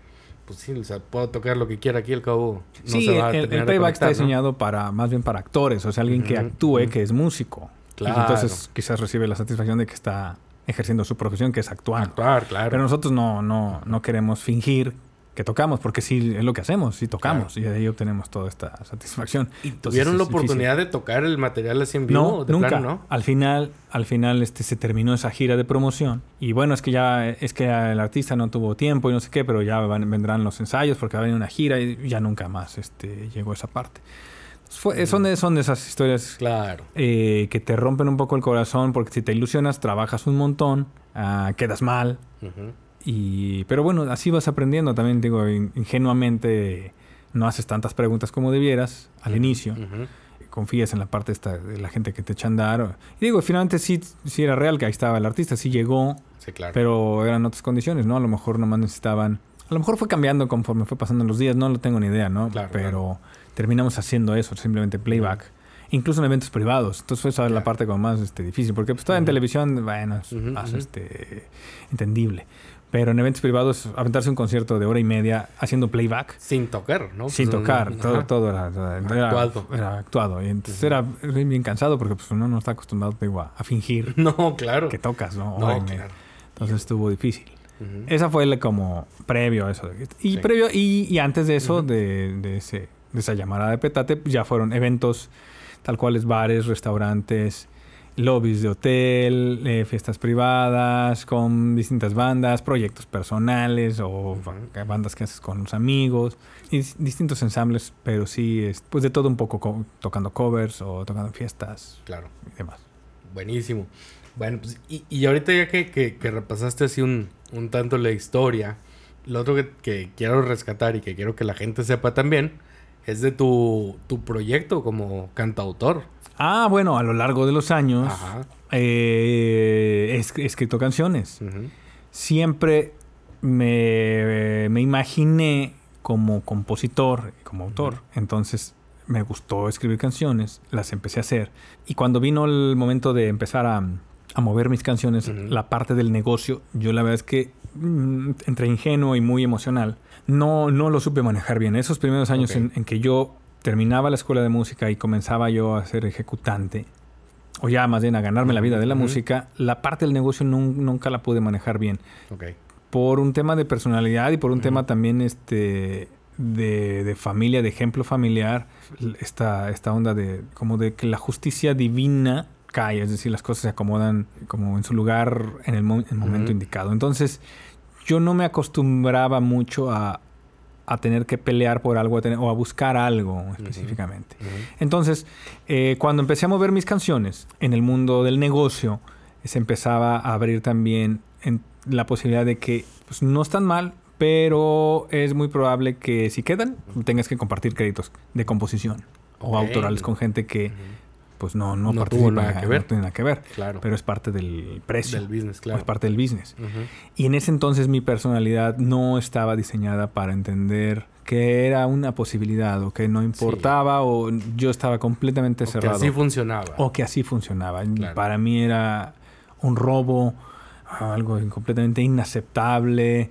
pues sí, o sea, puedo tocar lo que quiera aquí, al cabo no sí, se va a el, el playback está diseñado para más bien para actores, o sea, alguien que actúe, que es músico. Claro. Y entonces quizás recibe la satisfacción de que está ejerciendo su profesión, que es actuar. Actuar, claro. Pero nosotros no, no, no queremos fingir que tocamos, porque sí es lo que hacemos, sí tocamos, y de ahí obtenemos toda esta satisfacción. ¿Y Entonces, tuvieron la es difícil. oportunidad de tocar el material así en vivo? No, ¿O de nunca. plano, no? Al final, al final este, se terminó esa gira de promoción. Y bueno, es que ya es que el artista no tuvo tiempo y no sé qué, pero ya van- vendrán los ensayos porque va a venir una gira y ya nunca más este, llegó esa parte. Fue- son, de, son de esas historias Claro. eh, que te rompen un poco el corazón porque si te ilusionas, trabajas un montón, ah, quedas mal. Ujú. Y, pero bueno, así vas aprendiendo. También digo, in- ingenuamente no haces tantas preguntas como debieras al inicio. Confías en la parte esta de la gente que te echa a andar. Y digo, finalmente sí, sí era real que ahí estaba el artista, sí llegó, Sí, claro. pero eran otras condiciones, ¿no? A lo mejor nomás necesitaban... A lo mejor fue cambiando conforme fue pasando los días, no lo tengo ni idea, ¿no? Claro, pero claro. terminamos haciendo eso, simplemente playback. Incluso en eventos privados. Entonces fue esa la parte como más este, difícil. Porque pues, estaba en televisión, bueno, es más este, entendible. Pero en eventos privados, aventarse un concierto de hora y media haciendo playback, Sin tocar, ¿no? sin Pues, tocar, no- todo, ajá. todo era, era- Actuado. era actuado. Y entonces era bien cansado porque pues, uno no está acostumbrado digo, a, a fingir No, claro. que tocas, ¿no? No, claro. Entonces estuvo difícil. Esa fue el como previo a eso. Y Sí. previo, y, y antes de eso, de, de ese, de esa llamada de petate, ya fueron eventos tal cuales bares, restaurantes, lobbies de hotel, eh, fiestas privadas, con distintas bandas, proyectos personales o bandas que haces con los amigos, y distintos ensambles, pero sí, es, pues de todo un poco, tocando covers o tocando fiestas. Claro. Y demás. Buenísimo. Bueno, pues, y, y ahorita ya que, que, que repasaste así un, un, tanto la historia, lo otro que, que, quiero rescatar y que quiero que la gente sepa también es de tu, tu proyecto como cantautor. Ah, bueno, a lo largo de los años eh, he escrito canciones. Siempre me, me, imaginé como compositor, como autor. Entonces me gustó escribir canciones, las empecé a hacer. Y cuando vino el momento de empezar a, a mover mis canciones, la parte del negocio, yo la verdad es que mm, entre ingenuo y muy emocional, no, no lo supe manejar bien. Esos primeros años en, que yo terminaba la escuela de música y comenzaba yo a ser ejecutante, o ya más bien a ganarme la vida de la música, la parte del negocio nunca la pude manejar bien. Por un tema de personalidad y por un tema también este de, de, familia, de ejemplo familiar, esta, esta onda de como de que la justicia divina cae, es decir, las cosas se acomodan como en su lugar en el, momento indicado. Entonces, yo no me acostumbraba mucho a, a tener que pelear por algo o a buscar algo específicamente. Entonces, eh, cuando empecé a mover mis canciones en el mundo del negocio, se empezaba a abrir también en la posibilidad de que pues, no están mal, pero es muy probable que si quedan, tengas que compartir créditos de composición o autorales con gente que pues no, no, no tuvo nada que ver. No tiene nada que ver. Claro. Pero es parte del precio. Del business, claro. Es parte del business. Y en ese entonces mi personalidad no estaba diseñada para entender que era una posibilidad o que no importaba o yo estaba completamente cerrado. Que así funcionaba. O que así funcionaba. Para mí era un robo algo completamente inaceptable.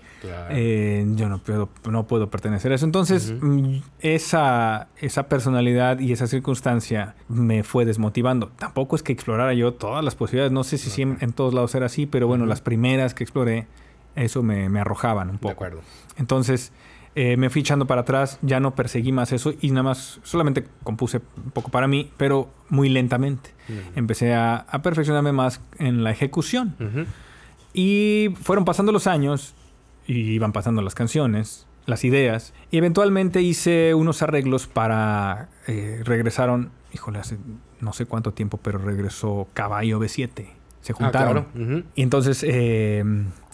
Eh, yo no puedo, no puedo pertenecer a eso. Entonces, mm, esa, esa personalidad y esa circunstancia me fue desmotivando. Tampoco es que explorara yo todas las posibilidades. No sé si en, todos lados era así, pero bueno, las primeras que exploré, eso me, me arrojaban un poco. De acuerdo. Entonces, eh, me fui echando para atrás, ya no perseguí más eso y nada más, solamente compuse un poco para mí, pero muy lentamente. Empecé a, a, perfeccionarme más en la ejecución. Y fueron pasando los años y iban pasando las canciones, las ideas. Y eventualmente hice unos arreglos para... Eh, regresaron, híjole, hace no sé cuánto tiempo, pero regresó Caballo B7. Se ah, juntaron. Y entonces eh,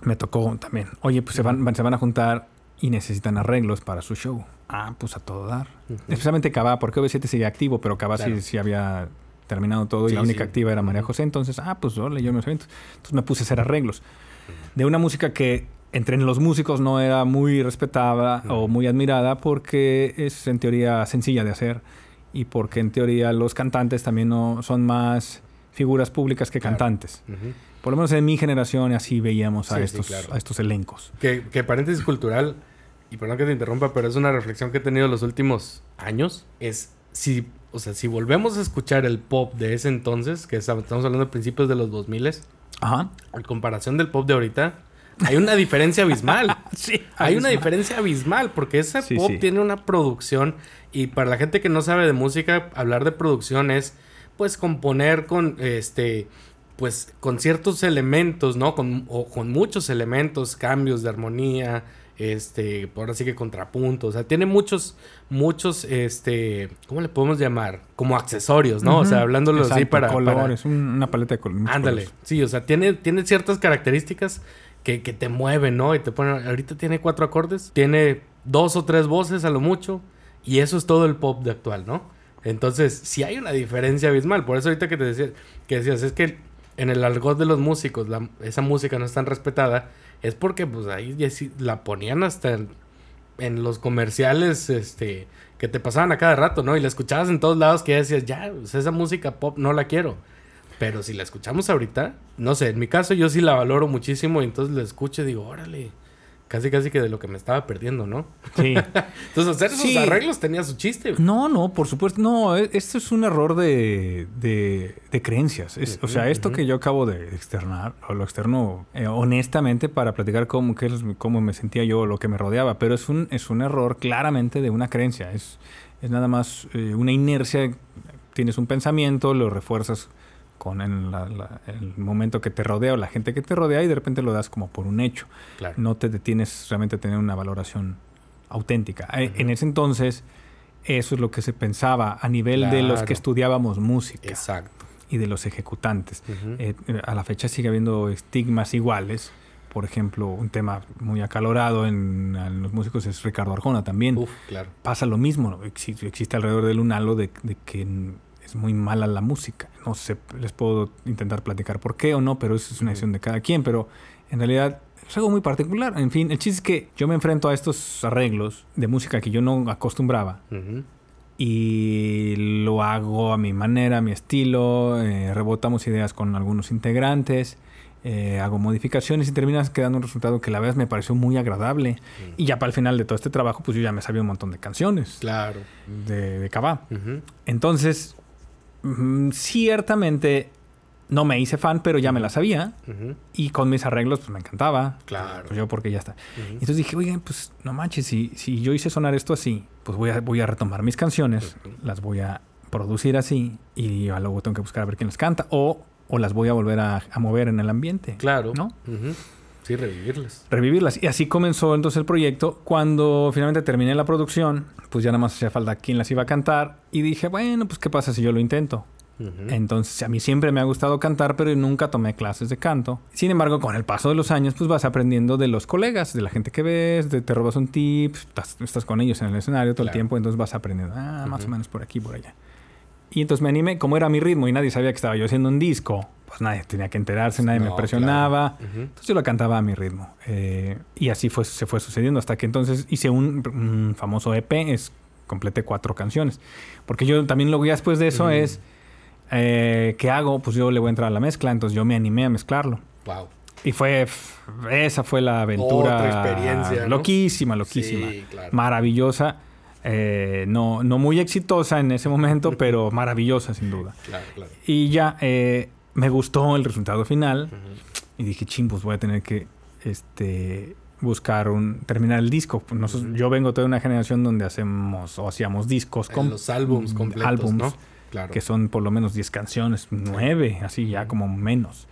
me tocó también. Oye, pues se, van, se van a juntar y necesitan arreglos para su show. Ah, pues a todo dar. Especialmente Cabá, porque B7 sigue activo, pero Cabá sí, sí había terminado todo y la única activa era María José. Entonces, ah, pues yo me Entonces me puse a hacer arreglos de una música que entre los músicos no era muy respetada o muy admirada porque es en teoría sencilla de hacer y porque en teoría los cantantes también no son más figuras públicas que cantantes. Por lo menos en mi generación así veíamos a, estos, a estos elencos. Que, que paréntesis cultural, y perdón que te interrumpa, pero es una reflexión que he tenido los últimos años, es si o sea, si volvemos a escuchar el pop de ese entonces, que estamos hablando de principios de los 2000, Ajá. en comparación del pop de ahorita, hay una diferencia abismal. sí, hay una diferencia abismal porque ese pop tiene una producción y para la gente que no sabe de música, hablar de producción es pues componer con este pues con ciertos elementos, ¿no? Con, o con muchos elementos, cambios de armonía, este, por así que contrapunto, o sea, tiene muchos, muchos, este, ¿cómo le podemos llamar? Como accesorios, ¿no? O sea, hablándolo así para... Colores, una paleta de colores. Ándale, sí, o sea, tiene, tiene ciertas características que, que te mueven, ¿no? Y te ponen, ahorita tiene cuatro acordes, tiene dos o tres voces a lo mucho, y eso es todo el pop de actual, ¿no? Entonces, sí hay una diferencia abismal, por eso ahorita que te decía, que decías, es que en el argot de los músicos, esa música no es tan respetada, es porque pues ahí la ponían hasta en, los comerciales este que te pasaban a cada rato, ¿no? Y la escuchabas en todos lados que decías, ya, pues, esa música pop no la quiero. Pero si la escuchamos ahorita, no sé, en mi caso yo sí la valoro muchísimo y entonces la escucho y digo, órale, casi casi que de lo que me estaba perdiendo, ¿no? Sí. Entonces hacer esos arreglos tenía su chiste. No, no, por supuesto. No, e, esto es un error de, de, creencias. o sea, esto que yo acabo de externar, o lo externo eh, honestamente para platicar cómo, qué, cómo me sentía yo, lo que me rodeaba, pero es un, es un error claramente de una creencia. Es, es nada más eh, una inercia. Tienes un pensamiento, lo refuerzas con el momento que te rodea o la gente que te rodea y de repente lo das como por un hecho. No te detienes realmente a tener una valoración auténtica. Eh, en ese entonces, eso es lo que se pensaba a nivel de los que estudiábamos música. Exacto. Y de los ejecutantes. Eh, a la fecha sigue habiendo estigmas iguales. Por ejemplo, un tema muy acalorado en, los músicos es Ricardo Arjona también. Uf, claro. Pasa lo mismo. Existe, existe alrededor del un halo de, de que es muy mala la música. No sé, les puedo intentar platicar por qué o no, pero eso es una decisión de cada quien. Pero en realidad es algo muy particular. En fin, el chiste es que yo me enfrento a estos arreglos de música que yo no acostumbraba. Y lo hago a mi manera, a mi estilo. Eh, rebotamos ideas con algunos integrantes. Eh, hago modificaciones y terminas quedando un resultado que la verdad me pareció muy agradable. Y ya para el final de todo este trabajo, pues yo ya me sabía un montón de canciones. Claro. De, de Cabá. Entonces, Mm, ciertamente no me hice fan, pero ya me la sabía. Y con mis arreglos, pues me encantaba. Claro. Pues yo porque ya está. Entonces dije, oye, pues no manches, si, si yo hice sonar esto así, pues voy a, voy a retomar mis canciones, las voy a producir así y luego tengo que buscar a ver quién las canta o, o las voy a volver a, mover en el ambiente. Claro. ¿No? Sí, revivirlas. Revivirlas. Y así comenzó entonces el proyecto. Cuando finalmente terminé la producción, pues ya nada más hacía falta quién las iba a cantar. Y dije, bueno, pues qué pasa si yo lo intento. Entonces, a mí siempre me ha gustado cantar, pero nunca tomé clases de canto. Sin embargo, con el paso de los años, pues vas aprendiendo de los colegas, de la gente que ves, te robas un tip, estás, con ellos en el escenario todo el tiempo, entonces vas aprendiendo, ah, más o menos por aquí, por allá. Y entonces me animé, como era mi ritmo y nadie sabía que estaba yo haciendo un disco, pues nadie tenía que enterarse, nadie me presionaba. Entonces yo lo cantaba a mi ritmo. Eh, y así fue, se fue sucediendo hasta que entonces hice un, famoso EP, es completé cuatro canciones. Porque yo también lo que después de eso es, eh, ¿qué hago? Pues yo le voy a entrar a la mezcla, entonces yo me animé a mezclarlo. Wow. Y fue, esa fue la aventura. Otra experiencia. Loquísima, loquísima. Maravillosa. Eh, no, no muy exitosa en ese momento, pero maravillosa sin duda. Claro, claro. Y ya eh, me gustó el resultado final y dije, ching, pues voy a tener que este, buscar un terminar el disco. Yo vengo de una generación donde hacemos o hacíamos discos con los álbums completos, álbums, Claro. que son por lo menos 10 canciones, 9, así ya como menos.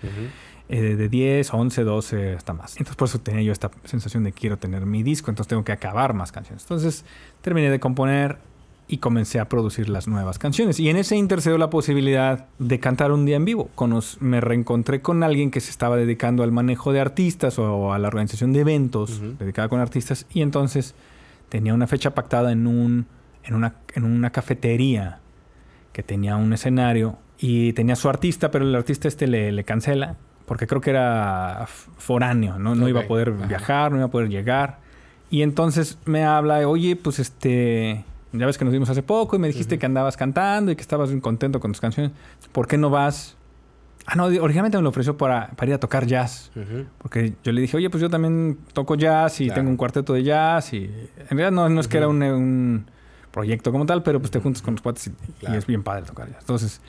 Eh, de 10, 11, 12, hasta más. Entonces por eso tenía yo esta sensación de quiero tener mi disco, entonces tengo que acabar más canciones. Entonces terminé de componer y comencé a producir las nuevas canciones. Y en ese intercedió la posibilidad de cantar un día en vivo. me reencontré con alguien que se estaba dedicando al manejo de artistas o a la organización de eventos dedicada con artistas y entonces tenía una fecha pactada en, un, en, una, en una cafetería que tenía un escenario y tenía su artista, pero el artista este le, le cancela porque creo que era foráneo, no, no iba a poder viajar, no iba a poder llegar. Y entonces me habla, oye, pues este, ya ves que nos vimos hace poco y me dijiste que andabas cantando y que estabas muy contento con tus canciones. ¿Por qué no vas? Ah, no, originalmente me lo ofreció para, para ir a tocar jazz. Porque yo le dije, oye, pues yo también toco jazz y tengo un cuarteto de jazz. Y en realidad no, no es que era un, un, proyecto como tal, pero pues te juntas con los cuates y, y, es bien padre tocar jazz. Entonces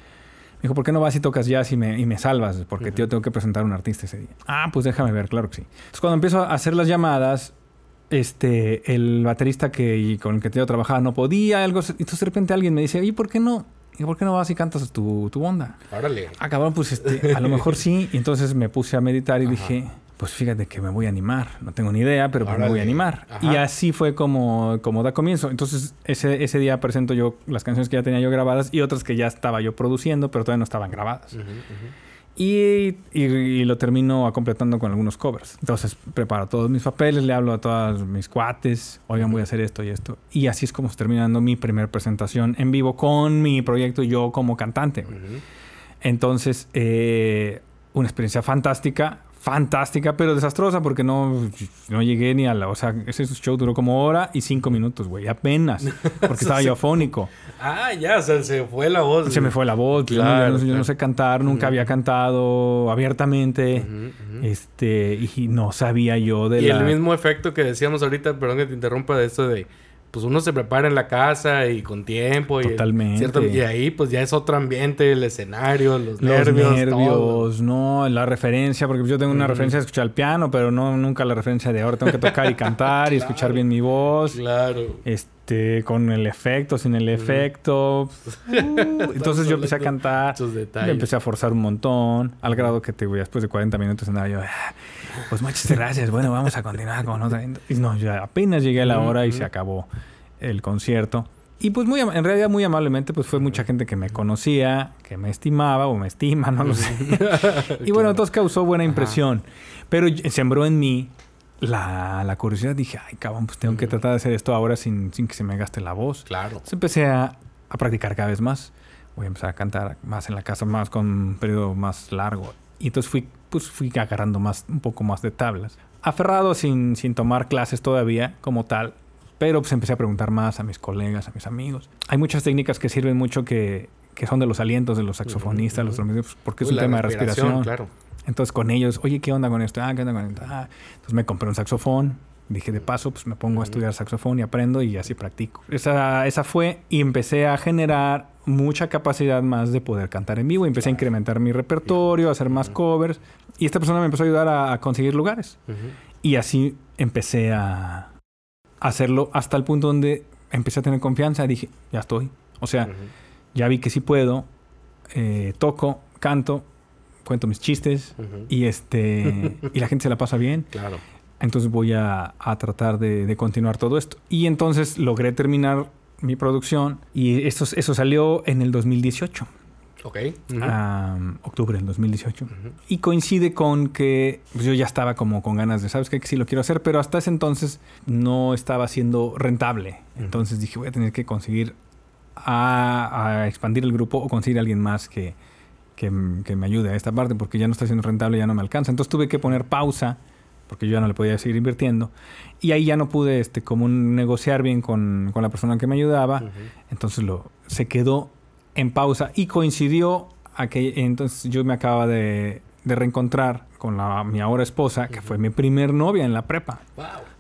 dijo, ¿por qué no vas y tocas jazz y me, y me salvas? Porque yo tengo que presentar a un artista ese día. Ah, pues déjame ver, claro que sí. Entonces cuando empiezo a hacer las llamadas, este, el baterista que, con el que yo trabajaba no podía, algo, entonces de repente alguien me dice, ¿y por qué no? ¿Y por qué no vas y cantas tu, tu onda? Órale. Acabaron, pues este, a lo mejor sí. Y entonces me puse a meditar y dije, pues fíjate que me voy a animar. No tengo ni idea, pero pues me voy a animar. Y así fue como, como da comienzo. Entonces, ese, ese día presento yo las canciones que ya tenía yo grabadas y otras que ya estaba yo produciendo, pero todavía no estaban grabadas. Y, y, lo termino completando con algunos covers. Entonces preparo todos mis papeles, le hablo a todos mis cuates, oigan, voy a hacer esto y esto. Y así es como se terminando mi primera presentación en vivo con mi proyecto yo como cantante. Entonces, eh, una experiencia fantástica fantástica, pero desastrosa porque no, no llegué ni a la... O sea, ese show duró como hora y cinco minutos, güey, apenas. Porque estaba yo afónico. Ah, ya, o sea, se fue la voz. Se me fue la voz. Claro, yo, no, sé cantar, nunca había cantado abiertamente. Este, y no sabía yo de y el mismo efecto que decíamos ahorita, perdón que te interrumpa, de esto de pues uno se prepara en la casa y con tiempo. Totalmente. Y, ¿cierto? y ahí pues ya es otro ambiente, el escenario, los, nervios. nervios, no, la referencia, porque yo tengo una referencia de escuchar el piano, pero no nunca la referencia de ahora tengo que tocar y cantar y escuchar bien mi voz. Claro. Este este, con el efecto, sin el efecto. Uh, entonces yo empecé a cantar, empecé a forzar un montón, al grado que te, después de 40 minutos andaba yo, ah, pues muchas gracias, bueno, vamos a continuar con otra. Y no, ya apenas llegué a la hora y se acabó el concierto. Y pues muy, en realidad muy amablemente, pues fue mucha gente que me conocía, que me estimaba o me estima, no lo sé. y bueno, entonces causó buena impresión. Pero sembró en mí la, curiosidad. Dije, ay, cabrón, pues tengo que tratar de hacer esto ahora sin, sin que se me gaste la voz. Claro. Entonces empecé a, a, practicar cada vez más. Voy a empezar a cantar más en la casa, más con un periodo más largo. Y entonces fui, pues fui agarrando más, un poco más de tablas. Aferrado sin, sin tomar clases todavía como tal, pero pues empecé a preguntar más a mis colegas, a mis amigos. Hay muchas técnicas que sirven mucho que, que son de los alientos de los saxofonistas, los trompetistas, porque es un tema de respiración. Claro. Entonces con ellos, oye, ¿qué onda con esto? Ah, ¿qué onda con esto? Ah, entonces me compré un saxofón. Dije, de paso, pues me pongo a estudiar saxofón y aprendo y así practico. Esa, esa fue y empecé a generar mucha capacidad más de poder cantar en vivo. Empecé a incrementar mi repertorio, a hacer más covers. Y esta persona me empezó a ayudar a, conseguir lugares. Y así empecé a, hacerlo hasta el punto donde empecé a tener confianza. Dije, ya estoy. O sea, ya vi que sí puedo. Eh, toco, canto, cuento mis chistes y este y la gente se la pasa bien. Claro. Entonces voy a, tratar de, continuar todo esto. Y entonces logré terminar mi producción y esto, eso salió en el 2018. Ok. octubre del 2018. Y coincide con que pues, yo ya estaba como con ganas de, ¿sabes qué? Que sí lo quiero hacer, pero hasta ese entonces no estaba siendo rentable. Entonces dije, voy a tener que conseguir a, expandir el grupo o conseguir a alguien más que, que, me ayude a esta parte porque ya no está siendo rentable, ya no me alcanza. Entonces tuve que poner pausa porque yo ya no le podía seguir invirtiendo. Y ahí ya no pude este, como negociar bien con, con la persona que me ayudaba. Entonces lo, se quedó en pausa y coincidió a que entonces yo me acababa de, de reencontrar con la, mi ahora esposa, que fue mi primer novia en la prepa.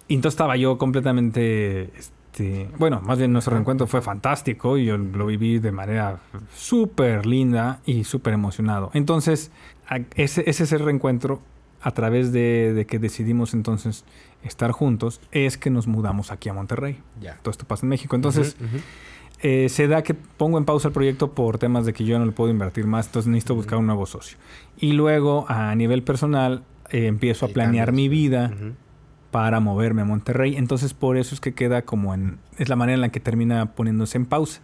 Y entonces estaba yo completamente, este, bueno, más bien nuestro reencuentro fue fantástico y yo lo viví de manera súper linda y súper emocionado. Entonces, ese, ese es el reencuentro a través de, de, que decidimos entonces estar juntos, es que nos mudamos aquí a Monterrey. Ya. Todo esto pasa en México. Entonces, eh, se da que pongo en pausa el proyecto por temas de que yo no le puedo invertir más, entonces necesito buscar un nuevo socio. Y luego, a nivel personal, eh, empiezo a planear mi vida para moverme a Monterrey. Entonces, por eso es que queda como en. Es la manera en la que termina poniéndose en pausa.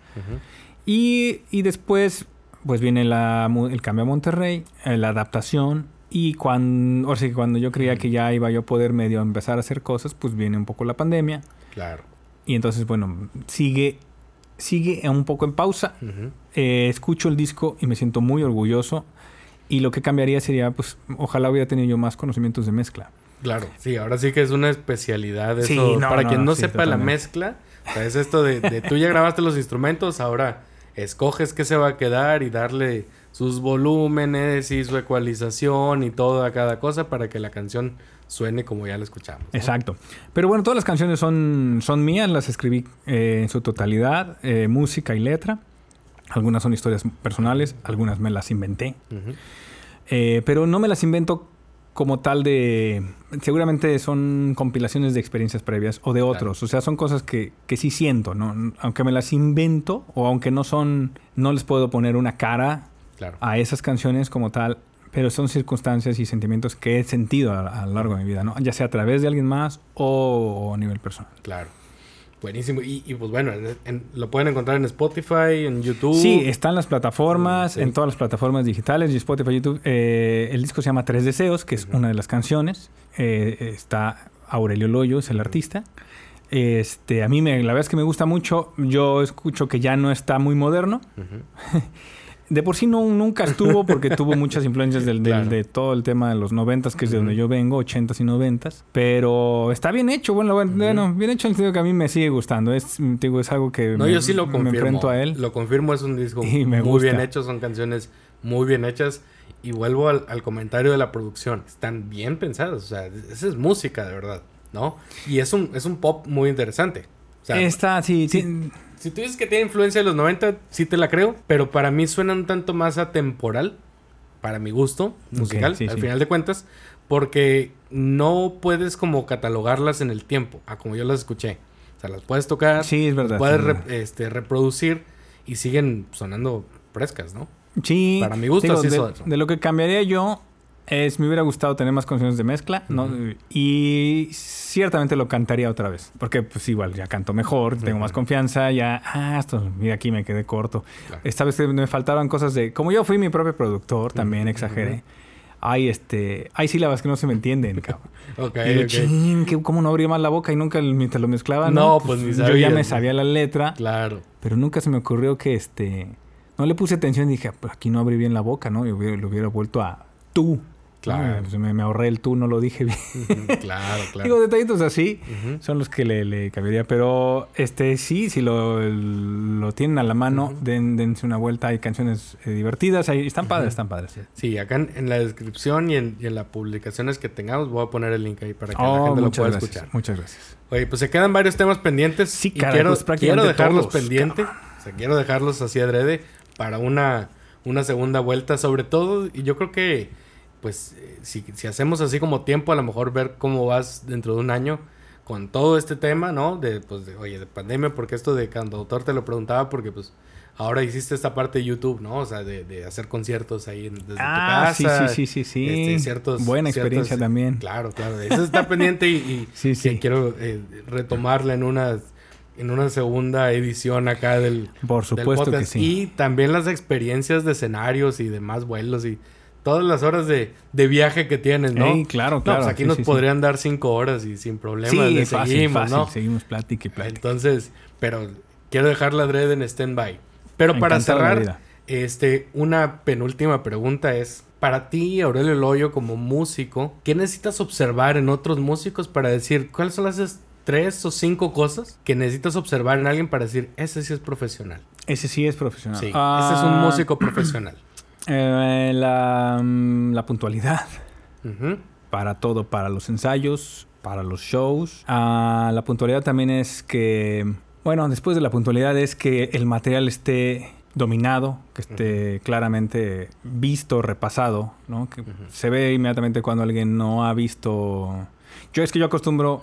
y, y, después, pues viene la, el cambio a Monterrey, eh, la adaptación. Y cuando, o sea, cuando yo creía que ya iba yo a poder medio empezar a hacer cosas, pues viene un poco la pandemia. Claro. Y entonces, bueno, sigue sigue un poco en pausa. Eh, escucho el disco y me siento muy orgulloso. Y lo que cambiaría sería, pues, ojalá hubiera tenido yo más conocimientos de mezcla. Claro, sí, ahora sí que es una especialidad eso. Para quien no sepa la mezcla, es esto de, de, tú ya grabaste los instrumentos, ahora escoges qué se va a quedar y darle sus volúmenes y su ecualización y todo a cada cosa para que la canción suene como ya la escuchamos. Exacto. Pero bueno, todas las canciones son, son mías, las escribí eh, en su totalidad, eh, música y letra. Algunas son historias personales, algunas me las inventé. Eh, pero no me las invento como tal de... Seguramente son compilaciones de experiencias previas o de otros. O sea, son cosas que, que sí siento, ¿no? Aunque me las invento o aunque no son... No les puedo poner una cara a esas canciones como tal pero son circunstancias y sentimientos que he sentido a, lo largo de mi vida, ¿no? Ya sea a través de alguien más o, a nivel personal. Claro. Buenísimo. Y, pues bueno, lo pueden encontrar en Spotify, en YouTube. Sí, está en las plataformas, en todas las plataformas digitales, y Spotify, YouTube. Eh, el disco se llama Tres Deseos, que es una de las canciones. Eh, está Aurelio Loyo, es el artista. Este, a mí me, la verdad es que me gusta mucho. Yo escucho que ya no está muy moderno. de por sí no, nunca estuvo porque tuvo muchas influencias del, de todo el tema de los noventas, que es de donde yo vengo, ochentas y noventas. Pero está bien hecho, bueno, bueno, bien hecho en el sentido que a mí me sigue gustando. Es, digo, es algo que no, me, yo sí lo confirmo, me enfrento a él. Lo confirmo, es un disco muy bien hecho, son canciones muy bien hechas. Y vuelvo al, comentario de la producción. Están bien pensadas, o sea, esa es música de verdad, ¿no? Y es un, es un pop muy interesante. O Está, sí, sí si tú dices que tiene influencia de los 90, sí te la creo, pero para mí suena un tanto más atemporal, para mi gusto musical, al final de cuentas, porque no puedes como catalogarlas en el tiempo, a como yo las escuché. sea, las puedes tocar. Sí, es verdad. Puedes es verdad. este, reproducir y siguen sonando frescas, ¿no? Sí, Para mi gusto, así de, son. de lo que cambiaría yo es me hubiera gustado tener más canciones de mezcla, ¿no? Y ciertamente lo cantaría otra vez, porque pues igual ya canto mejor, tengo más confianza, ya, ah, esto, mira aquí me quedé corto. Claro. Esta vez me faltaban cosas de, como yo fui mi propio productor, también Ujú, exageré. ujú. Hay este, hay sílabas que no se me entienden, cabrón. Ok, Y yo, ok. chin, ¿qué- ¿cómo no abría más la boca y nunca te lo mezclaba? No, pues, ni Yo ya me sabía la letra. Claro. Pero nunca se me ocurrió que este. No le puse atención y dije, "Ah, pues aquí no abrí bien la boca, ¿no? Y hubiera, lo hubiera vuelto a tú. Claro. ¿no? Pues me, me ahorré el tú, no lo dije bien. Claro, claro. Digo, detallitos así son los que le, le cabería. Pero este sí, si lo, lo tienen a la mano, den, dense una vuelta. Hay canciones eh, divertidas, ahí están padres, están padres. Sí, acá en, en la descripción y en, y en las publicaciones que tengamos voy a poner el link ahí para que la Oh, gente lo pueda gracias. escuchar. Muchas gracias. Oye, pues se quedan varios temas pendientes. Sí, y caray, quiero, pues quiero dejarlos todos, pendientes. O sea, quiero dejarlos así adrede para una, una segunda vuelta. Sobre todo, y yo creo que, pues, eh, si, si hacemos así como tiempo, a lo mejor ver cómo vas dentro de un año con todo este tema, ¿no? De, pues, de, oye, de pandemia, porque esto de cantautor te lo preguntaba porque, pues, ahora hiciste esta parte de YouTube, ¿no? O sea, de, de hacer conciertos ahí en- desde Ah, tu casa. sí, sí, sí, sí, sí. este, ciertos- Buena ciertos- experiencia también. Claro, claro. Eso está pendiente y, y Sí, sí. que quiero eh, retomarla en una, en una segunda edición acá del, Por del supuesto que sí. Y también las experiencias de escenarios y demás vuelos y todas las horas de, de viaje que tienes, ¿no? Ey, claro, No, claro. pues aquí sí, nos sí, sí. podrían dar cinco horas y sin Sí, le fácil, seguimos, fácil. ¿no? Seguimos plática y plática. Entonces, pero quiero dejarla adrede en stand-by. Pero para la cerrar, este, una penúltima pregunta es, para ti, Aurelio Loyo, como músico, ¿qué necesitas observar en otros músicos para decir cuáles son las es- tres o cinco cosas que necesitas observar en alguien para decir, ese sí es profesional? Ese sí es profesional. Sí, Ah, ese es un músico profesional. Eh, la, mm, la puntualidad para todo, para los ensayos, para los shows. Ah, la puntualidad también es que, bueno, después de la puntualidad es que el material esté dominado, que esté claramente visto, repasado, ¿no? Que se ve inmediatamente cuando alguien no ha visto... Yo es que yo acostumbro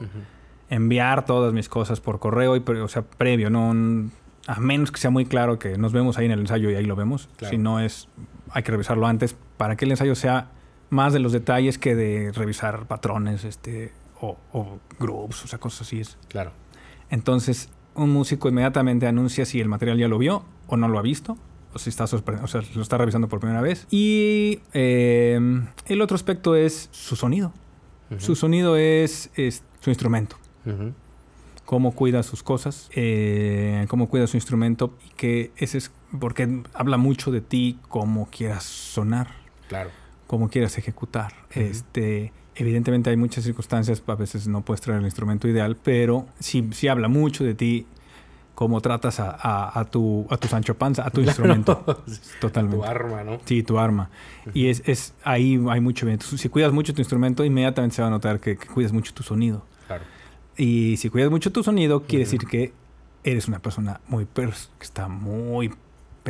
enviar todas mis cosas por correo, y, o sea, previo, no a menos que sea muy claro que nos vemos ahí en el ensayo y ahí lo vemos. Claro. Si no es, hay que revisarlo antes para que el ensayo sea más de los detalles que de revisar patrones, este, o, o groups, o sea, cosas así es. Claro. Entonces, un músico inmediatamente anuncia si el material ya lo vio o no lo ha visto. O si está sorpre- o sea, lo está revisando por primera vez. Y eh, el otro aspecto es su sonido. Su sonido es, es su instrumento cómo cuida sus cosas, eh, cómo cuida su instrumento y que ese es porque habla mucho de ti cómo quieras sonar, Claro. cómo quieras ejecutar. Este, evidentemente hay muchas circunstancias, a veces no puedes traer el instrumento ideal, pero sí, sí habla mucho de ti cómo tratas a, a- a tu a tu Sancho Panza, a tu instrumento, totalmente. Tu arma, ¿no? Sí, tu arma. Y es, es ahí hay mucho. Si cuidas mucho tu instrumento, inmediatamente se va a notar que, que cuidas mucho tu sonido. Claro. Y si cuidas mucho tu sonido, quiere decir que eres una persona muy pers que está muy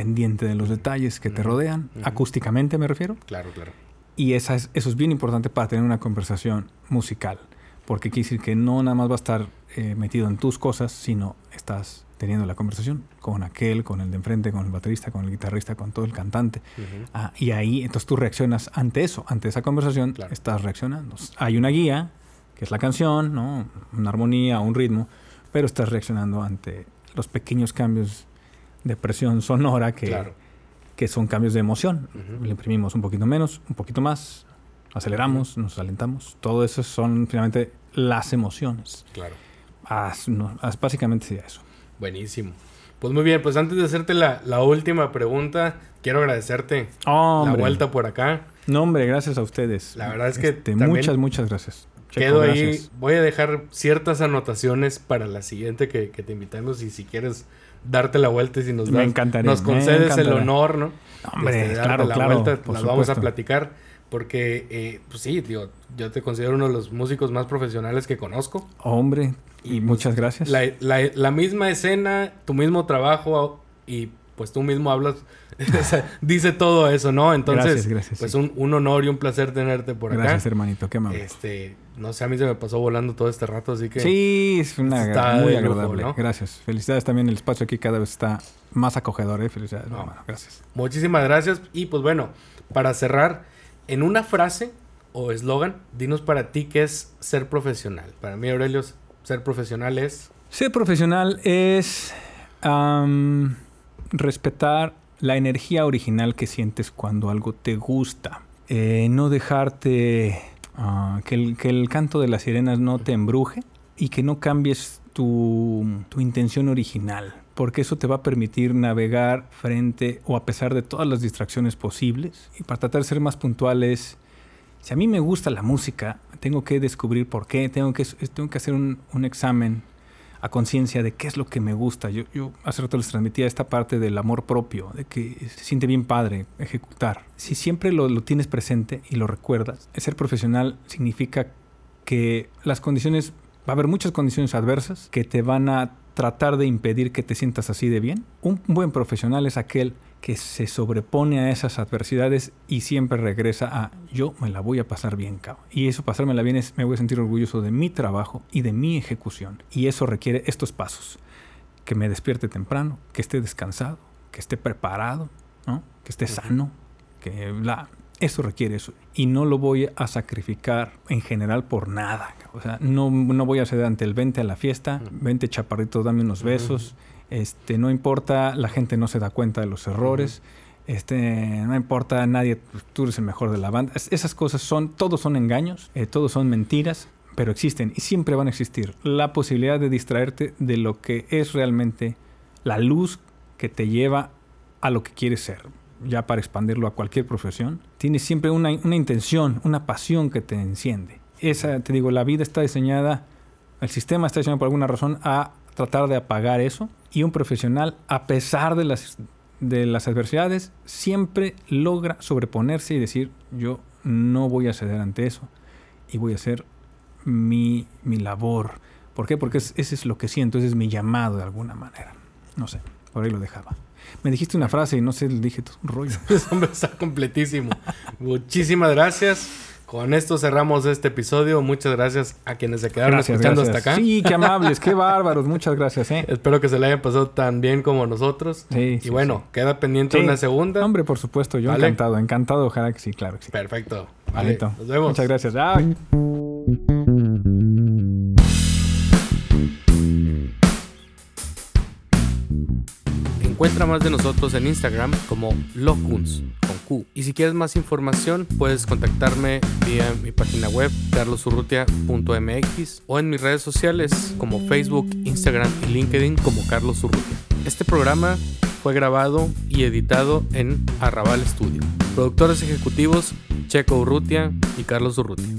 pendiente de los detalles que te rodean, acústicamente me refiero. Claro, claro. Y esa es- eso es bien importante para tener una conversación musical, porque quiere decir que no nada más va a estar eh, metido en tus cosas, sino estás teniendo la conversación con aquel, con el de enfrente, con el baterista, con el guitarrista, con todo el cantante. Ah, y ahí, entonces tú reaccionas ante eso, ante esa conversación, Claro. estás reaccionando. Hay una guía, que es la canción, ¿no? Una armonía, un ritmo, pero estás reaccionando ante los pequeños cambios de presión sonora que, Claro. que son cambios de emoción. Le imprimimos un poquito menos, un poquito más, aceleramos, nos alentamos. Todo eso son finalmente las emociones. Claro. Haz- no, haz- básicamente sería eso. Buenísimo. Pues muy bien, pues antes de hacerte la, la última pregunta, quiero agradecerte la vuelta por acá. No, hombre, gracias a ustedes. La verdad es que Este, muchas, muchas gracias. Checo, Quedo ahí, gracias. voy a dejar ciertas anotaciones para la siguiente que, que te invitamos y si quieres darte la vuelta y si nos, Me das- encantaría, nos me concedes el honor, ¿no? Hombre, Este, darte claro, la claro. vuelta, por las vamos a platicar porque, eh, pues sí, digo, yo te considero uno de los músicos más profesionales que conozco. Hombre, y, pues, muchas gracias. La, la- la misma escena, tu mismo trabajo y pues tú mismo hablas dice todo eso, ¿no? Entonces, pues un, honor y un placer tenerte por acá. Gracias, hermanito, qué amable. Este, no sé, a mí se me pasó volando todo este rato, así que... Sí, es una muy agradable. Gracias. Felicidades también, el espacio aquí cada vez está más acogedor, ¿eh? Felicidades, Gracias. Muchísimas gracias. Y pues bueno, para cerrar, en una frase o eslogan, dinos para ti qué es ser profesional. Para mí, Aurelio, ser profesional es... Ser profesional es respetar la energía original que sientes cuando algo te gusta. Eh, no dejarte ah, que, el, canto de las sirenas no te embruje y que no cambies tu, intención original, porque eso te va a permitir navegar frente o a pesar de todas las distracciones posibles. Y para tratar de ser más puntuales, si a mí me gusta la música, tengo que descubrir por qué, tengo que, que hacer un examen a conciencia de qué es lo que me gusta. Yo, yo hace rato les transmitía esta parte del amor propio, de que se siente bien padre ejecutar. Si siempre lo, lo tienes presente y lo recuerdas, ser profesional significa que las condiciones, va a haber muchas condiciones adversas que te van a tratar de impedir que te sientas así de bien. Un buen profesional es aquel que se sobrepone a esas adversidades y siempre regresa a yo me la voy a pasar bien, cabrón. Y eso pasármela bien es me voy a sentir orgulloso de mi trabajo y de mi ejecución. Y eso requiere estos pasos. Que me despierte temprano, que esté descansado, que esté preparado, ¿no? que esté sano, que la, eso requiere eso. Y no lo voy a sacrificar en general por nada. O sea, no, no voy a ceder ante el vente a la fiesta, vente chaparrito, dame unos besos. Este, no importa, la gente no se da cuenta de los errores. Este, no importa, nadie, pues, tú eres el mejor de la banda. esas cosas son, todos son engaños, eh, todos son mentiras, pero existen y siempre van a existir. La posibilidad de distraerte de lo que es realmente la luz que te lleva a lo que quieres ser, ya para expandirlo a cualquier profesión. Tienes siempre una, una intención, una pasión que te enciende. Esa, te digo, la vida está diseñada, el sistema está diseñado por alguna razón a tratar de apagar eso y un profesional, a pesar de las, de las adversidades, siempre logra sobreponerse y decir, yo no voy a ceder ante eso y voy a hacer mi, mi labor. ¿Por qué? Porque ese es lo que siento, ese es mi llamado de alguna manera. No sé, por ahí lo dejaba. Me dijiste una frase y no sé, le dije todo un rollo. Eso está completísimo. Muchísimas gracias. Con esto cerramos este episodio. Muchas gracias a quienes se quedaron escuchando hasta acá. Sí, qué amables, qué bárbaros. Muchas gracias. ¿eh? Espero que se le haya pasado tan bien como nosotros. Sí, y bueno, queda pendiente una segunda. Hombre, por supuesto, yo encantado, encantado. Ojalá que sí, claro que sí. Perfecto. Vale, nos vemos. Muchas gracias. Encuentra más de nosotros en Instagram como Locuns con Q. Y si quieres más información, puedes contactarme vía mi página web carlosurrutia.mx o en mis redes sociales como Facebook, Instagram y LinkedIn como Carlos Urrutia. Este programa fue grabado y editado en Arrabal Studio. Productores ejecutivos Checo Urrutia y Carlos Urrutia.